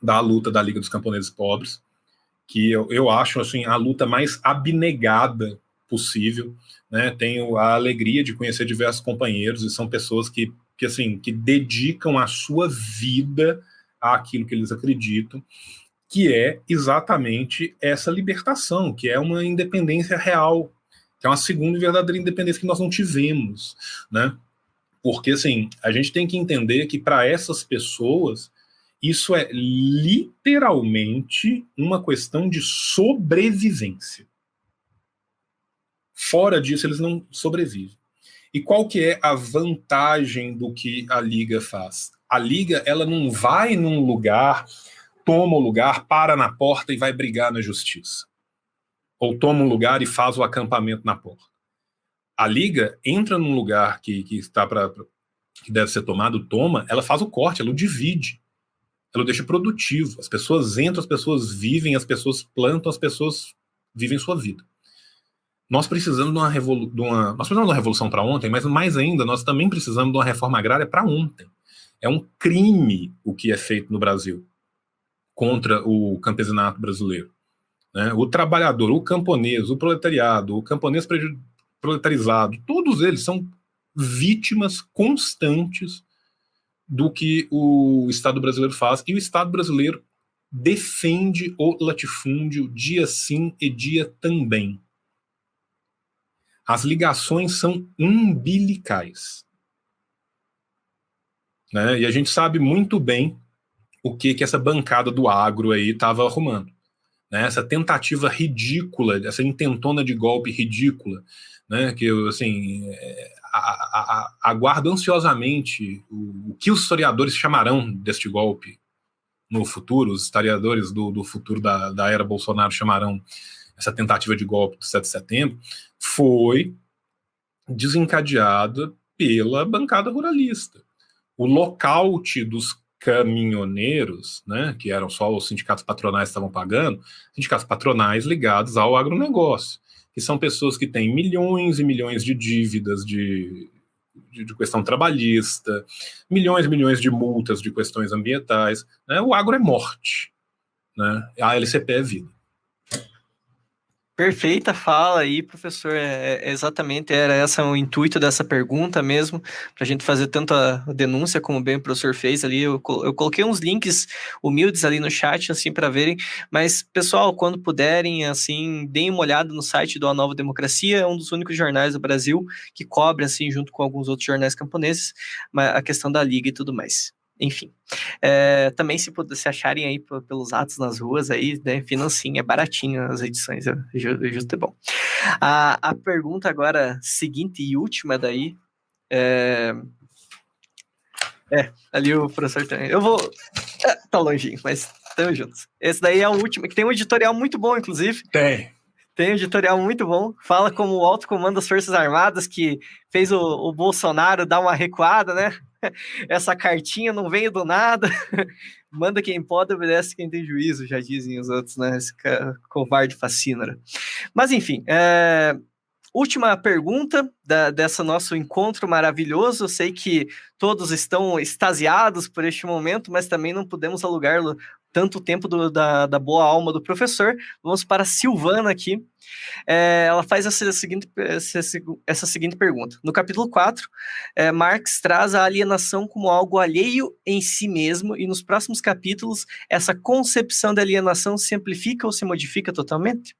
da luta da Liga dos Camponeses Pobres, que eu, eu acho assim a luta mais abnegada possível. Né? Tenho a alegria de conhecer diversos companheiros e são pessoas que, que assim que dedicam a sua vida àquilo que eles acreditam que é exatamente essa libertação, que é uma independência real, que é uma segunda e verdadeira independência que nós não tivemos, né? Porque assim, a gente tem que entender que para essas pessoas isso é literalmente uma questão de sobrevivência. Fora disso, eles não sobrevivem. E qual que é a vantagem do que a liga faz? A liga, ela não vai num lugar toma o lugar, para na porta e vai brigar na justiça. Ou toma um lugar e faz o acampamento na porta. A liga entra num lugar que, que está para que deve ser tomado, toma, ela faz o corte, ela o divide. Ela o deixa produtivo. As pessoas entram, as pessoas vivem, as pessoas plantam, as pessoas vivem sua vida. Nós precisamos de uma, nós precisamos de uma revolução para ontem, mas mais ainda, nós também precisamos de uma reforma agrária para ontem. É um crime o que é feito no Brasil contra o campesinato brasileiro. Né? O trabalhador, o camponês, o proletariado, o camponês proletarizado, todos eles são vítimas constantes do que o Estado brasileiro faz, e o Estado brasileiro defende o latifúndio dia sim e dia também. As ligações são umbilicais. Né? E a gente sabe muito bem o que, que essa bancada do agro aí estava arrumando. Né? Essa tentativa ridícula, essa intentona de golpe ridícula, né? que assim, é, a, a, aguardo ansiosamente o, o, que os historiadores chamarão deste golpe no futuro, os historiadores do, do futuro da, da era Bolsonaro chamarão essa tentativa de golpe do 7 de setembro, foi desencadeada pela bancada ruralista. O lockout dos caminhoneiros, né, que eram só os sindicatos patronais que estavam pagando, sindicatos patronais ligados ao agronegócio, que são pessoas que têm milhões e milhões de dívidas de, de, de questão trabalhista, milhões e milhões de multas de questões ambientais. Né, o agro é morte, né, a LCP é vida. Perfeita fala aí, professor. É, é, exatamente era essa o intuito dessa pergunta mesmo, para a gente fazer tanto a denúncia como bem o professor fez ali. Eu, eu coloquei uns links humildes ali no chat, assim, para verem. Mas, pessoal, quando puderem, assim, deem uma olhada no site do A Nova Democracia, é um dos únicos jornais do Brasil que cobre, assim, junto com alguns outros jornais camponeses, a questão da liga e tudo mais enfim. É, também se, se acharem aí pelos atos nas ruas aí, né, financiem, é baratinho as edições, é, justo é bom. A, a pergunta agora seguinte e última daí, é, é, ali o professor também, eu vou, é, tá longinho, mas estamos juntos. Esse daí é o último, que tem um editorial muito bom, inclusive. Tem. Tem um editorial muito bom. Fala como o alto comando das Forças Armadas que fez o, o Bolsonaro dar uma recuada, né? [laughs] Essa cartinha não veio do nada. [laughs] Manda quem pode, obedece quem tem juízo, já dizem os outros, né? Esse covarde fascínora. Mas, enfim, é... última pergunta da, dessa nosso encontro maravilhoso. Eu sei que todos estão extasiados por este momento, mas também não podemos alugar tanto tempo do, da, da boa alma do professor. Vamos para a Silvana aqui. É, ela faz essa seguinte, essa, essa, seguinte pergunta. No capítulo 4, é, Marx traz a alienação como algo alheio em si mesmo, e nos próximos capítulos, essa concepção da alienação se amplifica ou se modifica totalmente?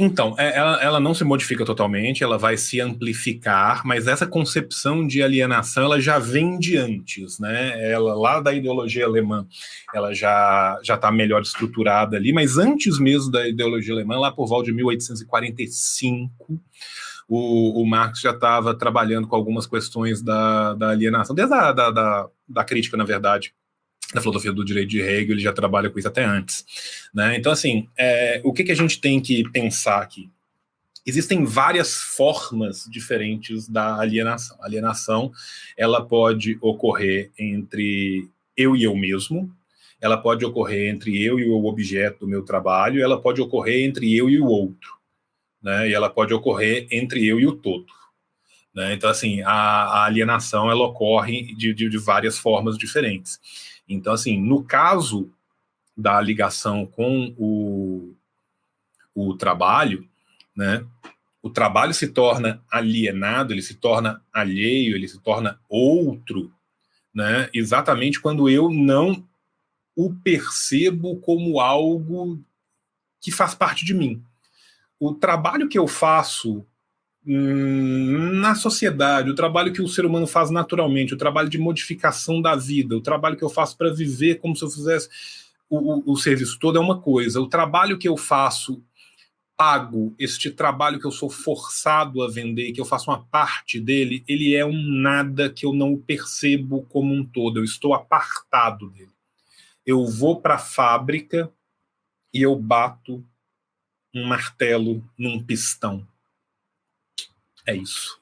Então, é, ela, ela, não se modifica totalmente, ela vai se amplificar, mas essa concepção de alienação ela já vem de antes, né? Ela lá da ideologia alemã, ela já já está melhor estruturada ali, mas antes mesmo da ideologia alemã, lá por volta de 1845, o, o Marx já estava trabalhando com algumas questões da, da alienação, desde a da, da, da crítica, na verdade, da filosofia do direito de Hegel, ele já trabalha com isso até antes. Né? Então, assim, é, o que, que a gente tem que pensar aqui? Existem várias formas diferentes da alienação. A alienação, ela pode ocorrer entre eu e eu mesmo, ela pode ocorrer entre eu e o objeto do meu trabalho, ela pode ocorrer entre eu e o outro, né? E ela pode ocorrer entre eu e o todo. Né? Então, assim, a, a alienação, ela ocorre de, de, de várias formas diferentes. Então, assim, no caso da ligação com o, o trabalho, né, o trabalho se torna alienado, ele se torna alheio, ele se torna outro, né, exatamente quando eu não o percebo como algo que faz parte de mim. O trabalho que eu faço na sociedade, o trabalho que o ser humano faz naturalmente, o trabalho de modificação da vida, o trabalho que eu faço para viver como se eu fizesse o, o, o, serviço todo é uma coisa. O trabalho que eu faço pago, este trabalho que eu sou forçado a vender, que eu faço uma parte dele, ele é um nada que eu não percebo como um todo. Eu estou apartado dele. Eu vou para a fábrica e eu bato um martelo num pistão é isso.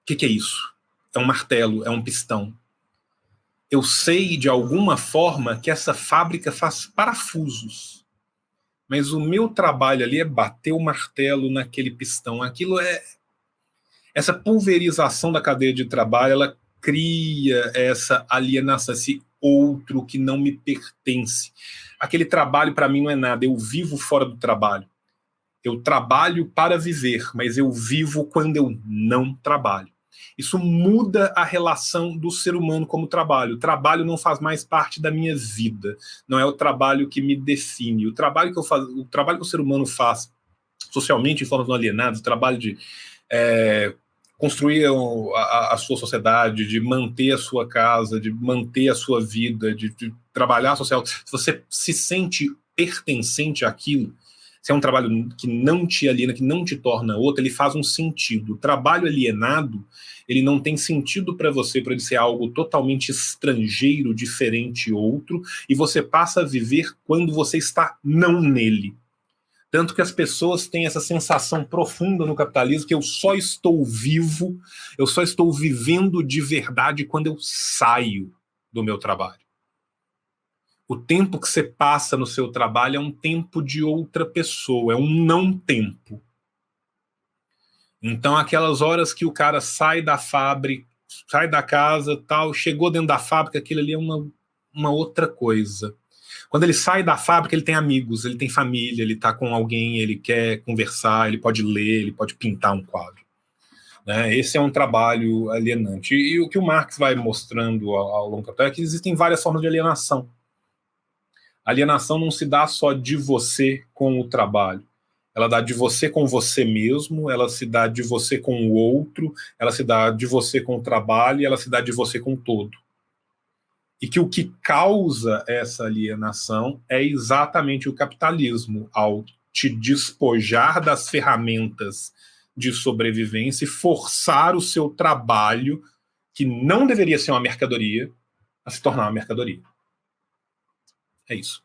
O que, que é isso? É um martelo, é um pistão. Eu sei de alguma forma que essa fábrica faz parafusos, mas o meu trabalho ali é bater o martelo naquele pistão. Aquilo é. Essa pulverização da cadeia de trabalho, ela cria essa alienação, esse outro que não me pertence. Aquele trabalho para mim não é nada, eu vivo fora do trabalho. Eu trabalho para viver, mas eu vivo quando eu não trabalho. Isso muda a relação do ser humano como trabalho. O trabalho não faz mais parte da minha vida. Não é o trabalho que me define. O trabalho que eu o trabalho que o ser humano faz socialmente em formas não alienadas, o trabalho de é, construir a, a, sua sociedade, de manter a sua casa, de manter a sua vida, de, de trabalhar social. Se você se sente pertencente àquilo, se é um trabalho que não te aliena, que não te torna outro, ele faz um sentido. O trabalho alienado, ele não tem sentido para você, para ele ser algo totalmente estrangeiro, diferente, outro, e você passa a viver quando você está não nele. Tanto que as pessoas têm essa sensação profunda no capitalismo que eu só estou vivo, eu só estou vivendo de verdade quando eu saio do meu trabalho. O tempo que você passa no seu trabalho é um tempo de outra pessoa, é um não tempo. Então, aquelas horas que o cara sai da fábrica, sai da casa, tal, chegou dentro da fábrica, aquilo ali é uma, uma outra coisa. Quando ele sai da fábrica, ele tem amigos, ele tem família, ele está com alguém, ele quer conversar, ele pode ler, ele pode pintar um quadro. Né? Esse é um trabalho alienante. E, e o que o Marx vai mostrando ao, ao longo do tempo é que existem várias formas de alienação. Alienação não se dá só de você com o trabalho. Ela dá de você com você mesmo, ela se dá de você com o outro, ela se dá de você com o trabalho ela se dá de você com todo. E que o que causa essa alienação é exatamente o capitalismo, ao te despojar das ferramentas de sobrevivência e forçar o seu trabalho, que não deveria ser uma mercadoria, a se tornar uma mercadoria. É isso.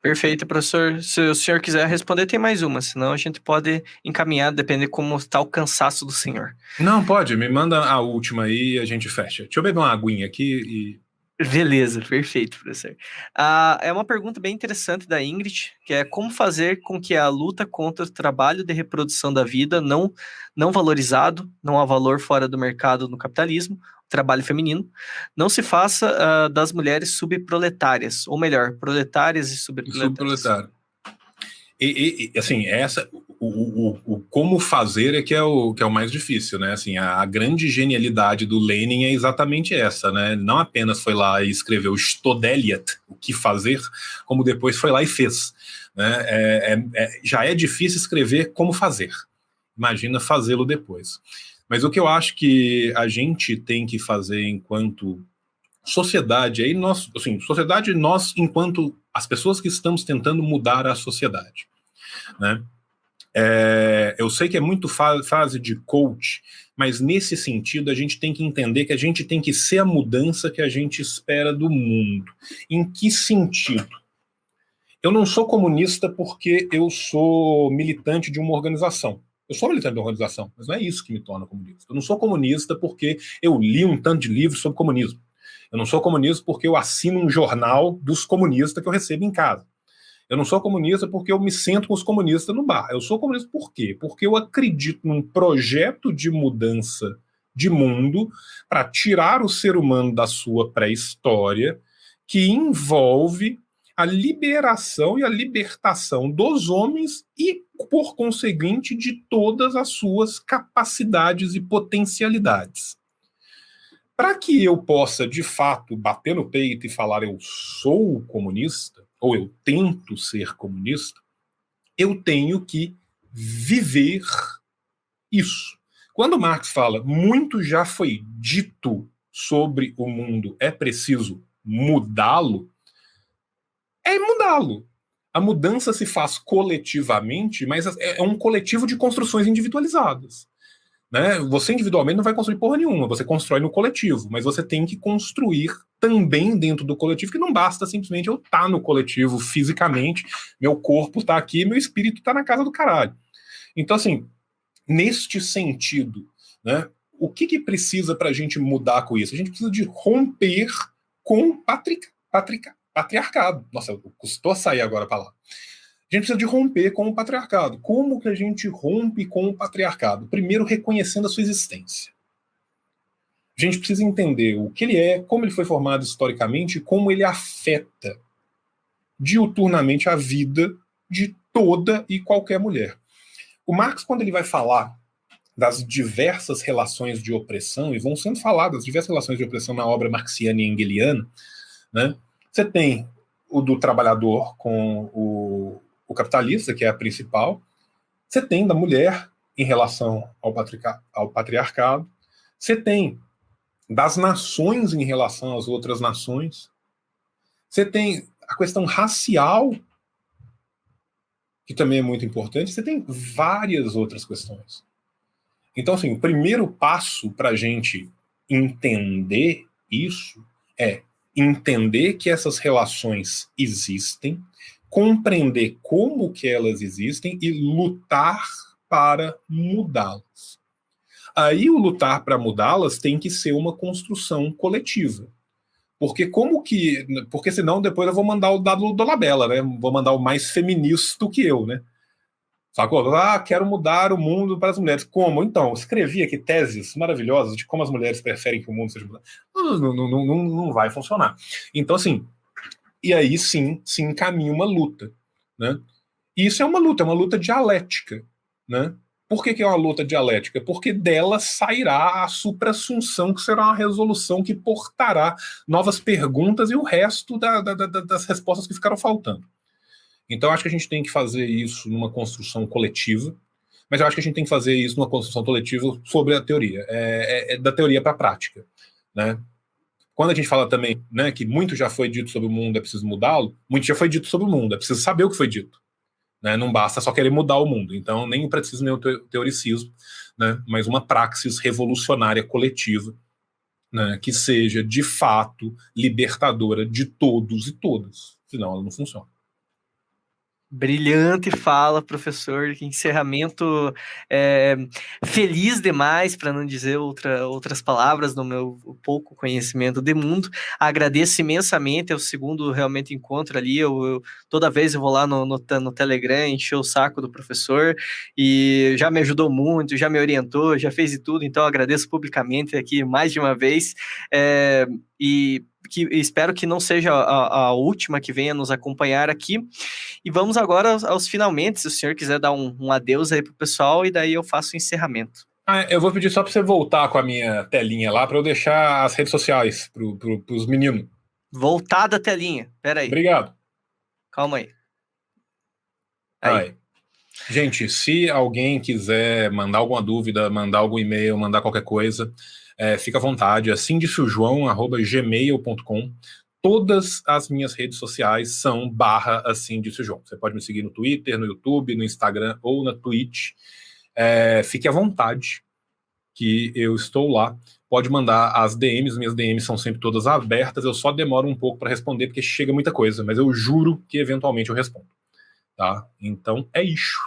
Perfeito, professor. Se o senhor quiser responder, tem mais uma, senão a gente pode encaminhar, depende de como está o cansaço do senhor. Não, pode, me manda a última aí e a gente fecha. Deixa eu beber uma aguinha aqui e. Beleza, perfeito, professor. Ah, é uma pergunta bem interessante da Ingrid, que é como fazer com que a luta contra o trabalho de reprodução da vida não, não valorizado, não há valor fora do mercado no capitalismo, trabalho feminino, não se faça uh, das mulheres subproletárias, ou melhor, proletárias e subproletárias. Subproletário. E, e, assim, essa, o, o, o, como fazer é que é o, que é o mais difícil, né? Assim, a, a, grande genialidade do Lenin é exatamente essa, né? Não apenas foi lá e escreveu Stodeliat, o que fazer, como depois foi lá e fez. Né? É, é, é, já é difícil escrever como fazer. Imagina fazê-lo depois. Mas o que eu acho que a gente tem que fazer enquanto sociedade, aí nós, assim, sociedade nós enquanto as pessoas que estamos tentando mudar a sociedade, né? É, eu sei que é muito fase de coach, mas nesse sentido a gente tem que entender que a gente tem que ser a mudança que a gente espera do mundo. Em que sentido? Eu não sou comunista porque eu sou militante de uma organização. Eu sou militante da organização, mas não é isso que me torna comunista. Eu não sou comunista porque eu li um tanto de livros sobre comunismo. Eu não sou comunista porque eu assino um jornal dos comunistas que eu recebo em casa. Eu não sou comunista porque eu me sento com os comunistas no bar. Eu sou comunista por quê? Porque eu acredito num projeto de mudança de mundo para tirar o ser humano da sua pré-história, que envolve a liberação e a libertação dos homens e, por conseguinte, de todas as suas capacidades e potencialidades. Para que eu possa, de fato, bater no peito e falar eu sou comunista, ou eu tento ser comunista, eu tenho que viver isso. Quando Marx fala muito já foi dito sobre o mundo, é preciso mudá-lo, é mudá-lo. A mudança se faz coletivamente, mas é, é um coletivo de construções individualizadas. Né? Você individualmente não vai construir porra nenhuma, você constrói no coletivo, mas você tem que construir também dentro do coletivo, que não basta simplesmente eu estar tá no coletivo fisicamente, meu corpo está aqui, meu espírito está na casa do caralho. Então, assim, neste sentido, né, o que, que precisa para a gente mudar com isso? A gente precisa de romper com patrica, patrica, patriarcado. Nossa, custou sair agora para lá. A gente precisa de romper com o patriarcado. Como que a gente rompe com o patriarcado? Primeiro, reconhecendo a sua existência. A gente precisa entender o que ele é, como ele foi formado historicamente como ele afeta diuturnamente a vida de toda e qualquer mulher. O Marx, quando ele vai falar das diversas relações de opressão, e vão sendo faladas diversas relações de opressão na obra marxiana e engeliana, né? Você tem o do trabalhador com o, o capitalista, que é a principal, você tem da mulher em relação ao, ao patriarcado, você tem das nações em relação às outras nações, você tem a questão racial, que também é muito importante, você tem várias outras questões. Então, assim, o primeiro passo para a gente entender isso é entender que essas relações existem, compreender como que elas existem e lutar para mudá-las. Aí o lutar para mudá-las tem que ser uma construção coletiva. Porque como que. Porque senão depois eu vou mandar o dado do Labela, né? Vou mandar o mais feminista do que eu, né? Sacou? Ah, quero mudar o mundo para as mulheres. Como? Então, escrevi aqui teses maravilhosas de como as mulheres preferem que o mundo seja mudado. Não, não, não, não, vai funcionar. Então, assim, e aí sim se encaminha uma luta. Né? E isso é uma luta, é uma luta dialética. Né? Por que, que é uma luta dialética? Porque dela sairá a suprassunção, que será uma resolução que portará novas perguntas e o resto da, da, da, das respostas que ficaram faltando. Então, acho que a gente tem que fazer isso numa construção coletiva, mas eu acho que a gente tem que fazer isso numa construção coletiva sobre a teoria, é, é, é da teoria para a prática. Né? Quando a gente fala também né, que muito já foi dito sobre o mundo, é preciso mudá-lo, muito já foi dito sobre o mundo, é preciso saber o que foi dito. Né? Não basta só querer mudar o mundo. Então, nem preciso nem o teoricismo, né? mas uma praxis revolucionária coletiva né? que seja, de fato, libertadora de todos e todas. Senão ela não funciona. Brilhante fala, professor. Que encerramento é, feliz demais, para não dizer outra, outras palavras no meu pouco conhecimento de mundo. Agradeço imensamente. É o segundo realmente encontro ali. Eu, eu toda vez eu vou lá no, no, no, Telegram encher o saco do professor e já me ajudou muito, já me orientou, já fez de tudo. Então agradeço publicamente aqui mais de uma vez. É, e que espero que não seja a, a, última que venha nos acompanhar aqui. E vamos agora aos, aos finalmente, se o senhor quiser dar um, um adeus aí pro pessoal, e daí eu faço o encerramento. Ah, eu vou pedir só para você voltar com a minha telinha lá, para eu deixar as redes sociais para pro, os meninos. Voltar da telinha, peraí. Obrigado. Calma. Aí. aí. Gente, se alguém quiser mandar alguma dúvida, mandar algum e-mail, mandar qualquer coisa, é, fica à vontade, assim disse o João, arroba gmail.com. Todas as minhas redes sociais são barra assim disse o João. Você pode me seguir no Twitter, no YouTube, no Instagram ou na Twitch. É, fique à vontade, que eu estou lá. Pode mandar as DMs, minhas DMs são sempre todas abertas. Eu só demoro um pouco para responder porque chega muita coisa, mas eu juro que eventualmente eu respondo. Tá? Então é isso.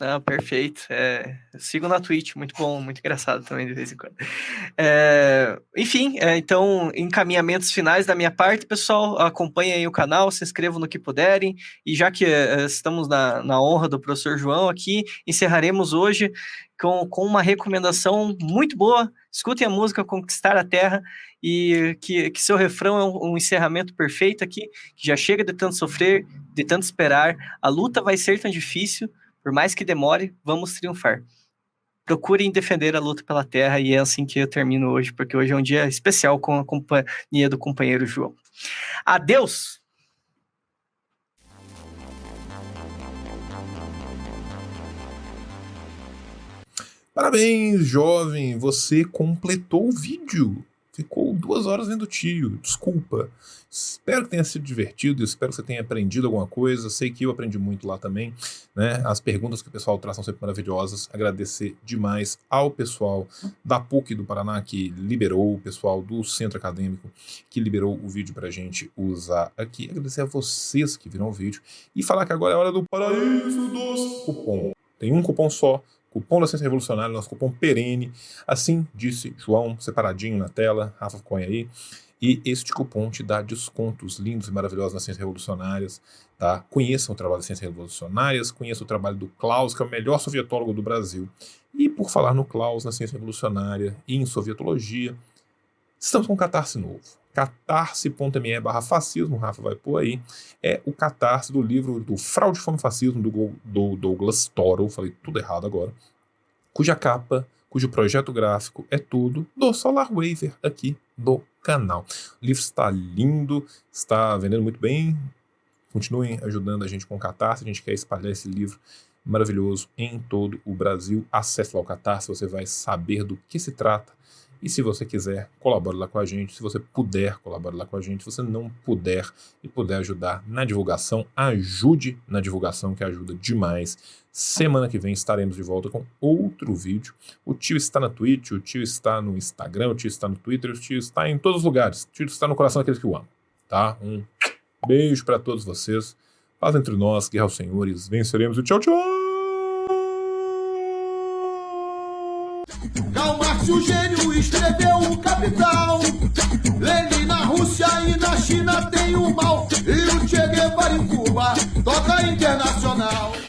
Ah, perfeito. É, sigo na Twitch, muito bom, muito engraçado também de vez em quando. É, enfim, é, então, encaminhamentos finais da minha parte, pessoal. Acompanhem o canal, se inscrevam no que puderem. E já que é, estamos na, na honra do professor João aqui, encerraremos hoje com, com uma recomendação muito boa. Escutem a música Conquistar a Terra e que, que seu refrão é um, um encerramento perfeito aqui, já chega de tanto sofrer, de tanto esperar. A luta vai ser tão difícil por mais que demore, vamos triunfar. Procurem defender a luta pela terra e é assim que eu termino hoje, porque hoje é um dia especial com a companhia do companheiro João. Adeus! Parabéns, jovem! Você completou o vídeo. Ficou duas horas vendo tio. Desculpa. Espero que tenha sido divertido, espero que você tenha aprendido alguma coisa. Sei que eu aprendi muito lá também. Né? As perguntas que o pessoal traz são sempre maravilhosas. Agradecer demais ao pessoal da PUC do Paraná que liberou, o pessoal do Centro Acadêmico que liberou o vídeo para a gente usar aqui. Agradecer a vocês que viram o vídeo e falar que agora é hora do paraíso dos cupom. Tem um cupom só, Cupom da Ciência Revolucionária, nosso cupom perene. Assim disse João, separadinho na tela, Rafa Coin aí. E este cupom te dá descontos lindos e maravilhosos nas Ciências Revolucionárias. Tá? Conheçam o trabalho das Ciências Revolucionárias, conheçam o trabalho do Klaus, que é o melhor sovietólogo do Brasil. E por falar no Klaus, na Ciência Revolucionária e em Sovietologia, estamos com um catarse novo catarse.me barra fascismo, Rafa vai por aí, é o catarse do livro do Fraude, Fome Fascismo, do, do Douglas Toro, falei tudo errado agora, cuja capa, cujo projeto gráfico é tudo do Solar Waver aqui do canal. O livro está lindo, está vendendo muito bem. Continuem ajudando a gente com o Catarse, a gente quer espalhar esse livro maravilhoso em todo o Brasil. Acesse lá o Catarse, você vai saber do que se trata. E se você quiser, colabore lá com a gente. Se você puder, colabore lá com a gente. Se você não puder e puder ajudar na divulgação, ajude na divulgação, que ajuda demais. Semana que vem estaremos de volta com outro vídeo. O tio está na Twitch, o tio está no Instagram, o tio está no Twitter, o tio está em todos os lugares. O tio está no coração daqueles que o amam. Tá? Um beijo para todos vocês. Paz entre nós, guerra aos senhores. Venceremos e tchau, tchau! Karl Marx, China tem o mal. E o Che Guevara em Cuba toca internacional.